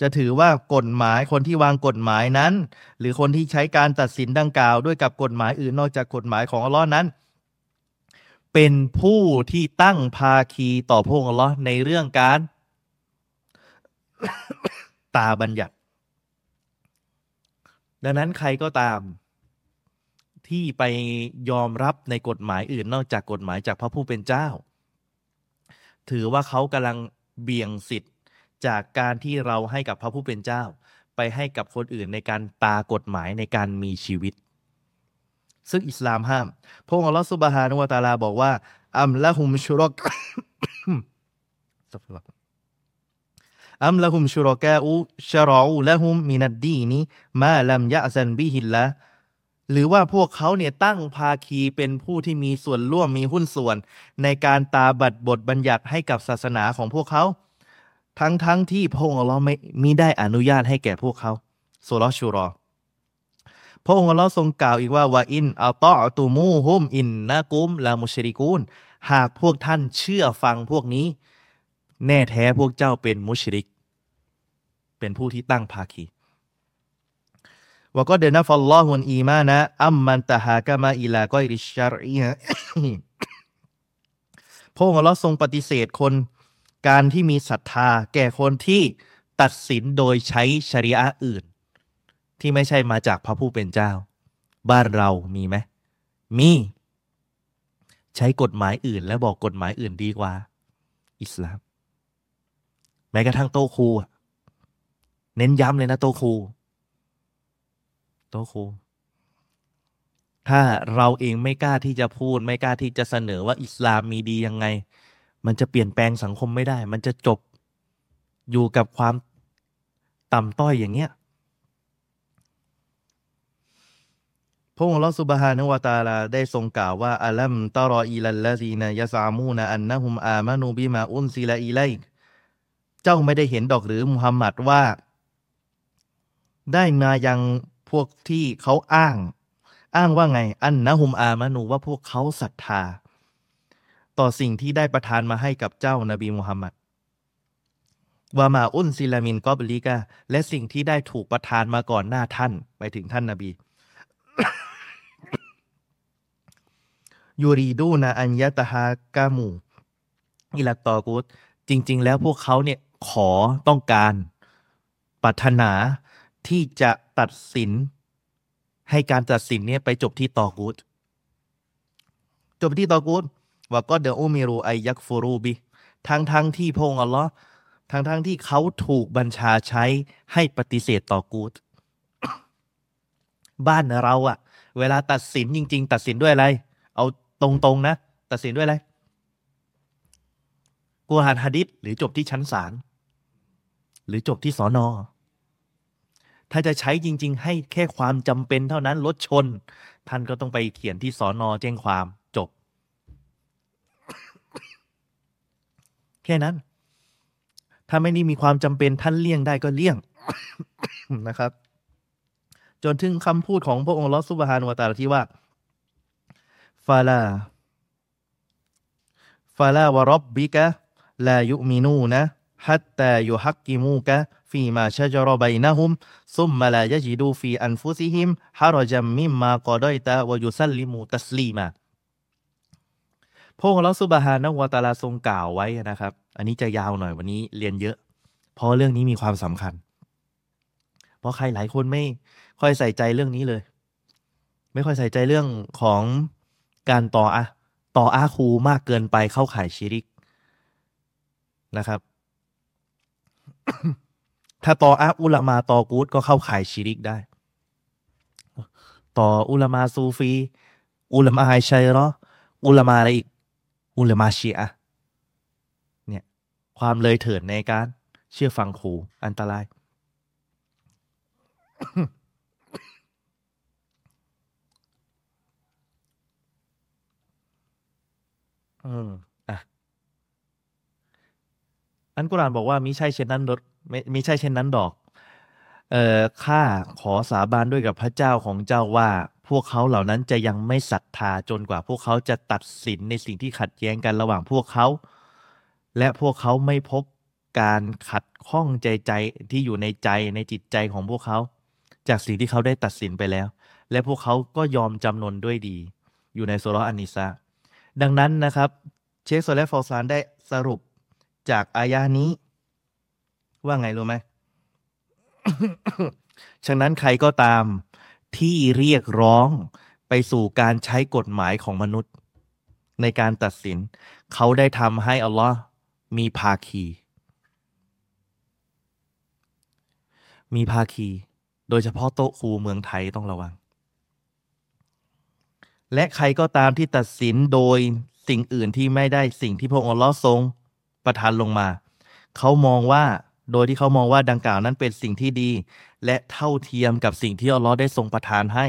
จะถือว่ากฎหมายคนที่วางกฎหมายนั้น หรือคนที่ใช้การตัดสินดังกล่าวด้วยกับกฎหมายอื่นนอกจากกฎหมายของอัลลอฮ์นั้น เป็นผู้ที่ตั้งภาคีต่อพระองค์อัลลอฮ์ในเรื่องการ ตาบัญญัติ ดังนั้นใครก็ตามที่ไปยอมรับในกฎหมายอื่นนอกจากกฎหมายจากพระผู้เป็นเจ้า ถือว่าเขากำลังเบี่ยงสิทธิ จากการที่เราให้กับพระผู้เป็นเจ้า ไปให้กับคนอื่นในการตากฎหมายในการมีชีวิต ซึ่งอิสลามห้าม พระองค์อัลลอฮฺสุบฮานุวะตาลาบอกว่า อัมละหุมชุรกอัมละหุมชุรกะอูชรออูละหุมมินัดดีนี้มาลัมยะซันบิฮิลละหรือว่าพวกเขาเนี่ยตั้งภาคีเป็นผู้ที่มีส่วนร่วมมีหุ้นส่วน ในการตาบัดบทบัญญัติให้กับศาสนาของพวกเขา ทั้งทั้งที่พระองค์เราไม่มีได้อนุญาตให้แก่พวกเขาโซลชูรอ พระองค์เราทรงกล่าวอีกว่าวาอินอัลตอตูมูฮุมอินนะกุมลามุชริกูนหากพวกท่านเชื่อฟังพวกนี้ แน่แท้พวกเจ้าเป็นมุชริก เป็นผู้ที่ตั้งภาคีว่าก็เดนะฟัลลอฮุนอีมานะอัมมันตะฮากะมาอิลาก็อิริชารีพระองค์เราทรงปฏิเสธคน การที่มีศรัทธาแก่คนที่ตัดสินโดยใช้ชริอะอื่น ที่ไม่ใช่มาจากพระผู้เป็นเจ้า บ้านเรามีไหมมี ใช้กฎหมายอื่น และบอกกฎหมายอื่นดีกว่า อิสลาม แม้กระทั่งโตครูเน้นย้ำเลยนะโตครูโตครูถ้าเราเองไม่กล้าที่จะพูด ไม่กล้าที่จะเสนอว่าอิสลามมีดียังไง มันจะเปลี่ยนแปลงสังคมไม่ได้ มันจะจบอยู่กับความต่ำต้อยอย่างเงี้ยพระองค์ลอสุบฮานวตาลาได้ทรงกล่าวว่าอัลัมตารออีลัลลซีนยาซามูนอันนะฮุมอามานูบิมาอุนซิลาอีไลเจ้าไม่ได้เห็นดอกหรือมุฮัมมัดว่า ได้มายังพวกที่เขาอ้าง อ้างว่าไง อันนะฮุมอามานูว่าพวกเขาศรัทธา ต่อสิ่งที่ได้ประทานมาให้กับเจ้านาบีมุฮัมมัดวามาอุนซิลามินกอบลิกาและสิ่งที่ได้ถูกประทานมาก่อนหน้าท่าน ไปถึงท่านนาบียูรีดูนะอัญญตฮากามูอิลัตตอกุตจริง ๆ แล้วพวกเขาเนี่ยขอต้องการปรารถนาที่จะตัดสิน ให้การตัดสินเนี่ยไปจบที่ตอกูตจบที่ตอกูต ว่าก็เดอุมิรูไอยักฟูรูบิทั้งทั้งที่พงอัลลอฮ์ทั้งทั้งที่เขาถูกบัญชาใช้ให้ปฏิเสธต่อกูตบ้านเราอะเวลาตัดสินจริง ๆ ตัดสินด้วยอะไร เอาตรงๆนะ ตัดสินด้วยอะไรกูฮานฮะดิษหรือจบที่ชั้นศาลหรือจบที่สอนอ ถ้าจะใช้จริง ๆ ให้แค่ความจำเป็นเท่านั้นรถชน ท่านก็ต้องไปเขียนที่สอนอแจ้งความจบ แค่นั้น ถ้าไม่นี่มีความจำเป็นท่านเลี่ยงได้ก็เลี่ยงนะครับ จนถึงคำพูดของพระองค์ลอสุบฮานวตาลที่ว่าฟาลาฟาลาวรบบิกะลายุมินูนะฮัตตายุฮักกิมูกะฟีมาชะจรบัยนะฮุมซุมมาลายจิดูฟีอันฟุซิฮิมฮารจัมมิมมากอดอยตะวยุซัลลิมูตัสลีมา พระองค์ลอสุบฮานะวตาลาทรงกล่าวไว้นะครับ อันนี้จะยาวหน่อยวันนี้เรียนเยอะ เพราะเรื่องนี้มีความสำคัญ เพราะใครหลายคนไม่ค่อยใส่ใจเรื่องนี้เลย ไม่ค่อยใส่ใจเรื่องของการต่ออะต่ออาคูมากเกินไปเข้าข่ายชิริกนะครับ ถ้าต่ออาอุลามาต่อกูดก็เข้าข่ายชิริกได้ ต่ออุลามาซูฟี อุลามาไฮชัยรออุลามาอะไรอีก อุลมาชีอะเนี่ยความเลยเถิดในการเชื่อฟังครูอันตราย อืมอะอันกุรานบอกว่ามิใช่เช่นนั้นดไม่มิใช่เช่นนั้นดอก เอ่อข้าขอสาบานด้วยกับพระเจ้าของเจ้าว่า พวกเขาเหล่านั้นจะยังไม่ศรัทธาจนกว่าพวกเขาจะตัดสินในสิ่งที่ขัดแย้งกันระหว่างพวกเขา และพวกเขาไม่พบการขัดข้องใจใจที่อยู่ในใจในจิตใจของพวกเขา จากสิ่งที่เขาได้ตัดสินไปแล้ว และพวกเขาก็ยอมจำนนด้วยดี อยู่ในโซลอันนิซาดังนั้นนะครับ เชคโซเลฟอลซานได้สรุปจากอายานี้ ว่าไงรู้ไหมฉะนั้นใครก็ตาม ที่เรียกร้องไปสู่การใช้กฎหมายของมนุษย์ ในการตัดสิน เขาได้ทำให้อัลลอฮ์มีภาคี มีภาคี โดยเฉพาะโต๊ะครูเมืองไทยต้องระวัง และใครก็ตามที่ตัดสินโดยสิ่งอื่นที่ไม่ได้สิ่งที่พระองค์อัลลอฮ์ทรงประทานลงมา เขามองว่าโดยที่เขามองว่าดังกล่าวนั้นเป็นสิ่งที่ดี และเท่าเทียมกับสิ่งที่อัลลอฮ์ได้ทรงประทานให้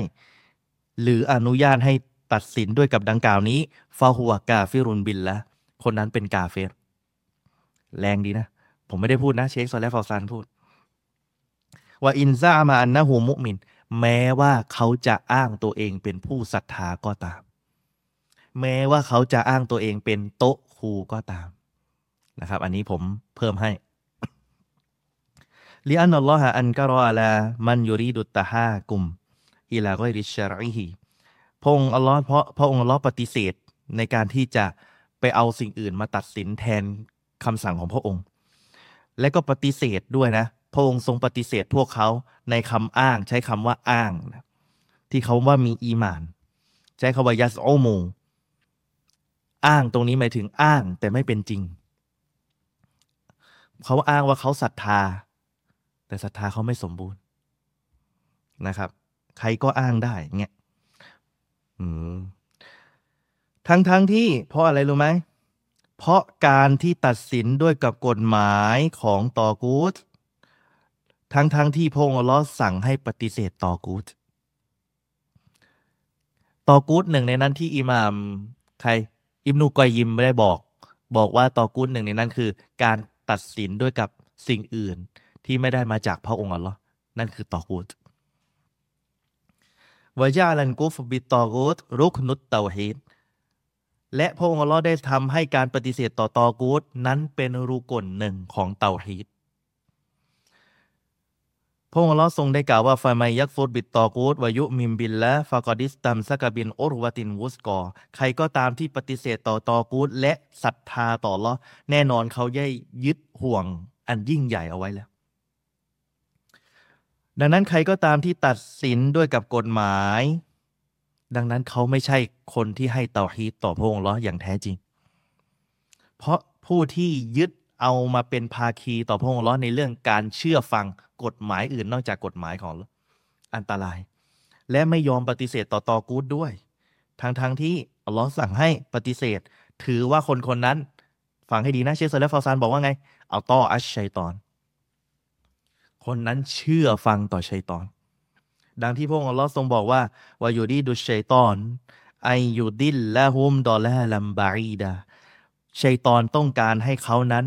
หรืออนุญาตให้ตัดสินด้วยกับดังกล่าวนี้ฟาหัวกาฟิรุนบินละคนนั้นเป็นกาเฟรแรงดีนะ ผมไม่ได้พูดนะ เชคซอลและฟาซานพูด ว่าอินซามาอันนะฮูมุมิน แม้ว่าเขาจะอ้างตัวเองเป็นผู้ศรัทธาก็ตาม แม้ว่าเขาจะอ้างตัวเองเป็นโต๊ะครูก็ตามนะครับ อันนี้ผมเพิ่มให้ ลิอันอัลลอฮะอันกรออาลามันยูรีดุตตาฮากุมอิลาก็ริชาริฮีพงอัลลอฮ์เพราะพระองค์อัลลอฮ์ปฏิเสธในการที่จะไปเอาสิ่งอื่นมาตัดสินแทนคำสั่งของพระองค์ และก็ปฏิเสธด้วยนะ พระองค์ทรงปฏิเสธพวกเขาในคำอ้างใช้คำว่าอ้างนะที่เขาว่ามีอีมาน ใช้คำว่ายัสโอมูอ้างตรงนี้หมายถึงอ้างแต่ไม่เป็นจริง เขาอ้างว่าเขาศรัทธา แต่ศรัทธาเขาไม่สมบูรณ์นะครับ ใครก็อ้างได้เงี้ยทั้งทั้งที่เพราะอะไรรู้ไหม เพราะการที่ตัดสินด้วยกับกฎหมายของตอกูตทั้งทั้งที่พงศ์ลอสั่งให้ปฏิเสธตอกูตตอกูตหนึ่งในนั้นที่อิหมาม ใคร อิบนุกอยยิมไม่ได้บอก บอกว่าตอกูตหนึ่งในนั้นคือ การตัดสินด้วยกับสิ่งอื่น ที่ไม่ได้มาจากพระองค์อัลลอฮ์นั่นคือตอกูตวะยาลันกุฟบิตอกูตรุกนุตเตาฮีดและพระองค์อัลลอฮ์ได้ทำให้การปฏิเสธต่อตอกูตนั้นเป็นรูกลหนึ่งของเตาฮีดพระองค์ลอฮ์ทรงได้กล่าวว่าฟาไมยักฟุตบิตตอกูดวายุมิมบินและฟากอดิสตัมสกบินอุรวตินวุสกอ ใครก็ตามที่ปฏิเสธต่อตอกูดและศรัทธาต่อลอแน่นอนเขาย่ยึดห่วงอันยิ่งใหญ่เอาไว้แล้ว ดังนั้นใครก็ตามที่ตัดสินด้วยกับกฎหมาย ดังนั้นเขาไม่ใช่คนที่ให้เตาฮีตต่อพระองค์ลออย่างแท้จริง เพราะผู้ที่ยึดเอามาเป็นภาคีต่อพระองค์ลอในเรื่องการเชื่อฟังกฎหมายอื่นนอกจากกฎหมายของอันตราย และไม่ยอมปฏิเสธต่อตอกูดด้วยทั้งทางที่อัลลอฮ์สั่งให้ปฏิเสธ ถือว่าคนคนนั้น ฟังให้ดีนะเชคซอลิห์เฟาซานบอกว่าไง أطاع الشيطان คนนั้นเชื่อฟังต่อชัยตอน ดังที่พระองค์อัลลอฮ์ทรงบอกว่าويريد الشيطان أن يضلهم ضلالا بعيداชัยตอนต้องการให้เขานั้น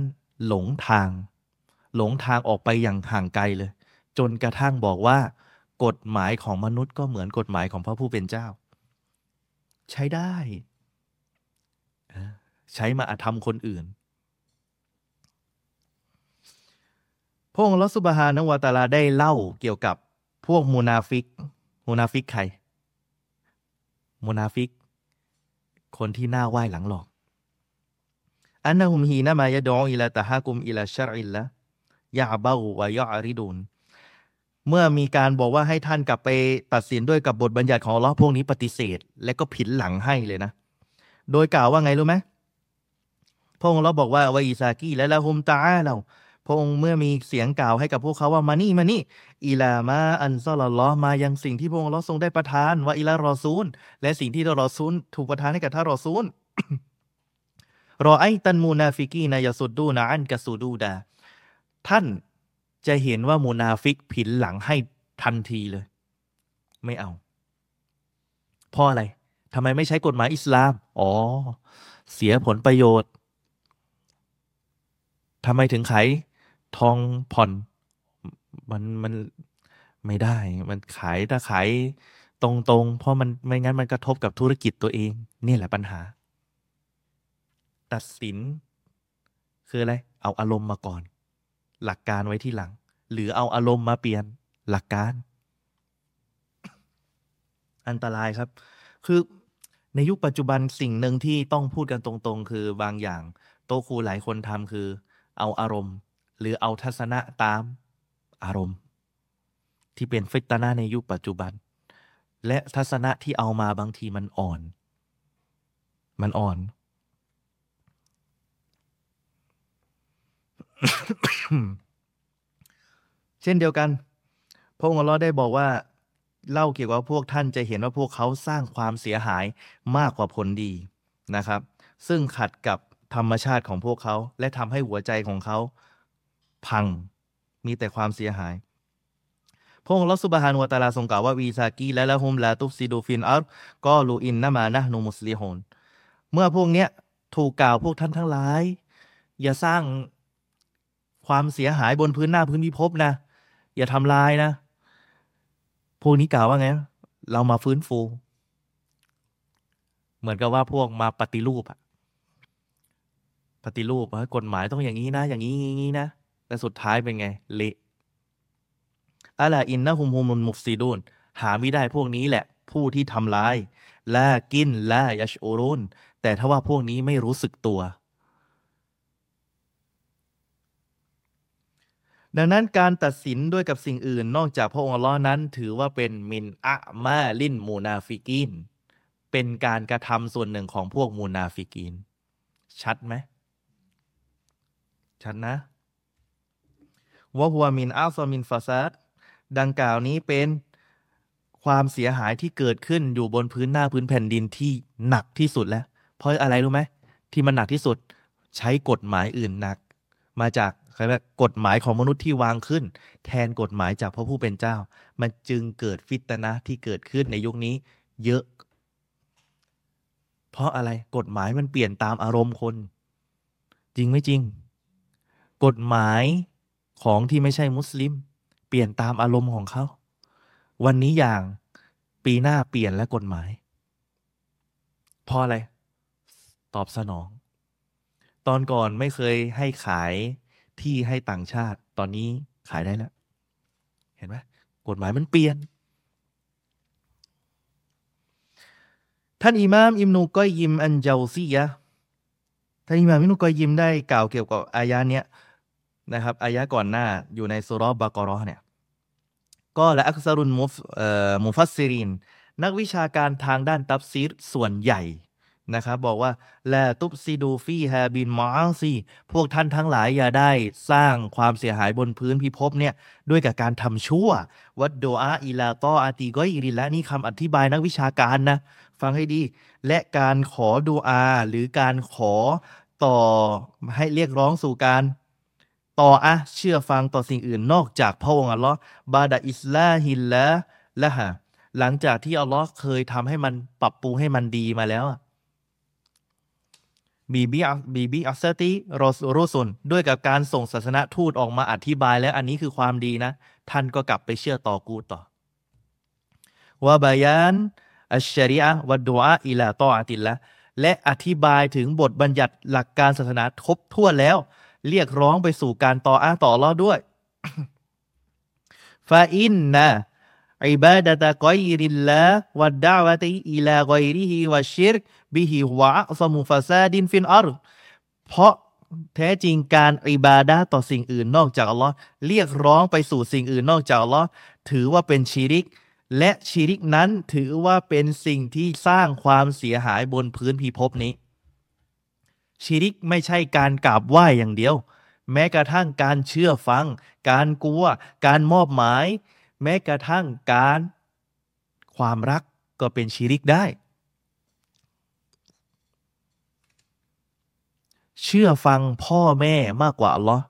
หลงทาง หลงทางออกไปอย่างห่างไกลเลย จนกระทั่งบอกว่า กฎหมายของมนุษย์ก็เหมือนกฎหมายของพระผู้เป็นเจ้า ใช้ได้ ใช้มาอาธรรมคนอื่น พระองค์อัลลอฮ์ سبحانه وتعالىได้เล่าเกี่ยวกับพวกมูนาฟิก มูนาฟิกใคร มูนาฟิก คนที่หน้าไหว้หลังหลอก أنهم حينما يدعى إلى التحاكم إلى شرع اللهยาเบาวายอาริดูนเมื่อมีการบอกว่าให้ท่านกลับไปตัดสินด้วยกับบทบัญญัติของลอพวกนี้ปฏิเสธ และก็ผินหลังให้เลยนะ โดยกล่าวว่าไงรู้ไหมพระองค์เราบอกว่าวาอิซากีและละฮุมตาเรา พระองค์เมื่อมีเสียงกล่าวให้กับพวกเขาว่ามานี่มานี่อิลามาอันซอลลอมายังสิ่งที่พระองค์เราทรงได้ประทานว่าอิลารอซูล และสิ่งที่รอซูล ถูกประทานให้กับท่านรอซูลرأيت المنافقين يصدون عنك صدودا ท่านจะเห็นว่ามูนาฟิกผินหลังให้ทันทีเลย ไม่เอาเพราะอะไรทำไมไม่ใช้กฎหมายอิสลาม อ๋อ เสียผลประโยชน์ทำไมถึงขาย ทองผ่อนมันมันไม่ได้ มันขายถ้าขายตรงๆ เพราะมันไม่งั้นมันกระทบกับธุรกิจตัวเอง นี่แหละปัญหา ตัดสิน คืออะไร เอาอารมณ์มาก่อน หลักการไว้ที่หลัง หรือเอาอารมณ์มาเปลี่ยนหลักการ อันตรายครับ คือในยุคปัจจุบันสิ่งหนึ่งที่ต้องพูดกันตรงๆ คือบางอย่าง โตครูหลายคนทำคือ เอาอารมณ์ หรือเอาทัศนะตามอารมณ์ ที่เป็นฟิตนาในยุคปัจจุบัน และทัศนะที่เอามาบางทีมันอ่อน มันอ่อน เช่นเดียวกันพระองค์ลอได้บอกว่าเล่าเกี่ยวกับพวกท่านจะเห็นว่าพวกเขาสร้างความเสียหายมากกว่าผลดีนะครับ ซึ่งขัดกับธรรมชาติของพวกเขา และทำให้หัวใจของเขา พังมีแต่ความเสียหาย พระองค์ลอสุบฮานวตาลาทรงกล่าวว่าวีซากีและละฮุมลาตุฟซิดูฟินอัลก็ลูอินนามานะนูมุสลิฮนเมื่อพวกเนี้ยถูกกล่าวพวกท่านทั้งหลาย อย่าสร้างความเสียหายบนพื้นหน้าพื้นพิภพนะ อย่าทำลายนะ พวกนี้กล่าวว่าไง เรามาฟื้นฟู เหมือนกับว่าพวกมาปฏิรูปอะปฏิรูปกฎหมายต้องอย่างนี้นะ อย่างนี้อย่างนี้นะ แต่สุดท้ายเป็นไงเละألا إنهم هم المفسدونหาไม่ได้พวกนี้แหละ ผู้ที่ทำลายلكن لا يشعرونแต่ถ้าว่าพวกนี้ไม่รู้สึกตัว ดังนั้นการตัดสินด้วยกับสิ่งอื่น นอกจากพระองค์อัลลอฮ์นั้น ถือว่าเป็นمن أعمال المنافقينเป็นการกระทำส่วนหนึ่งของพวกมูนาฟิกิน ชัดไหมชัดนะ وهو من أعظم الفسادดังกล่าวนี้เป็นความเสียหายที่เกิดขึ้นอยู่บนพื้นหน้าพื้นแผ่นดินที่หนักที่สุดแล้ว เพราะอะไรรู้ไหมที่มันหนักที่สุดใช้กฎหมายอื่นหนัก มาจากเรียกกฎหมายของมนุษย์ที่วางขึ้น แทนกฎหมายจากพระผู้เป็นเจ้า มันจึงเกิดฟิตนะที่เกิดขึ้นในยุคนี้ เยอะ เพราะอะไรกฎหมายมันเปลี่ยนตามอารมณ์คน จริงไม่จริง กฎหมาย ของที่ไม่ใช่มุสลิม เปลี่ยนตามอารมณ์ของเขา วันนี้อย่างปีหน้าเปลี่ยนและกฎหมายเพราะอะไร ตอบสนอง ตอนก่อนไม่เคยให้ขายที่ให้ต่างชาติ ตอนนี้ขายได้แล้ว เห็นไหมกฎหมายมันเปลี่ยน ท่านอิมาม อิมนุกอยยิม อันเจาซียะท่านอิมามอิมนุกอยยิมได้กล่าวเกี่ยวกับอายะเนี้ย นะครับอายะก่อนหน้าอยู่ในสุรบากรอเนี่ยก็และอักษรุนมุฟมุฟัสซิริน นักวิชาการทางด้านตับซีรส่วนใหญ่นะครับบอกว่าولا تفسدوا فيها بالمعاصيพวกท่านทั้งหลายอย่าได้สร้างความเสียหายบนพื้นพิภพเนี่ย ด้วยกับการทำชั่ว والدعاء إلى طاعة غير اللهนี่คำอธิบายนักวิชาการนะ ฟังให้ดี และการขอดูอา หรือการขอต่อให้เรียกร้องสู่การ ต่ออะเชื่อฟังต่อสิ่งอื่นนอกจากพระองค์อัลลอฮ์بعد إصلاح الله لهاหลังจากที่อัลลอฮ์เคยทำให้มันปรับปรุงให้มันดีมาแล้วบีบีบีบีอัสติรอสรุสุนด้วยกับการส่งศาสนทูตออกมาอธิบายแล้วอันนี้คือความดีนะ ท่านก็กลับไปเชื่อต่อกูต่อว่าบายานอัชชริอะวัดดูอาอิลาตออาติลละและอธิบายถึงบทบัญญัติหลักการศาสนาครบถ้วนแล้ว เรียกร้องไปสู่การต่ออ้าต่อรอด้วยฟาอินนะอิบาดะตะกอยริลละวัดดาวะติอิลากอยริฮิวะชิรกบิฮิวะสมุฟาซาดินฟินอารเพราะแท้จริงการอิบาดาต่อสิ่งอื่นนอกจากอัลลอฮ์เรียกร้องไปสู่สิ่งอื่นนอกจากอัลลอฮ์ถือว่าเป็นชีริก และชีริกนั้นถือว่าเป็นสิ่งที่สร้างความเสียหายบนพื้นพิภพนี้ ชีริกไม่ใช่การกราบไหว้อย่างเดียว แม้กระทั่งการเชื่อฟัง การกลัว การมอบหมาย แม้กระทั่งการความรักก็เป็นชีริกได้ เชื่อฟังพ่อแม่มากกว่าอัลลอฮ์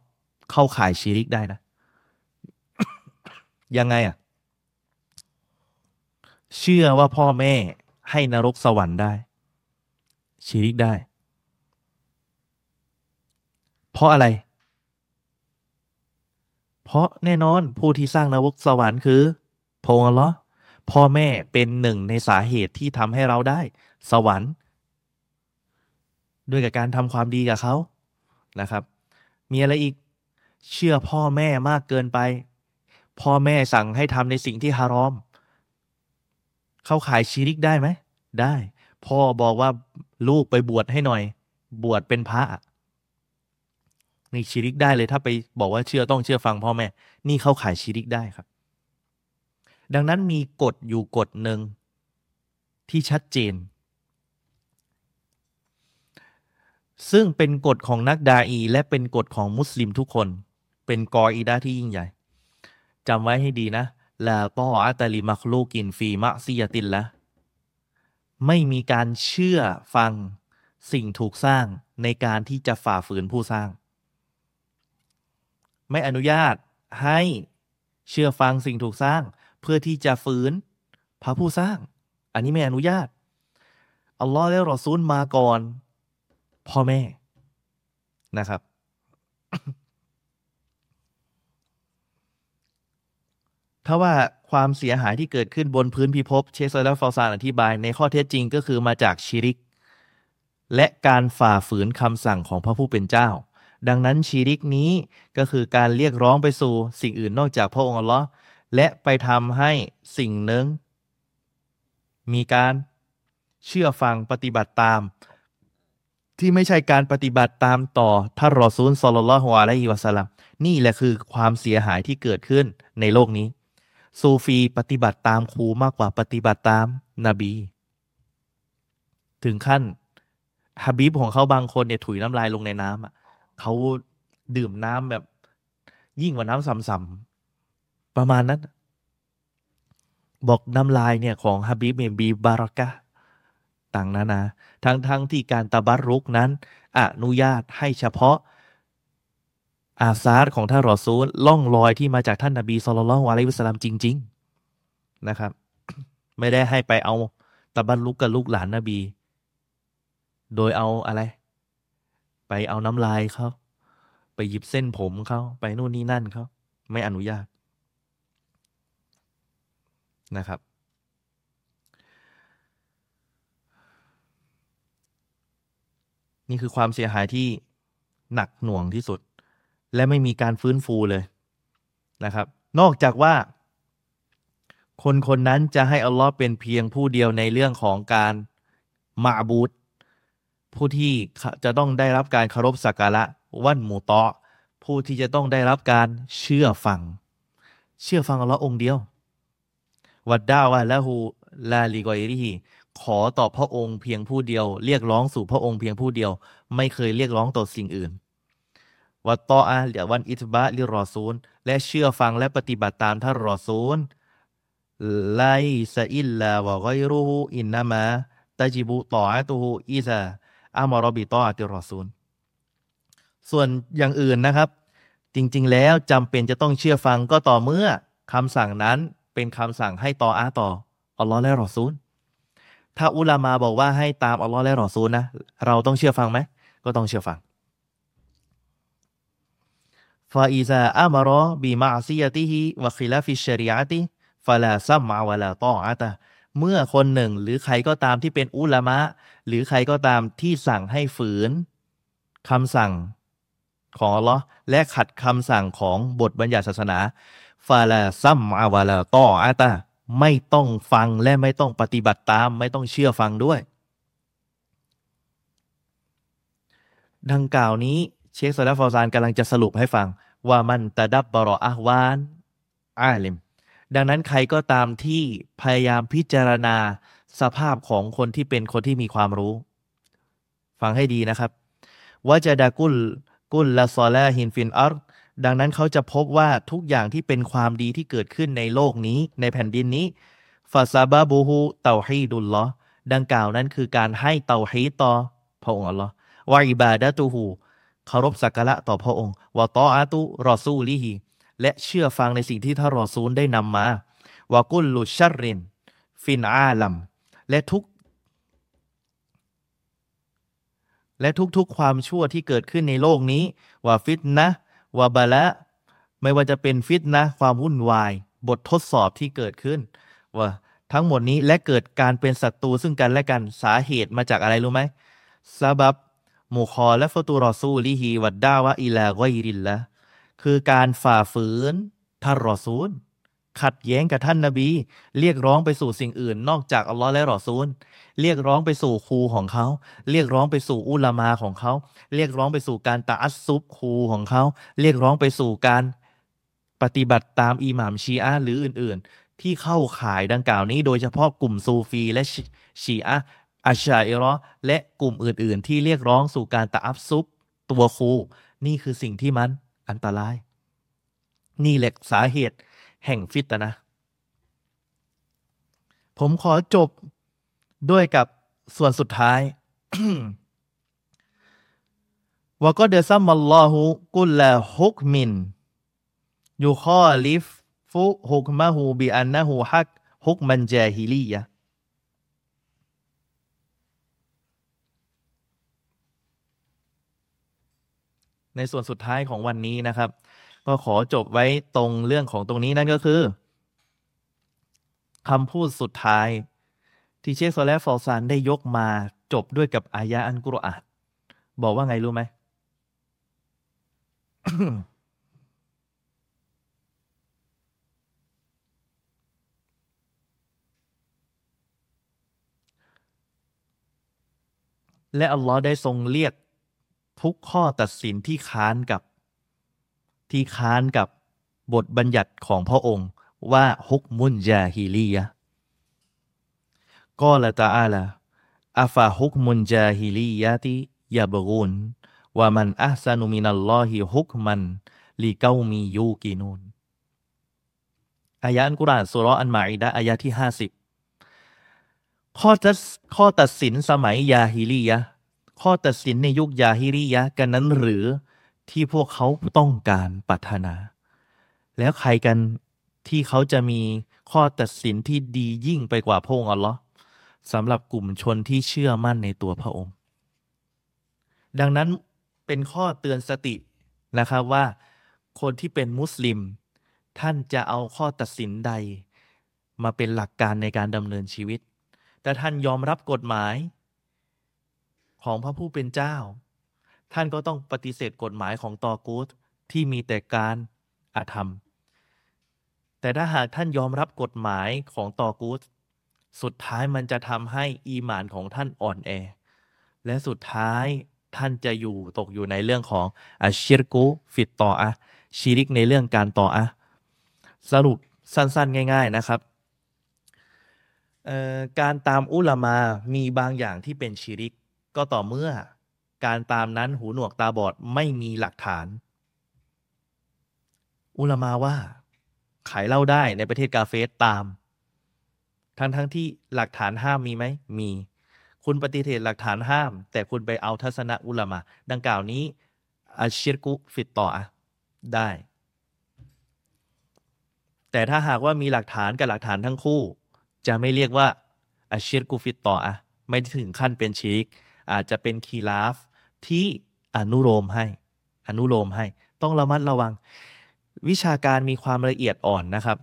เข้าข่ายชีริกได้นะ ยังไงอะเชื่อว่าพ่อแม่ให้นรกสวรรค์ได้ชีริกได้ เพราะอะไร เพราะแน่นอนผู้ที่สร้างนรกสวรรค์คือพงอัลลอฮ์พ่อแม่เป็นหนึ่งในสาเหตุที่ทำให้เราได้ สวรรค์ ด้วยกับการทำความดีกับเขานะครับ มีอะไรอีกเชื่อพ่อแม่มากเกินไป พ่อแม่สั่งให้ทำในสิ่งที่ฮารอม เข้าขายชีริกได้ไหม ได้ พ่อบอกว่าลูกไปบวชให้หน่อย บวชเป็นพระ นี่ชีริกได้เลย ถ้าไปบอกว่าเชื่อต้องเชื่อฟังพ่อแม่ นี่เข้าขายชีริกได้ครับ ดังนั้นมีกฎอยู่กฎหนึ่งที่ชัดเจน ซึ่งเป็นกฎของนักดาอี และเป็นกฎของมุสลิมทุกคน เป็นกออีดาที่ยิ่งใหญ่จำไว้ให้ดีนะลาตออัตลิมักลูกินฟีมะซียตินละไม่มีการเชื่อฟังสิ่งถูกสร้างในการที่จะฝ่าฝืนผู้สร้าง ไม่อนุญาตให้เชื่อฟังสิ่งถูกสร้าง เพื่อที่จะฝืนพระผู้สร้าง อันนี้ไม่อนุญาต อัลลอฮ์และรอซูลมาก่อน พ่อแม่นะครับ ถ้าว่าความเสียหายที่เกิดขึ้นบนพื้นพิภพเชสและฟาซานอธิบาย ในข้อเท็จจริงก็คือมาจากชิริก และการฝ่าฝืนคำสั่งของพระผู้เป็นเจ้า ดังนั้นชีริกนี้ก็คือการเรียกร้องไปสู่สิ่งอื่นนอกจากพระองค์อัลลอฮ์และไปทำให้สิ่งหนึ่ง มีการเชื่อฟังปฏิบัติตาม ที่ไม่ใช่การปฏิบัติตามต่อท่านรอซูลสลลัลฮวาลัยวะสัลลัมนี่แหละคือความเสียหายที่เกิดขึ้นในโลกนี้ ซูฟีปฏิบัติตามครูมากกว่าปฏิบัติตามนบี ถึงขั้นฮาบิบของเขาบางคนเนี่ยถุยน้ำลายลงในน้ำอะ เขาดื่มน้ำแบบ ยิ่งกว่าน้ำซ้ำๆประมาณนั้น บอกน้ำลายเนี่ยของฮาบิบเนบีบารักะต่างนานาทั้งทั้งที่การตะบัรุกนั้นอนุญาตให้เฉพาะ อาซาร์ของท่านรอซูลล่องลอยที่มาจากท่านนาบีสุลต่านอะลัยฮิสลามจริง ๆนะครับ ไม่ได้ให้ไปเอาตะบัรุกกับลูกหลานนบี โดยเอาอะไร ไปเอาน้ำลายเขาไปหยิบเส้นผมเขาไปนู่นนี่นั่นเขาไม่อนุญาตนะครับ นี่คือความเสียหายที่หนักหน่วงที่สุด และไม่มีการฟื้นฟูเลยนะครับ นอกจากว่า คนคนนั้นจะให้อัลลอฮ์เป็นเพียงผู้เดียวในเรื่องของการมาบูต ผู้ที่จะต้องได้รับการเคารพสักการะวันหมูตอผู้ที่จะต้องได้รับการเชื่อฟัง เชื่อฟังอัลลอฮ์องเดียว วัดดาวะละหูลาลิกอยรีขอต่อพระองค์เพียงผู้เดียว เรียกร้องสู่พระองค์เพียงผู้เดียว ไม่เคยเรียกร้องต่อสิ่งอื่นวัดตออาเดียวันอิทบะลิรอซูล และเชื่อฟังและปฏิบัติตามท่านรอซูลไลซาอิลลาวะกอยรูฮูอินนามะตาจิบุต่ออาตูฮูอิซา أمر بطاعة الرسول ส่วนอย่างอื่นนะครับ จริงๆ แล้วจำเป็นจะต้องเชื่อฟังก็ต่อเมื่อคำสั่งนั้นเป็นคำสั่งให้ตออัตต่ออัลลอฮ์และรอซูล ถ้าอุลามาบอกว่าให้ตามอัลลอฮ์และรอซูลนะ เราต้องเชื่อฟังไหม ก็ต้องเชื่อฟังفإذا أمر بمعصيته وخلاف شريعته فلا سمع ولا طاعة เมื่อคนหนึ่งหรือใครก็ตามที่เป็นอุลามะ หรือใครก็ตามที่สั่งให้ฝืนคำสั่งของอัลลอฮ์และขัดคำสั่งของบทบัญญัติศาสนาฟาลาซัมอาวาลาตออาตาไม่ต้องฟังและไม่ต้องปฏิบัติตาม ไม่ต้องเชื่อฟังด้วย ดังกล่าวนี้เชคซาลาฟอซานกำลังจะสรุปให้ฟัง ว่ามันตะดับบรออาวานอาลิม ดังนั้นใครก็ตามที่พยายามพิจารณาสภาพของคนที่เป็นคนที่มีความรู้ ฟังให้ดีนะครับว่าจะดากุลกุลละซอลาฮินฟินอัรดังนั้นเขาจะพบว่าทุกอย่างที่เป็นความดีที่เกิดขึ้นในโลกนี้ในแผ่นดินนี้ฟาซาบาบูฮูเตาฮีดุลลอดังกล่าวนั้นคือการให้เตาฮีต่อพระองค์อัลลอฮ์วาอิบาดะตูฮูเคารพสักการะต่อพระองค์วะตออาตุรอซูลิฮี และเชื่อฟังในสิ่งที่ท่านรอซูลได้นำมาวากุลลุชัรริน ฟินอาลัม และทุก และทุกๆความชั่วที่เกิดขึ้นในโลกนี้ว่าฟิตนะว่าบาละ ไม่ว่าจะเป็นฟิตนะความวุ่นวาย บททดสอบที่เกิดขึ้น ว่าทั้งหมดนี้และเกิดการเป็นศัตรูซึ่งกันและกันสาเหตุมาจากอะไรรู้ไหมซาบับมูคอและฟตูรอซูลิฮีวัดดาวะอิลาไกริลละ คือการฝ่าฝืนทารอซูล ขัดแย้งกับท่านนาบี เรียกร้องไปสู่สิ่งอื่น นอกจากอัลลอฮ์และรอซูล เรียกร้องไปสู่ครูของเขา เรียกร้องไปสู่อุลามาของเขา เรียกร้องไปสู่การตาอัสซุบครูของเขา เรียกร้องไปสู่การปฏิบัติตามอิหม่ามชีอะหรืออื่นๆ ที่เข้าข่ายดังกล่าวนี้โดยเฉพาะกลุ่มซูฟีและชีอะอัชชัยรอและกลุ่มอื่นๆ ที่เรียกร้องสู่การตาอัสซุบตัวครู นี่คือสิ่งที่มัน อันตราย นี่แหละสาเหตุแห่งฟิตนะ ผมขอจบด้วยกับส่วนสุดท้ายว่าก็เดซัมมัลลอฮุกุลละฮุกมินยูคอลิฟฟุฮุกมะฮูบิอันนะฮูฮักฮุกมันจาฮิลียะ ในส่วนสุดท้ายของวันนี้นะครับ ก็ขอจบไว้ตรงเรื่องของตรงนี้นั่นก็คือคำพูดสุดท้าย ที่เชคโซเลฟอลซานได้ยกมาจบด้วยกับอายะอันกุรอานบอกว่าไงรู้ไหมและอัลลอฮ์ได้ทรงเรียก ทุกข้อตัดสินที่ค้านกับ ที่ค้านกับบทบัญญัติของพระองค์ว่าฮุกมุนยาฮิลียะก็ละตาอาลาอาฟาฮุกมุนจาฮิลียะติยาบกุนว่ามันอัสนุมินัลลอฮิฮุกมันลีเกามียูกินูนอายะอันกุรานสุรอันมาอิดะอายะที่ห้าสิบข้อตัดข้อตัดสินสมัยยาฮิลียะ ข้อตัดสินในยุคยาฮิริยะกันนั้นหรือที่พวกเขาต้องการปรารถนา แล้วใครกันที่เขาจะมีข้อตัดสินที่ดียิ่งไปกว่าพระองค์อัลลอฮ์สำหรับกลุ่มชนที่เชื่อมั่นในตัวพระองค์ ดังนั้นเป็นข้อเตือนสตินะครับว่า คนที่เป็นมุสลิม ท่านจะเอาข้อตัดสินใด มาเป็นหลักการในการดำเนินชีวิต แต่ท่านยอมรับกฎหมาย ของพระผู้เป็นเจ้า ท่านก็ต้องปฏิเสธกฎหมายของตอกูตที่มีแต่การอาธรรม แต่ถ้าหากท่านยอมรับกฎหมายของตอกูตสุดท้ายมันจะทำให้อีหมานของท่านอ่อนแอ และสุดท้ายท่านจะอยู่ตกอยู่ในเรื่องของอัชชิรกุฟิตต่ออะชีริกในเรื่องการต่ออะสรุปสั้นๆ ง่าย ๆนะครับ การตามอุลามามีบางอย่างที่เป็นชีริก ก็ต่อเมื่อ การตามนั้นหูหนวกตาบอดไม่มีหลักฐาน อุลามาว่า ขายเหล้าได้ในประเทศกาเฟสตาม ทั้งทั้งที่หลักฐานห้ามมีไหมมี คุณปฏิเสธหลักฐานห้าม แต่คุณไปเอาทัศนะอุลามา ดังกล่าวนี้อาชิรกุฟิตต่อได้ แต่ถ้าหากว่ามีหลักฐานกับหลักฐานทั้งคู่ จะไม่เรียกว่าอาชิรกุฟิตต่ออะไม่ถึงขั้นเป็นชีริก อาจจะเป็นคีลาฟที่อนุโลมให้ อนุโลมให้ ต้องระมัดระวัง วิชาการมีความละเอียดอ่อนนะครับ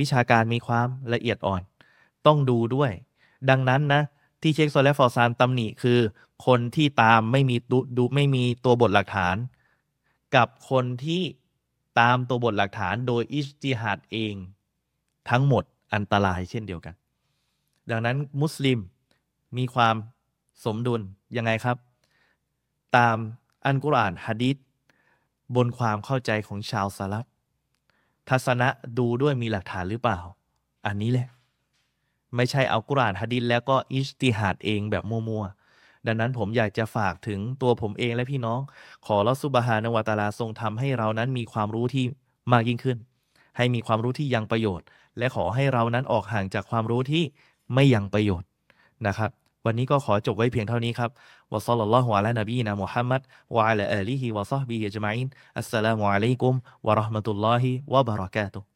วิชาการมีความละเอียดอ่อน ต้องดูด้วย ดังนั้นนะ ที่เช็คโซและฟอร์ซานตำหนิคือ คนที่ตามไม่มีดูดูไม่มีตัวบทหลักฐาน กับคนที่ตามตัวบทหลักฐานโดยอิสติฮัดเอง ทั้งหมดอันตรายเช่นเดียวกัน ดังนั้นมุสลิมมีความ สมดุลยังไงครับ ตามอันกุรอานฮะดิษบนความเข้าใจของชาวสลับทัศนะดูด้วยมีหลักฐานหรือเปล่า อันนี้แหละ ไม่ใช่เอากุรอานฮะดิษแล้วก็อิสติฮัดเองแบบมั่วๆดังนั้นผมอยากจะฝากถึงตัวผมเองและพี่น้อง ขอรอสุบฮานวตาลาทรงทำให้เรานั้นมีความรู้ที่มากยิ่งขึ้น ให้มีความรู้ที่ยังประโยชน์ และขอให้เรานั้นออกห่างจากความรู้ที่ไม่ยังประโยชน์นะครับ วันนี้ก็ขอจบไว้เพียงเท่านี้ครับวะซัลลัลลอฮุอะลานบีนะมุฮัมมัดวะอะลาอาลีฮิวะซอฮบีฮิจมาอินอัสสลามุอะลัยกุมวะเราะห์มะตุลลอฮิวะบะเราะกาตุฮ์